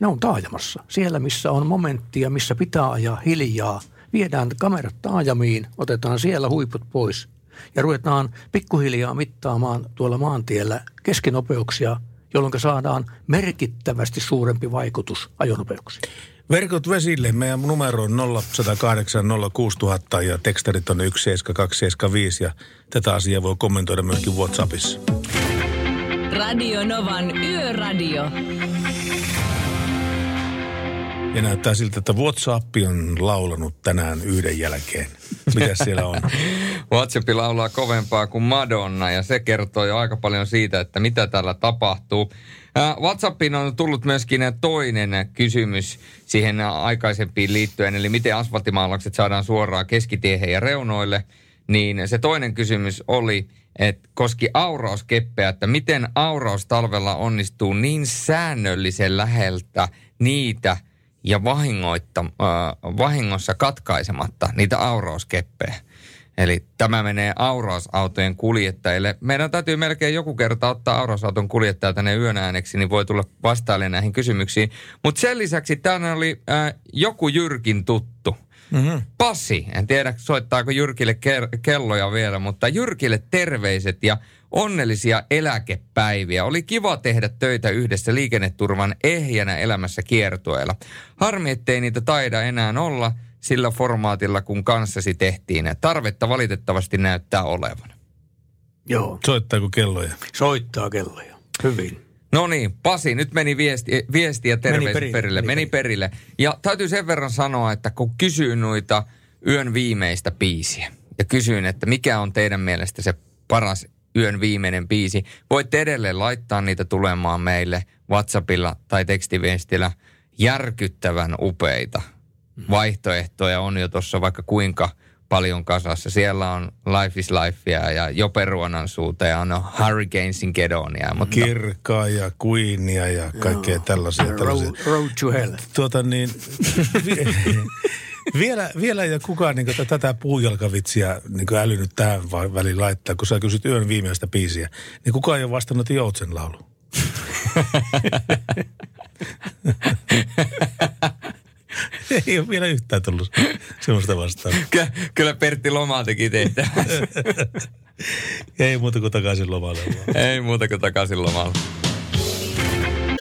[SPEAKER 5] Ne on taajamassa. Siellä, missä on momenttia, missä pitää ajaa hiljaa. Viedään kamerat taajamiin, otetaan siellä huiput pois ja ruvetaan pikkuhiljaa mittaamaan tuolla maantiellä keskinopeuksia, jolloin saadaan merkittävästi suurempi vaikutus ajonopeuksiin.
[SPEAKER 2] Verkot vesille. Meidän numero on 0108 06000 ja tekstarit on 17275 ja tätä asiaa voi kommentoida myöskin WhatsAppissa.
[SPEAKER 1] Radio Novan Yöradio.
[SPEAKER 2] Ja näyttää siltä, että WhatsApp on laulanut tänään yhden jälkeen. Mitä siellä on?
[SPEAKER 3] WhatsApp laulaa kovempaa kuin Madonna ja se kertoo jo aika paljon siitä, että mitä täällä tapahtuu. WhatsAppiin on tullut myöskin toinen kysymys siihen aikaisempiin liittyen, eli miten asfalttimaalaukset saadaan suoraan keskitiehen ja reunoille. Niin se toinen kysymys oli, että koski aurauskeppeä, että miten auraus talvella onnistuu niin säännöllisen läheltä niitä ja vahingoitta, äh, vahingossa katkaisematta niitä aurauskeppejä. Eli tämä menee aurausautojen kuljettajille. Meidän täytyy melkein joku kerta ottaa aurausauton kuljettaja tänne yön ääneksi, niin voi tulla vastaille näihin kysymyksiin. Mutta sen lisäksi tänne oli äh, joku Jyrkin tuttu. Mm-hmm. Pasi, en tiedä soittaako Jyrkille ker- kelloja vielä, mutta Jyrkille terveiset ja onnellisia eläkepäiviä. Oli kiva tehdä töitä yhdessä liikenneturvan ehjänä elämässä kiertueella. Harmi, ettei niitä taida enää olla – sillä formaatilla, kun kanssasi tehtiin. Tarvetta valitettavasti näyttää olevan.
[SPEAKER 5] Joo.
[SPEAKER 2] Soittaako kelloja?
[SPEAKER 5] Soittaa kelloja. Hyvin.
[SPEAKER 3] No niin, Pasi, nyt meni viesti, viesti ja terveiset meni perille, perille. Meni, meni perille. Ja täytyy sen verran sanoa, että kun kysyin noita yön viimeistä biisiä ja kysyin, että mikä on teidän mielestä se paras yön viimeinen biisi, voitte edelleen laittaa niitä tulemaan meille WhatsAppilla tai tekstiviestillä järkyttävän upeita vaihtoehtoja on jo tuossa vaikka kuinka paljon kasassa. Siellä on Life is Lifea ja Jope Ruonansuuta ja on Hurricanesin Kedonia.
[SPEAKER 2] Mutta... Kirkkaa ja Queenia ja kaikkea Joo. tällaisia. tällaisia.
[SPEAKER 5] Road, road to Hell.
[SPEAKER 2] Tuota niin, vielä, vielä ei ole kukaan niin kuin, tätä puujalkavitsiä niin kuin älynyt tähän väliin laittaa, kun sä kysyt yön viimeistä biisiä. Niin kukaan ei ole vastannut Joutsen laulu. Ei ole vielä yhtään tullut semmoista vastaan.
[SPEAKER 3] Ky- kyllä Pertti Lomaa teki tehtävänsä.
[SPEAKER 2] Ei muuta kuin takaisin lomalle.
[SPEAKER 3] Ei muuta kuin takaisin lomalle.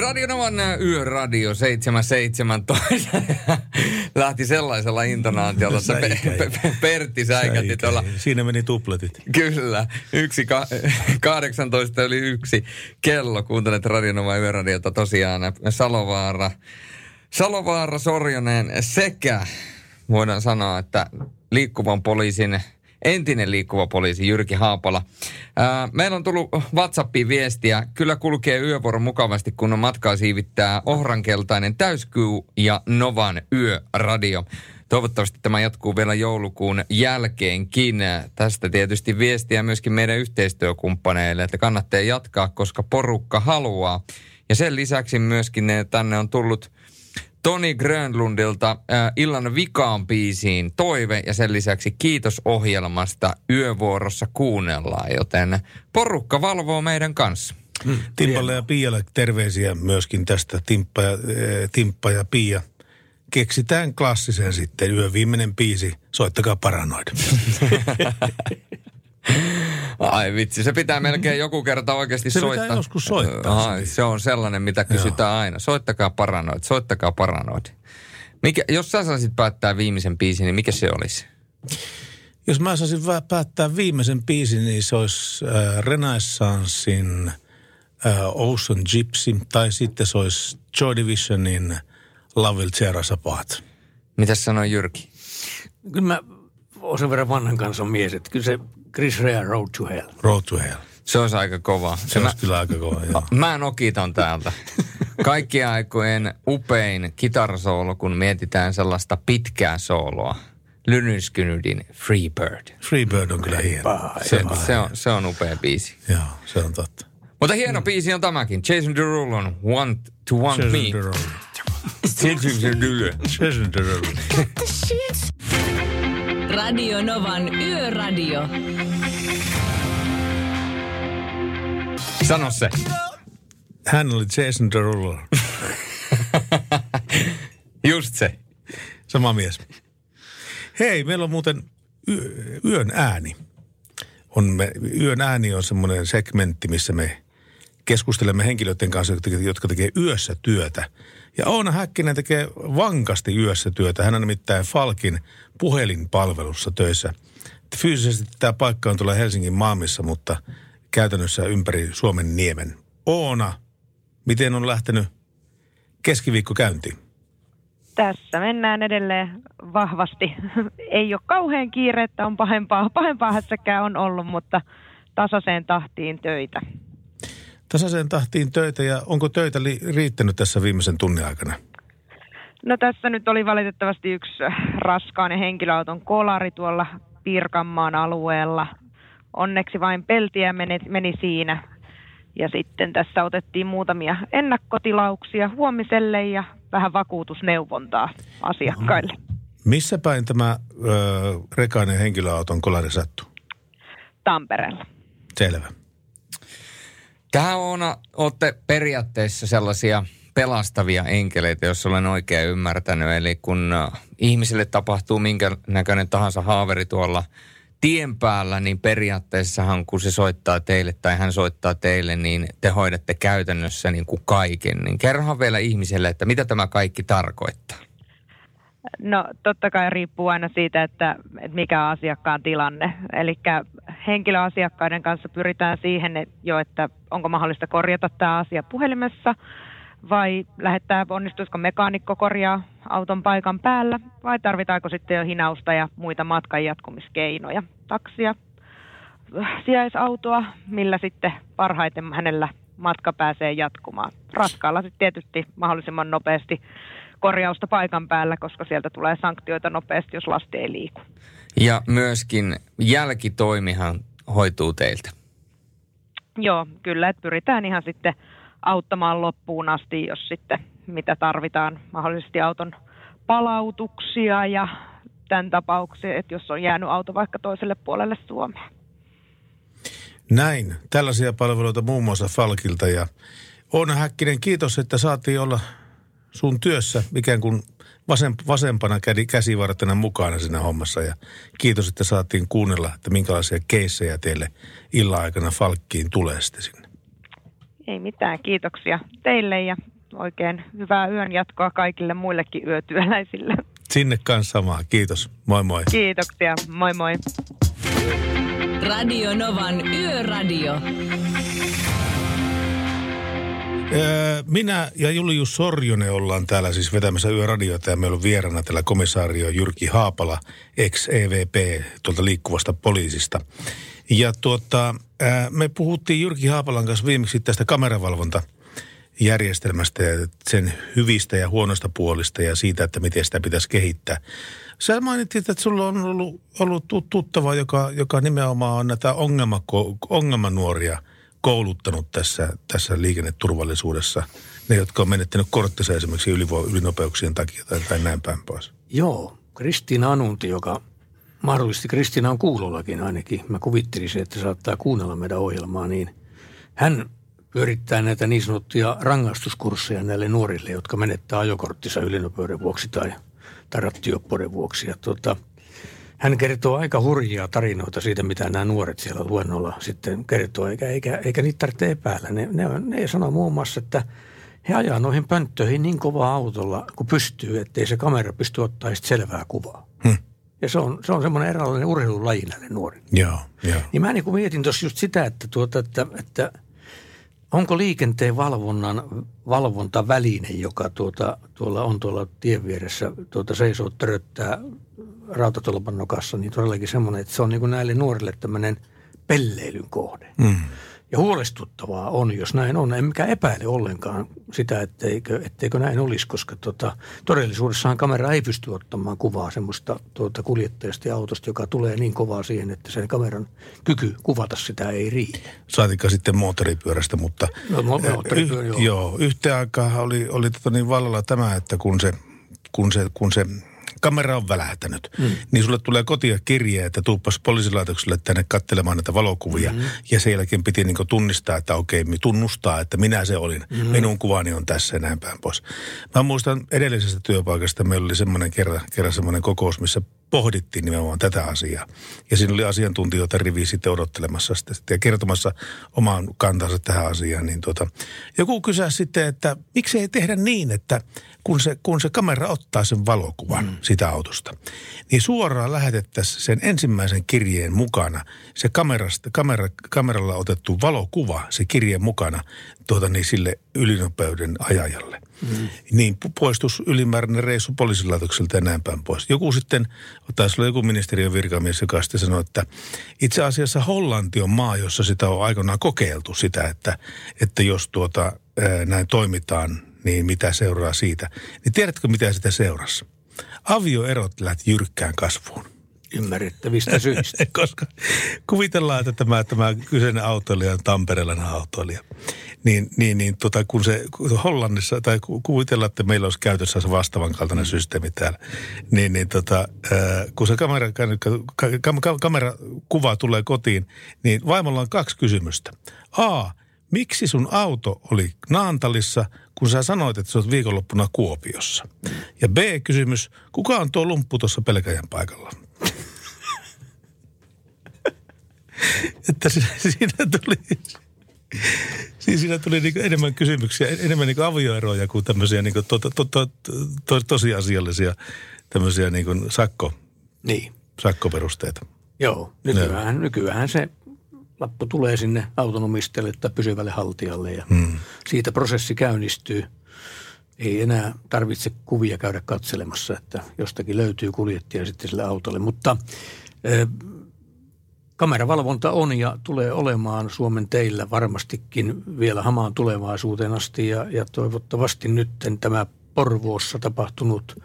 [SPEAKER 3] Radionovan yöradio 717 lähti sellaisella intonaatiolla, että pe- pe- pe- Pertti säikätti tuolla.
[SPEAKER 2] Siinä meni tupletit.
[SPEAKER 3] Kyllä. Yksi ka- 18 oli yksi kello. Kuuntelet Radionovan yöradiota tosiaan. Salovaara, Salovaara Sorjonen sekä voidaan sanoa, että liikkuvan poliisin entinen liikkuva poliisi Jyrki Haapala. Ää, meillä on tullut WhatsAppiin viestiä. Kyllä kulkee yövuoro mukavasti, kun on matkaa siivittää ohrankeltainen täyskyy ja Novan yöradio. Toivottavasti tämä jatkuu vielä joulukuun jälkeenkin. Tästä tietysti viestiä myöskin meidän yhteistyökumppaneille, että kannattaa jatkaa, koska porukka haluaa. Ja sen lisäksi myöskin tänne on tullut Toni Grönlundilta äh, illan vikaan biisiin toive ja sen lisäksi kiitos ohjelmasta yövuorossa kuunnellaan, joten porukka valvoo meidän kanssa.
[SPEAKER 2] Hmm. Timpalle ja Pialle terveisiä myöskin tästä Timppa ja, äh, Timppa ja Pia. Keksitään klassisen sitten yön viimeinen biisi, soittakaa paranoida.
[SPEAKER 3] Ai vitsi, se pitää melkein joku kerta oikeasti
[SPEAKER 2] se
[SPEAKER 3] soittaa.
[SPEAKER 2] Se joskus soittaa.
[SPEAKER 3] Ai, se on sellainen, mitä kysytään Joo. aina. Soittakaa paranoid, soittakaa paranoid. Mikä, jos sä saisit päättää viimeisen biisin, niin mikä se olisi?
[SPEAKER 2] Jos mä saisin päättää viimeisen biisin, niin se olisi äh, Renaissancein äh, Ocean Gypsy, tai sitten se olisi Joy Divisionin Love Will Tear Us Apart.
[SPEAKER 3] Mitäs sanoi Jyrki?
[SPEAKER 5] Kyllä mä olen sen verran vanhan kanssa mies, että kyllä se Chris Rea Road to Hell.
[SPEAKER 2] Road to Hell.
[SPEAKER 3] Se olisi aika kova.
[SPEAKER 2] Se olisi kyllä aika kova, joo.
[SPEAKER 3] Mä nokitan täältä. Kaikkien aikojen upein kitarasoolo, kun mietitään sellaista pitkää sooloa. Lynyrskynydin Freebird.
[SPEAKER 2] Freebird on kyllä hieno.
[SPEAKER 3] Se, se, on, se on upea biisi.
[SPEAKER 2] Joo, se on totta.
[SPEAKER 3] Mutta hieno mm. biisi on tämäkin. Jason Derulo Want to Want Jason Me. Derulo. Jason Derulo.
[SPEAKER 2] Jason Derulo.
[SPEAKER 1] Radio Novan Yöradio.
[SPEAKER 3] Sano se.
[SPEAKER 2] Hän oli Jason Derulo.
[SPEAKER 3] Just se.
[SPEAKER 2] Sama mies. Hei, meillä on muuten yö, yön ääni. On me, yön ääni on semmoinen segmentti, missä me keskustelemme henkilöiden kanssa, jotka tekee, yössä työtä. Ja Oona Häkkinen tekee vankasti yössä työtä. Hän on nimittäin Falkin puhelinpalvelussa töissä. Fyysisesti tämä paikka on tuolla Helsingin maamissa, mutta käytännössä ympäri Suomen niemen. Oona, miten on lähtenyt keskiviikko käyntiin?
[SPEAKER 6] Tässä mennään edelleen vahvasti. Ei ole kauhean kiire, että on pahempaa, pahempaa hässäkään on ollut, mutta tasaiseen tahtiin töitä.
[SPEAKER 2] Tasaiseen tahtiin töitä ja onko töitä li- riittänyt tässä viimeisen tunnin aikana?
[SPEAKER 6] No tässä nyt oli valitettavasti yksi raskainen henkilöauton kolari tuolla Pirkanmaan alueella. Onneksi vain peltiä meni, meni siinä. Ja sitten tässä otettiin muutamia ennakkotilauksia huomiselle ja vähän vakuutusneuvontaa asiakkaille.
[SPEAKER 2] Missä päin tämä ö, rekainen henkilöauton kolari sattuu?
[SPEAKER 6] Tampereella.
[SPEAKER 2] Selvä.
[SPEAKER 3] Tähän on, olette periaatteessa sellaisia pelastavia enkeleitä, jos olen oikein ymmärtänyt. Eli kun ihmiselle tapahtuu minkä näköinen tahansa haaveri tuolla tien päällä, niin periaatteessahan kun se soittaa teille tai hän soittaa teille, niin te hoidatte käytännössä niin kuin kaiken. Niin kerrohan vielä ihmiselle, että mitä tämä kaikki tarkoittaa.
[SPEAKER 6] No totta kai riippuu aina siitä, että, että mikä on asiakkaan tilanne. Eli henkilöasiakkaiden kanssa pyritään siihen että jo, että onko mahdollista korjata tämä asia puhelimessa vai lähettää, onnistuisiko mekaanikko korjaa auton paikan päällä vai tarvitaanko sitten jo hinausta ja muita matkan jatkumiskeinoja. Taksia, sijaisautoa, millä sitten parhaiten hänellä matka pääsee jatkumaan. Raskaalla sitten tietysti mahdollisimman nopeasti korjausta paikan päällä, koska sieltä tulee sanktioita nopeasti, jos lasti ei liiku.
[SPEAKER 3] Ja myöskin jälkitoimihan hoituu teiltä.
[SPEAKER 6] Joo, kyllä, että pyritään ihan sitten auttamaan loppuun asti, jos sitten mitä tarvitaan, mahdollisesti auton palautuksia ja tämän tapauksen, että jos on jäänyt auto vaikka toiselle puolelle Suomea.
[SPEAKER 2] Näin. Tällaisia palveluita muun muassa Falkilta ja Oona Häkkinen, kiitos, että saatiin olla sun työssä ikään kuin vasem, vasempana kädi, käsivartena mukana siinä hommassa. Ja kiitos, että saatiin kuunnella, että minkälaisia keissejä teille illan aikana Falkkiin tulee sitten sinne.
[SPEAKER 6] Ei mitään, kiitoksia teille ja oikein hyvää yön jatkoa kaikille muillekin yötyöläisille.
[SPEAKER 2] Sinne kanssa samaa. Kiitos. Moi moi.
[SPEAKER 6] Kiitoksia. Moi moi.
[SPEAKER 1] Radio Novan Yöradio.
[SPEAKER 2] Minä ja Julius Sorjonen ollaan täällä siis vetämässä yöradiota ja meillä on vierana täällä komisaario Jyrki Haapala, ex-EVP tuolta liikkuvasta poliisista. Ja tuota, me puhuttiin Jyrki Haapalan kanssa viimeksi tästä kameravalvonta järjestelmästä ja sen hyvistä ja huonosta puolista ja siitä, että miten sitä pitäisi kehittää. Sä mainitsit, että sulla on ollut, ollut tuttava, joka, joka nimenomaan on näitä ongelmanuoria – kouluttanut tässä, tässä liikenneturvallisuudessa? Ne, jotka on menettänyt korttinsa esimerkiksi ylivo- ylinopeuksien takia tai, tai näin päin pois.
[SPEAKER 5] Joo, Kristiina Anunti, joka mahdollisesti Kristiina on kuulollakin ainakin. Mä kuvittelisin, että saattaa kuunnella meidän ohjelmaa, niin hän pyörittää näitä niin sanottuja rangaistuskursseja näille nuorille, jotka menettää ajokorttinsa ylinopeuden vuoksi tai, tai vuoksi. Ja tuota, hän kertoo aika hurjia tarinoita siitä, mitä nämä nuoret siellä luennolla sitten kertoo, eikä, eikä, eikä niitä tarvitse epäillä. Ne, ne, ne sanoo muun muassa, että he ajaa noihin pönttöihin niin kovaa autolla, kun pystyy, ettei se kamera pysty ottaa selvää kuvaa. Hmm. Ja se on, se on semmoinen eräänlainen urheilulaji näille nuorille.
[SPEAKER 2] Joo, joo.
[SPEAKER 5] Niin mä niin kuin mietin tuossa just sitä, että, tuota, että, että onko liikenteen valvonnan valvontaväline, joka tuota, tuolla on tuolla tien vieressä, tuota seisoo töröttää rautatolpan nokassa, niin todellakin semmoinen, että se on niin kuin näille nuorille tämmöinen pelleilyn kohde. Mm. Ja huolestuttavaa on, jos näin on. Emmekä epäile ollenkaan sitä, etteikö, etteikö näin olisi, koska tota, todellisuudessahan kamera ei pysty ottamaan kuvaa semmoista tuota kuljettajasta ja autosta, joka tulee niin kovaa siihen, että sen kameran kyky kuvata sitä ei riitä.
[SPEAKER 2] Saatika sitten moottoripyörästä, mutta...
[SPEAKER 5] No, moottoripyörä,
[SPEAKER 2] yh, joo. joo. Yhteen aikaan oli, oli tota niin vallalla tämä, että kun se, kun se, kun se kamera on välähtänyt. Mm. Niin sulle tulee kotia kirje, että tuuppas poliisilaitokselle tänne katselemaan näitä valokuvia. Mm. Ja sen jälkeen piti niin tunnistaa, että okei, tunnustaa, että minä se olin. Mm. Minun kuvani on tässä ja näin päin pois. Mä muistan edellisestä työpaikasta, meillä oli semmoinen kerran, kerran semmoinen kokous, missä pohdittiin nimenomaan tätä asiaa. Ja siinä oli asiantuntijoita rivi sitten odottelemassa sitten, ja kertomassa oman kantansa tähän asiaan. Niin tuota, joku kysää sitten, että miksi ei tehdä niin, että kun se, kun se kamera ottaa sen valokuvan mm. sitä autosta, niin suoraan lähetettäisiin sen ensimmäisen kirjeen mukana se kamerasta, kamera, kameralla otettu valokuva, se kirjeen mukana tuota, niin sille ylinopeuden ajajalle. Mm. Niin poistus ylimääräinen reissu poliisilaitokselta ja näin päin pois. Joku sitten, taisi olla joku ministeriön virkamies, joka sitten sanoi, että itse asiassa Hollanti on maa, jossa sitä on aikoinaan kokeiltu sitä, että, että jos tuota, näin toimitaan, niin mitä seuraa siitä. Niin tiedätkö, mitä sitä seurasi? Avioerot lähti jyrkkään kasvuun.
[SPEAKER 5] Ymmärrettävistä syistä.
[SPEAKER 2] Koska kuvitellaan, että tämä, tämä kyseinen autoilija on tamperelainen autoilija. Niin, niin, niin tota, kun se Hollannissa, tai kuvitellaan, että meillä olisi käytössä se vastaavan kaltainen mm. systeemi täällä, niin, niin tota, kun se kamera, kamera, kamerakuva tulee kotiin, niin vaimolla on kaksi kysymystä. A, miksi sun auto oli Naantalissa, kun sä sanoit, että sä oot viikonloppuna Kuopiossa? Ja B-kysymys, kuka on tuo lumppu tuossa pelkäjän paikalla? että siinä tuli, siis siinä tuli niin enemmän kysymyksiä, enemmän niin avioeroja kuin tämmöisiä niin to, to, to, to, to, tosiasiallisia tämmöisiä niin sakko, niin. sakkoperusteita.
[SPEAKER 5] Joo, nykyään, nykyään se lappu tulee sinne autonomistajalle tai pysyvälle haltijalle ja hmm. siitä prosessi käynnistyy. Ei enää tarvitse kuvia käydä katselemassa, että jostakin löytyy kuljettaja sitten sille autolle. Mutta ö, kameravalvonta on ja tulee olemaan Suomen teillä varmastikin vielä hamaan tulevaisuuteen asti ja, ja toivottavasti nyt tämä Porvoossa tapahtunut –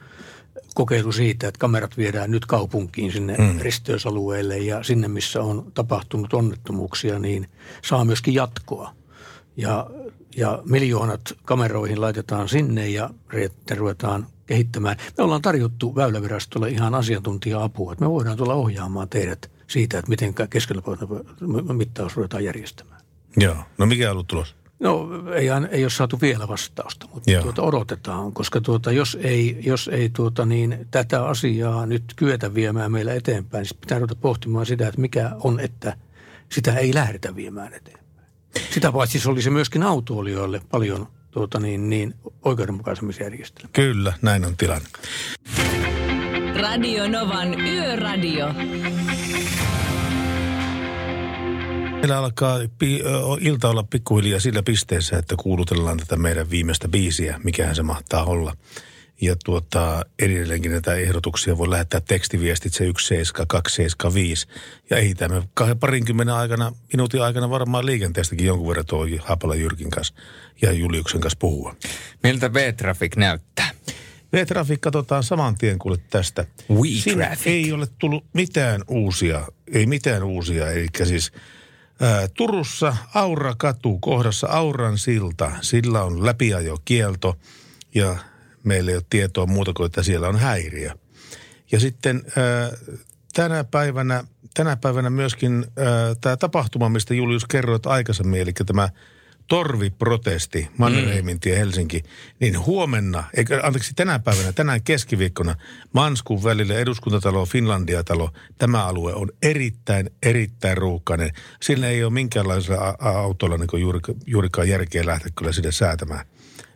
[SPEAKER 5] kokeilu siitä, että kamerat viedään nyt kaupunkiin sinne mm. risteysalueelle ja sinne, missä on tapahtunut onnettomuuksia, niin saa myöskin jatkoa. Ja, ja miljoonat kameroihin laitetaan sinne ja ruvetaan kehittämään. Me ollaan tarjottu Väylävirastolle ihan asiantuntija-apua, että me voidaan tulla ohjaamaan teidät siitä, että miten keskellä mittaus ruvetaan järjestämään.
[SPEAKER 2] Joo. No mikä on ollut tulos?
[SPEAKER 5] No ei, ei ole saatu vielä vastausta, mutta tuota, odotetaan, koska tuota, jos ei, jos ei tuota, niin tätä asiaa nyt kyetä viemään meillä eteenpäin, niin pitää ruveta pohtimaan sitä, että mikä on, että sitä ei lähdetä viemään eteenpäin. Sitä paitsi se olisi myöskin autoilijoille paljon tuota, niin, niin oikeudenmukaisemmissa
[SPEAKER 2] Kyllä, näin on tilanne.
[SPEAKER 1] Radio Novan Yöradio.
[SPEAKER 2] Meillä alkaa pi, ilta olla pikkuhiljaa sillä pisteessä, että kuulutellaan tätä meidän viimeistä biisiä, mikähän se mahtaa olla. Ja tuota, edelleenkin näitä ehdotuksia voi lähettää tekstiviestitse 17275. Ja ehitämme kahden parinkymmenen aikana, minuutin aikana varmaan liikenteestäkin jonkun verran tuo Hapala Jyrkin kanssa ja Juliuksen kanssa puhua.
[SPEAKER 3] Miltä V-Traffic näyttää?
[SPEAKER 2] V-Traffic katsotaan saman tien kuule tästä.
[SPEAKER 3] Siinä
[SPEAKER 2] ei ole tullut mitään uusia, ei mitään uusia, eli siis – Turussa Aura-katu kohdassa Auran silta. Sillä on läpiajokielto ja meillä ei ole tietoa muuta kuin, että siellä on häiriö. Ja sitten tänä päivänä, tänä päivänä myöskin tämä tapahtuma, mistä Julius kerroit aikaisemmin, eli tämä – torviprotesti Mannerheimin tie Helsinki, niin huomenna, eikä, anteeksi tänä päivänä, tänään keskiviikkona Manskun välillä eduskuntatalo, Finlandia-talo, tämä alue on erittäin, erittäin ruuhkainen. Sillä ei ole minkäänlaisella autolla niin juuri, juurikaan järkeä lähteä kyllä sinne säätämään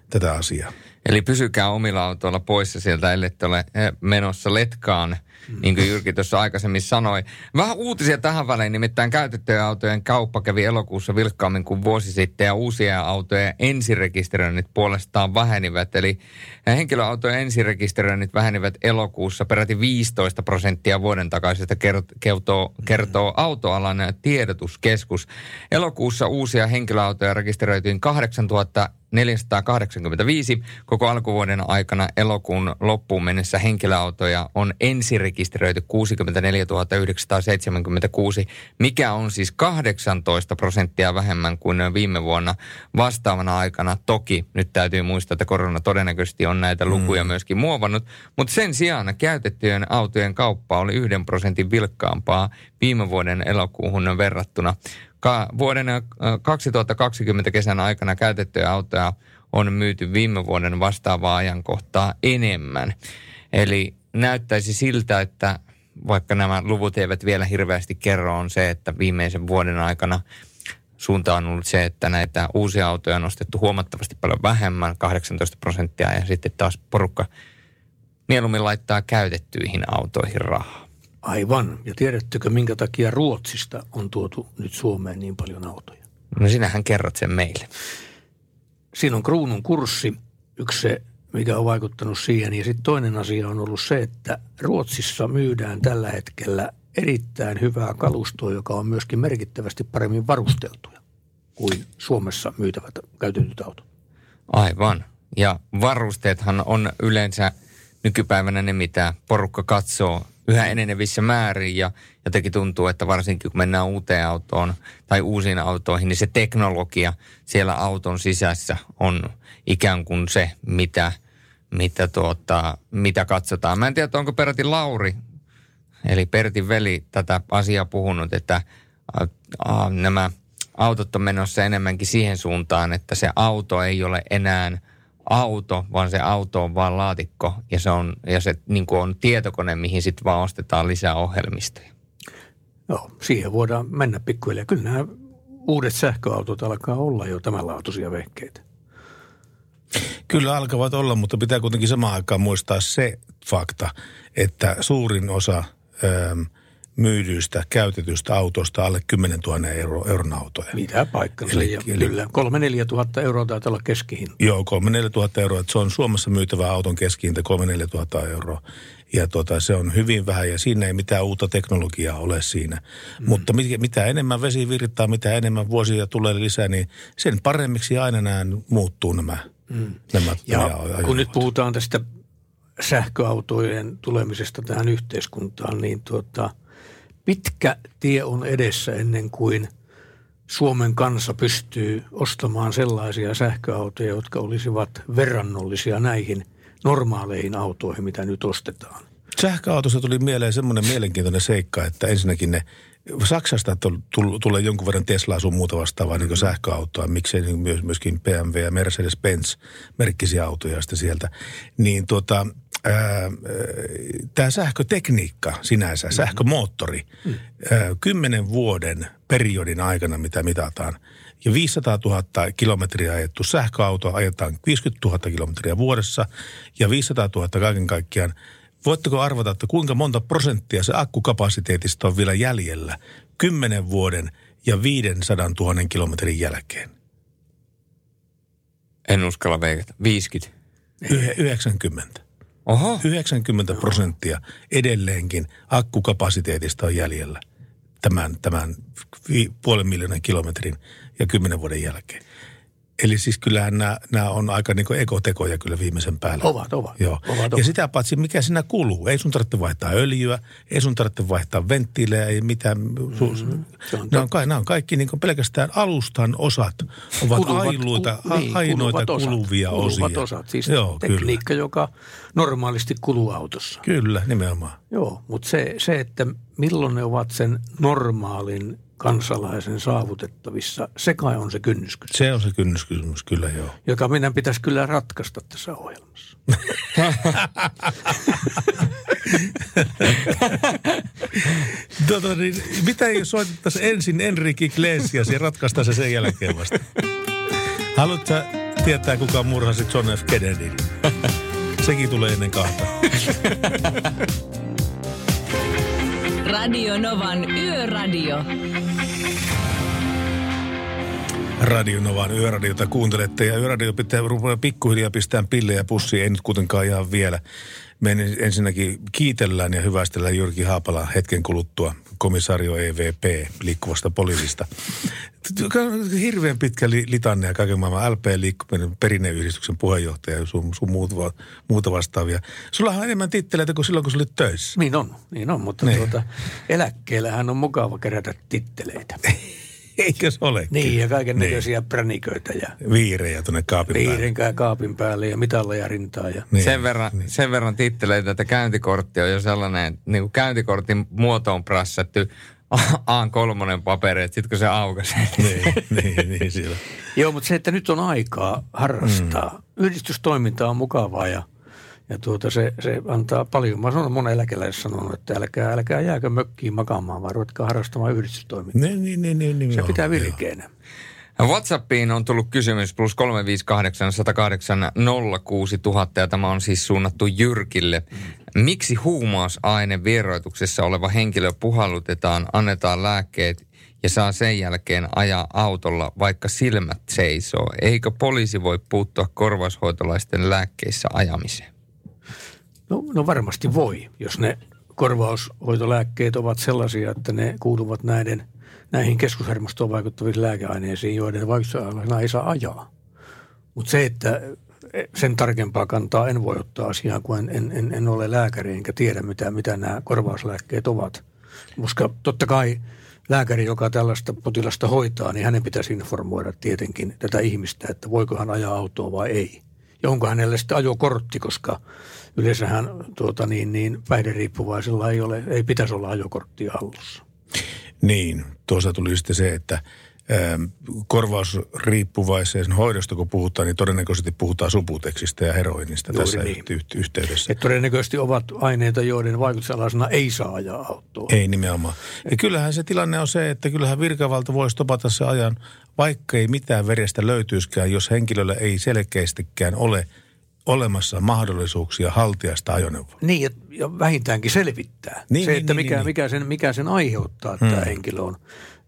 [SPEAKER 2] tätä asiaa.
[SPEAKER 3] Eli pysykää omilla autoilla poissa sieltä, ellei ole eh, menossa letkaan – niin kuin Jyrki tuossa aikaisemmin sanoi. Vähän uutisia tähän väliin, nimittäin käytettyjen autojen kauppa kävi elokuussa vilkkaammin kuin vuosi sitten ja uusia autoja ensirekisteröinnit puolestaan vähenivät. Eli henkilöautojen ensirekisteröinnit vähenivät elokuussa peräti 15 prosenttia vuoden takaisesta kertoo, kertoo autoalan tiedotuskeskus. Elokuussa uusia henkilöautoja rekisteröitiin 8000 485, koko alkuvuoden aikana elokuun loppuun mennessä henkilöautoja on ensirekisteröity 64 976, mikä on siis 18 prosenttia vähemmän kuin viime vuonna vastaavana aikana. Toki nyt täytyy muistaa, että korona todennäköisesti on näitä lukuja mm. myöskin muovannut, mutta sen sijaan käytettyjen autojen kauppa oli yhden prosentin vilkkaampaa viime vuoden elokuuhun verrattuna. Ka- vuoden 2020 kesän aikana käytettyjä autoja on myyty viime vuoden vastaavaa ajankohtaa enemmän. Eli näyttäisi siltä, että vaikka nämä luvut eivät vielä hirveästi kerro, on se, että viimeisen vuoden aikana suunta on ollut se, että näitä uusia autoja on ostettu huomattavasti paljon vähemmän, 18 prosenttia, ja sitten taas porukka mieluummin laittaa käytettyihin autoihin rahaa.
[SPEAKER 5] Aivan. Ja tiedättekö, minkä takia Ruotsista on tuotu nyt Suomeen niin paljon autoja?
[SPEAKER 3] No sinähän kerrot sen meille.
[SPEAKER 5] Siinä on kruunun kurssi, yksi se, mikä on vaikuttanut siihen. Ja sitten toinen asia on ollut se, että Ruotsissa myydään tällä hetkellä erittäin hyvää kalustoa, joka on myöskin merkittävästi paremmin varusteltuja kuin Suomessa myytävät käytetyt autot.
[SPEAKER 3] Aivan. Ja varusteethan on yleensä nykypäivänä ne, mitä porukka katsoo yhä enenevissä määrin ja jotenkin tuntuu, että varsinkin kun mennään uuteen autoon tai uusiin autoihin, niin se teknologia siellä auton sisässä on ikään kuin se, mitä, mitä, tuota, mitä katsotaan. Mä en tiedä, onko peräti Lauri, eli Pertin veli, tätä asiaa puhunut, että ä, ä, nämä autot on menossa enemmänkin siihen suuntaan, että se auto ei ole enää – auto, vaan se auto on vaan laatikko ja se, on, ja se niin kuin on tietokone, mihin sitten vaan ostetaan lisää ohjelmistoja.
[SPEAKER 5] Joo, siihen voidaan mennä pikkuhiljaa. Kyllä nämä uudet sähköautot alkaa olla jo tämänlaatuisia vehkeitä.
[SPEAKER 2] Kyllä alkavat olla, mutta pitää kuitenkin samaan aikaan muistaa se fakta, että suurin osa ähm, – myydyistä käytetystä autosta alle 10 000 euro, euron autoja.
[SPEAKER 5] Mitä paikkansa, eli, ja eli, kyllä. 3-4 tuhatta euroa taitaa olla keskihinta.
[SPEAKER 2] Joo, 3-4 tuhatta euroa. Se on Suomessa myytävä auton keskihinta 3-4 tuhatta euroa. Ja tota, se on hyvin vähän ja siinä ei mitään uutta teknologiaa ole siinä. Mm. Mutta mit, mitä enemmän vesi virtaa, mitä enemmän vuosia tulee lisää, niin sen paremmiksi aina nämä muuttuu nämä. Mm. nämä
[SPEAKER 5] ja kun nyt puhutaan tästä sähköautojen tulemisesta tähän yhteiskuntaan, niin tuota – pitkä tie on edessä ennen kuin Suomen kansa pystyy ostamaan sellaisia sähköautoja, jotka olisivat verrannollisia näihin normaaleihin autoihin, mitä nyt ostetaan.
[SPEAKER 2] Sähköautossa tuli mieleen semmoinen mielenkiintoinen seikka, että ensinnäkin ne Saksasta tulee jonkun verran Teslaa sun muuta vastaavaa niin sähköautoa, miksei niin myös, myöskin BMW ja Mercedes-Benz merkkisiä autoja sieltä. Niin tuota, tämä sähkötekniikka sinänsä, mm-hmm. sähkömoottori, mm. kymmenen vuoden periodin aikana, mitä mitataan, ja 500 000 kilometriä ajettu sähköauto ajetaan 50 000 kilometriä vuodessa ja 500 000 kaiken kaikkiaan. Voitteko arvata, että kuinka monta prosenttia se akkukapasiteetista on vielä jäljellä 10 vuoden ja 500 000 kilometrin jälkeen?
[SPEAKER 3] En uskalla veikata. 50.
[SPEAKER 2] 90.
[SPEAKER 3] Oho.
[SPEAKER 2] 90 prosenttia edelleenkin akkukapasiteetista on jäljellä tämän, tämän puolen miljoonan kilometrin ja kymmenen vuoden jälkeen. Eli siis kyllähän nämä, nämä on aika niin ekotekoja kyllä viimeisen päällä.
[SPEAKER 5] Ovat, ovat.
[SPEAKER 2] Joo.
[SPEAKER 5] ovat,
[SPEAKER 2] ovat. Ja sitä paitsi mikä siinä kuluu. Ei sun tarvitse vaihtaa öljyä, ei sun tarvitse vaihtaa venttiilejä, ei mitään. Mm-hmm. Nämä, on, nämä on kaikki niin pelkästään alustan osat. Ovat kuluvat, ailuita, ku, niin, ainoita kuluvia
[SPEAKER 5] osat,
[SPEAKER 2] osia.
[SPEAKER 5] Kuluvat osat, siis Joo, tekniikka, kyllä. joka normaalisti kuluu autossa.
[SPEAKER 2] Kyllä, nimenomaan.
[SPEAKER 5] Joo, mutta se, se, että milloin ne ovat sen normaalin kansalaisen saavutettavissa, se kai on se kynnyskysymys.
[SPEAKER 2] Se on se kynnyskysymys, kyllä joo.
[SPEAKER 5] Joka meidän pitäisi kyllä ratkaista tässä ohjelmassa.
[SPEAKER 2] tota, niin, mitä ei soitettaisiin ensin Enrique Iglesias ja ratkaista se sen jälkeen vasta? Haluatko tietää, kuka murhasi John F. Kennedy? Sekin tulee ennen kahta.
[SPEAKER 1] Radio Novan Yöradio.
[SPEAKER 2] Radio Novan yöradiota kuuntelette ja yöradio pitää ruveta pikkuhiljaa pistää pillejä pussiin, ei nyt kuitenkaan ihan vielä. Me ensinnäkin kiitellään ja hyvästellään Jyrki Haapala hetken kuluttua komisario EVP liikkuvasta poliisista. Hirveän pitkä li, litanne ja kaiken maailman LP liikkuminen, perinneyhdistyksen puheenjohtaja ja sun, sun muuta, muuta vastaavia. Sulla on enemmän titteleitä kuin silloin, kun sä olit töissä.
[SPEAKER 5] Niin on, niin on mutta niin. Tuota, eläkkeellähän on mukava kerätä titteleitä.
[SPEAKER 2] Eikö se ole?
[SPEAKER 5] Niin, ja kaiken näköisiä niin. präniköitä. Ja
[SPEAKER 2] viirejä tuonne kaapin
[SPEAKER 5] päälle. Viirenkää kaapin päälle ja mitalleja rintaa. Ja...
[SPEAKER 3] Niin. Sen, verran, niin. sen verran titteleitä, että käyntikortti on jo sellainen, niin kuin käyntikortin muoto on prässätty A3 paperi, että sitten kun se aukasi.
[SPEAKER 2] niin, niin, niin siellä.
[SPEAKER 5] Joo, mutta se, että nyt on aikaa harrastaa. Mm. Yhdistystoiminta on mukavaa ja – ja tuota, se, se antaa paljon. Mä sanon monen eläkeläisessä sanonut, että älkää, älkää jääkö mökkiin makaamaan, vaan ruvetkaa harrastamaan yhdistystoimintaa.
[SPEAKER 2] Niin, niin, niin, niin, niin
[SPEAKER 5] se pitää virkeänä.
[SPEAKER 3] WhatsAppiin on tullut kysymys plus 358 108 06000 ja tämä on siis suunnattu Jyrkille. Miksi huumausaine vieroituksessa oleva henkilö puhallutetaan, annetaan lääkkeet ja saa sen jälkeen ajaa autolla, vaikka silmät seisoo? Eikö poliisi voi puuttua korvaushoitolaisten lääkkeissä ajamiseen?
[SPEAKER 5] No, no varmasti voi, jos ne korvaushoitolääkkeet ovat sellaisia, että ne kuuluvat näiden, näihin keskushermostoon vaikuttaviin lääkeaineisiin, joiden vaikutuksena ei saa ajaa. Mutta se, että sen tarkempaa kantaa en voi ottaa asiaan, kun en, en, en, ole lääkäri enkä tiedä, mitä, mitä nämä korvauslääkkeet ovat. Koska totta kai lääkäri, joka tällaista potilasta hoitaa, niin hänen pitäisi informoida tietenkin tätä ihmistä, että voiko hän ajaa autoa vai ei. Ja onko hänellä sitten ajokortti, koska yleensähän tuota niin, niin päihderiippuvaisilla ei, ole, ei pitäisi olla ajokorttia hallussa.
[SPEAKER 2] Niin, tuossa tuli sitten se, että ähm, korvausriippuvaisen hoidosta kun puhutaan, niin todennäköisesti puhutaan suputeksistä ja heroinista Juuri tässä niin. yhteydessä.
[SPEAKER 5] Et todennäköisesti ovat aineita, joiden vaikutusalaisena ei saa ajaa autoa.
[SPEAKER 2] Ei nimenomaan. Ja kyllähän se tilanne on se, että kyllähän virkavalta voisi topata se ajan, vaikka ei mitään verestä löytyiskään, jos henkilöllä ei selkeästikään ole – olemassa mahdollisuuksia haltiasta ajoneuvoa.
[SPEAKER 5] Niin, ja, ja vähintäänkin selvittää. Niin, se, niin, että niin, mikä, niin, mikä, sen, mikä sen aiheuttaa, että hmm. tämä henkilö on.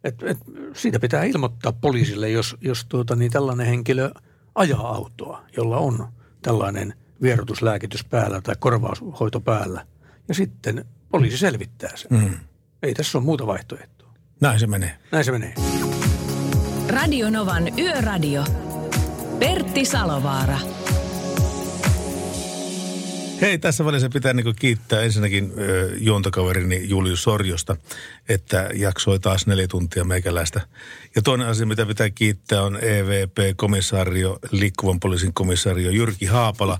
[SPEAKER 5] Et, et, siitä pitää ilmoittaa poliisille, jos, jos tuota, niin tällainen henkilö ajaa autoa, jolla on tällainen vierotuslääkitys päällä tai korvaushoito päällä. Ja sitten poliisi selvittää sen. Hmm. Ei tässä ole muuta vaihtoehtoa.
[SPEAKER 2] Näin se menee.
[SPEAKER 5] Näin se menee.
[SPEAKER 1] Radio Novan Yöradio. Pertti Salovaara.
[SPEAKER 2] Hei, tässä välissä pitää niin kiittää ensinnäkin juontokaverini Julius Sorjosta, että jaksoi taas neljä tuntia meikäläistä. Ja toinen asia, mitä pitää kiittää, on EVP-komissaario, liikkuvan poliisin komissaario Jyrki Haapala.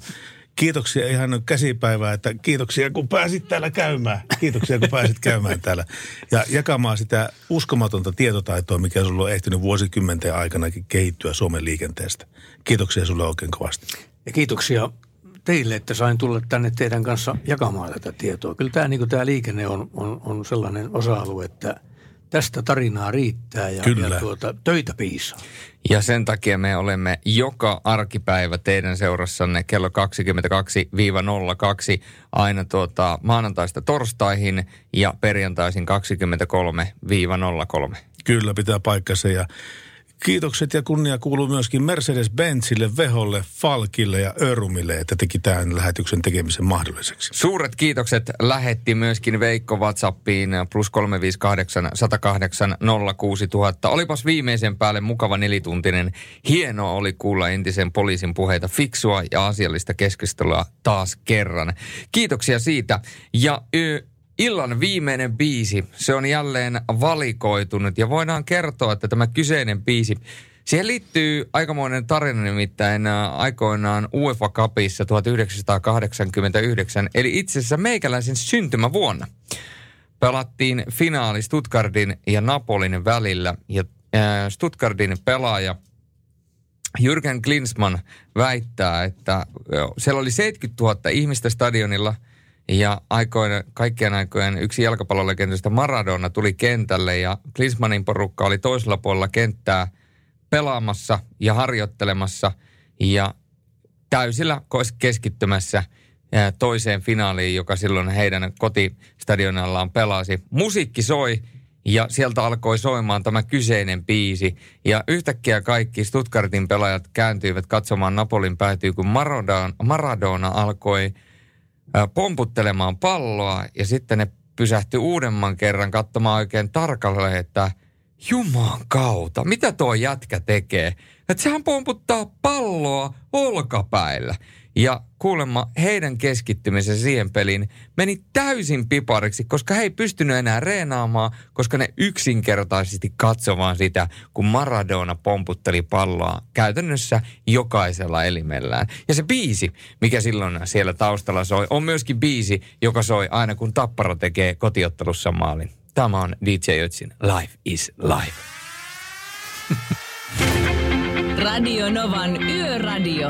[SPEAKER 2] Kiitoksia ihan käsipäivää, että kiitoksia kun pääsit täällä käymään. Kiitoksia kun pääsit käymään täällä ja jakamaan sitä uskomatonta tietotaitoa, mikä sulla on ehtinyt vuosikymmenten aikana kehittyä Suomen liikenteestä. Kiitoksia sulle oikein kovasti.
[SPEAKER 5] Ja kiitoksia teille, että sain tulla tänne teidän kanssa jakamaan tätä tietoa. Kyllä tämä, niin tämä liikenne on, on, on sellainen osa-alue, että tästä tarinaa riittää ja, Kyllä. ja tuota, töitä piisaa.
[SPEAKER 3] Ja sen takia me olemme joka arkipäivä teidän seurassanne kello 22-02 aina tuota maanantaista torstaihin ja perjantaisin 23-03.
[SPEAKER 2] Kyllä pitää paikkansa ja Kiitokset ja kunnia kuuluu myöskin Mercedes-Benzille, Veholle, Falkille ja Örumille, että teki tämän lähetyksen tekemisen mahdolliseksi.
[SPEAKER 3] Suuret kiitokset lähetti myöskin Veikko WhatsAppiin plus 358 108 06000. Olipas viimeisen päälle mukava nelituntinen. Hienoa oli kuulla entisen poliisin puheita fiksua ja asiallista keskustelua taas kerran. Kiitoksia siitä. Ja y- Illan viimeinen biisi, se on jälleen valikoitunut ja voidaan kertoa, että tämä kyseinen biisi, siihen liittyy aikamoinen tarina nimittäin aikoinaan UEFA Cupissa 1989, eli itse asiassa meikäläisen syntymävuonna. Pelattiin finaali Stuttgartin ja Napolin välillä ja Stuttgartin pelaaja Jürgen Klinsmann väittää, että siellä oli 70 000 ihmistä stadionilla – ja aikoina, kaikkien aikojen yksi jalkapallolegendista Maradona tuli kentälle ja Klinsmanin porukka oli toisella puolella kenttää pelaamassa ja harjoittelemassa ja täysillä keskittymässä toiseen finaaliin, joka silloin heidän kotistadionallaan pelasi. Musiikki soi ja sieltä alkoi soimaan tämä kyseinen biisi. Ja yhtäkkiä kaikki Stuttgartin pelaajat kääntyivät katsomaan Napolin päätyy, kun Maradona, Maradona alkoi – pomputtelemaan palloa ja sitten ne pysähtyi uudemman kerran katsomaan oikein tarkalleen, että juman kautta, mitä tuo jätkä tekee? Että sehän pomputtaa palloa olkapäillä. Ja kuulemma heidän keskittymisensä siihen peliin meni täysin pipariksi, koska he ei pystynyt enää reenaamaan, koska ne yksinkertaisesti katsomaan sitä, kun Maradona pomputteli palloa käytännössä jokaisella elimellään. Ja se biisi, mikä silloin siellä taustalla soi, on myöskin biisi, joka soi aina kun Tappara tekee kotiottelussa maalin. Tämä on DJ Ötsin Life is Life.
[SPEAKER 1] Radio Novan Yöradio.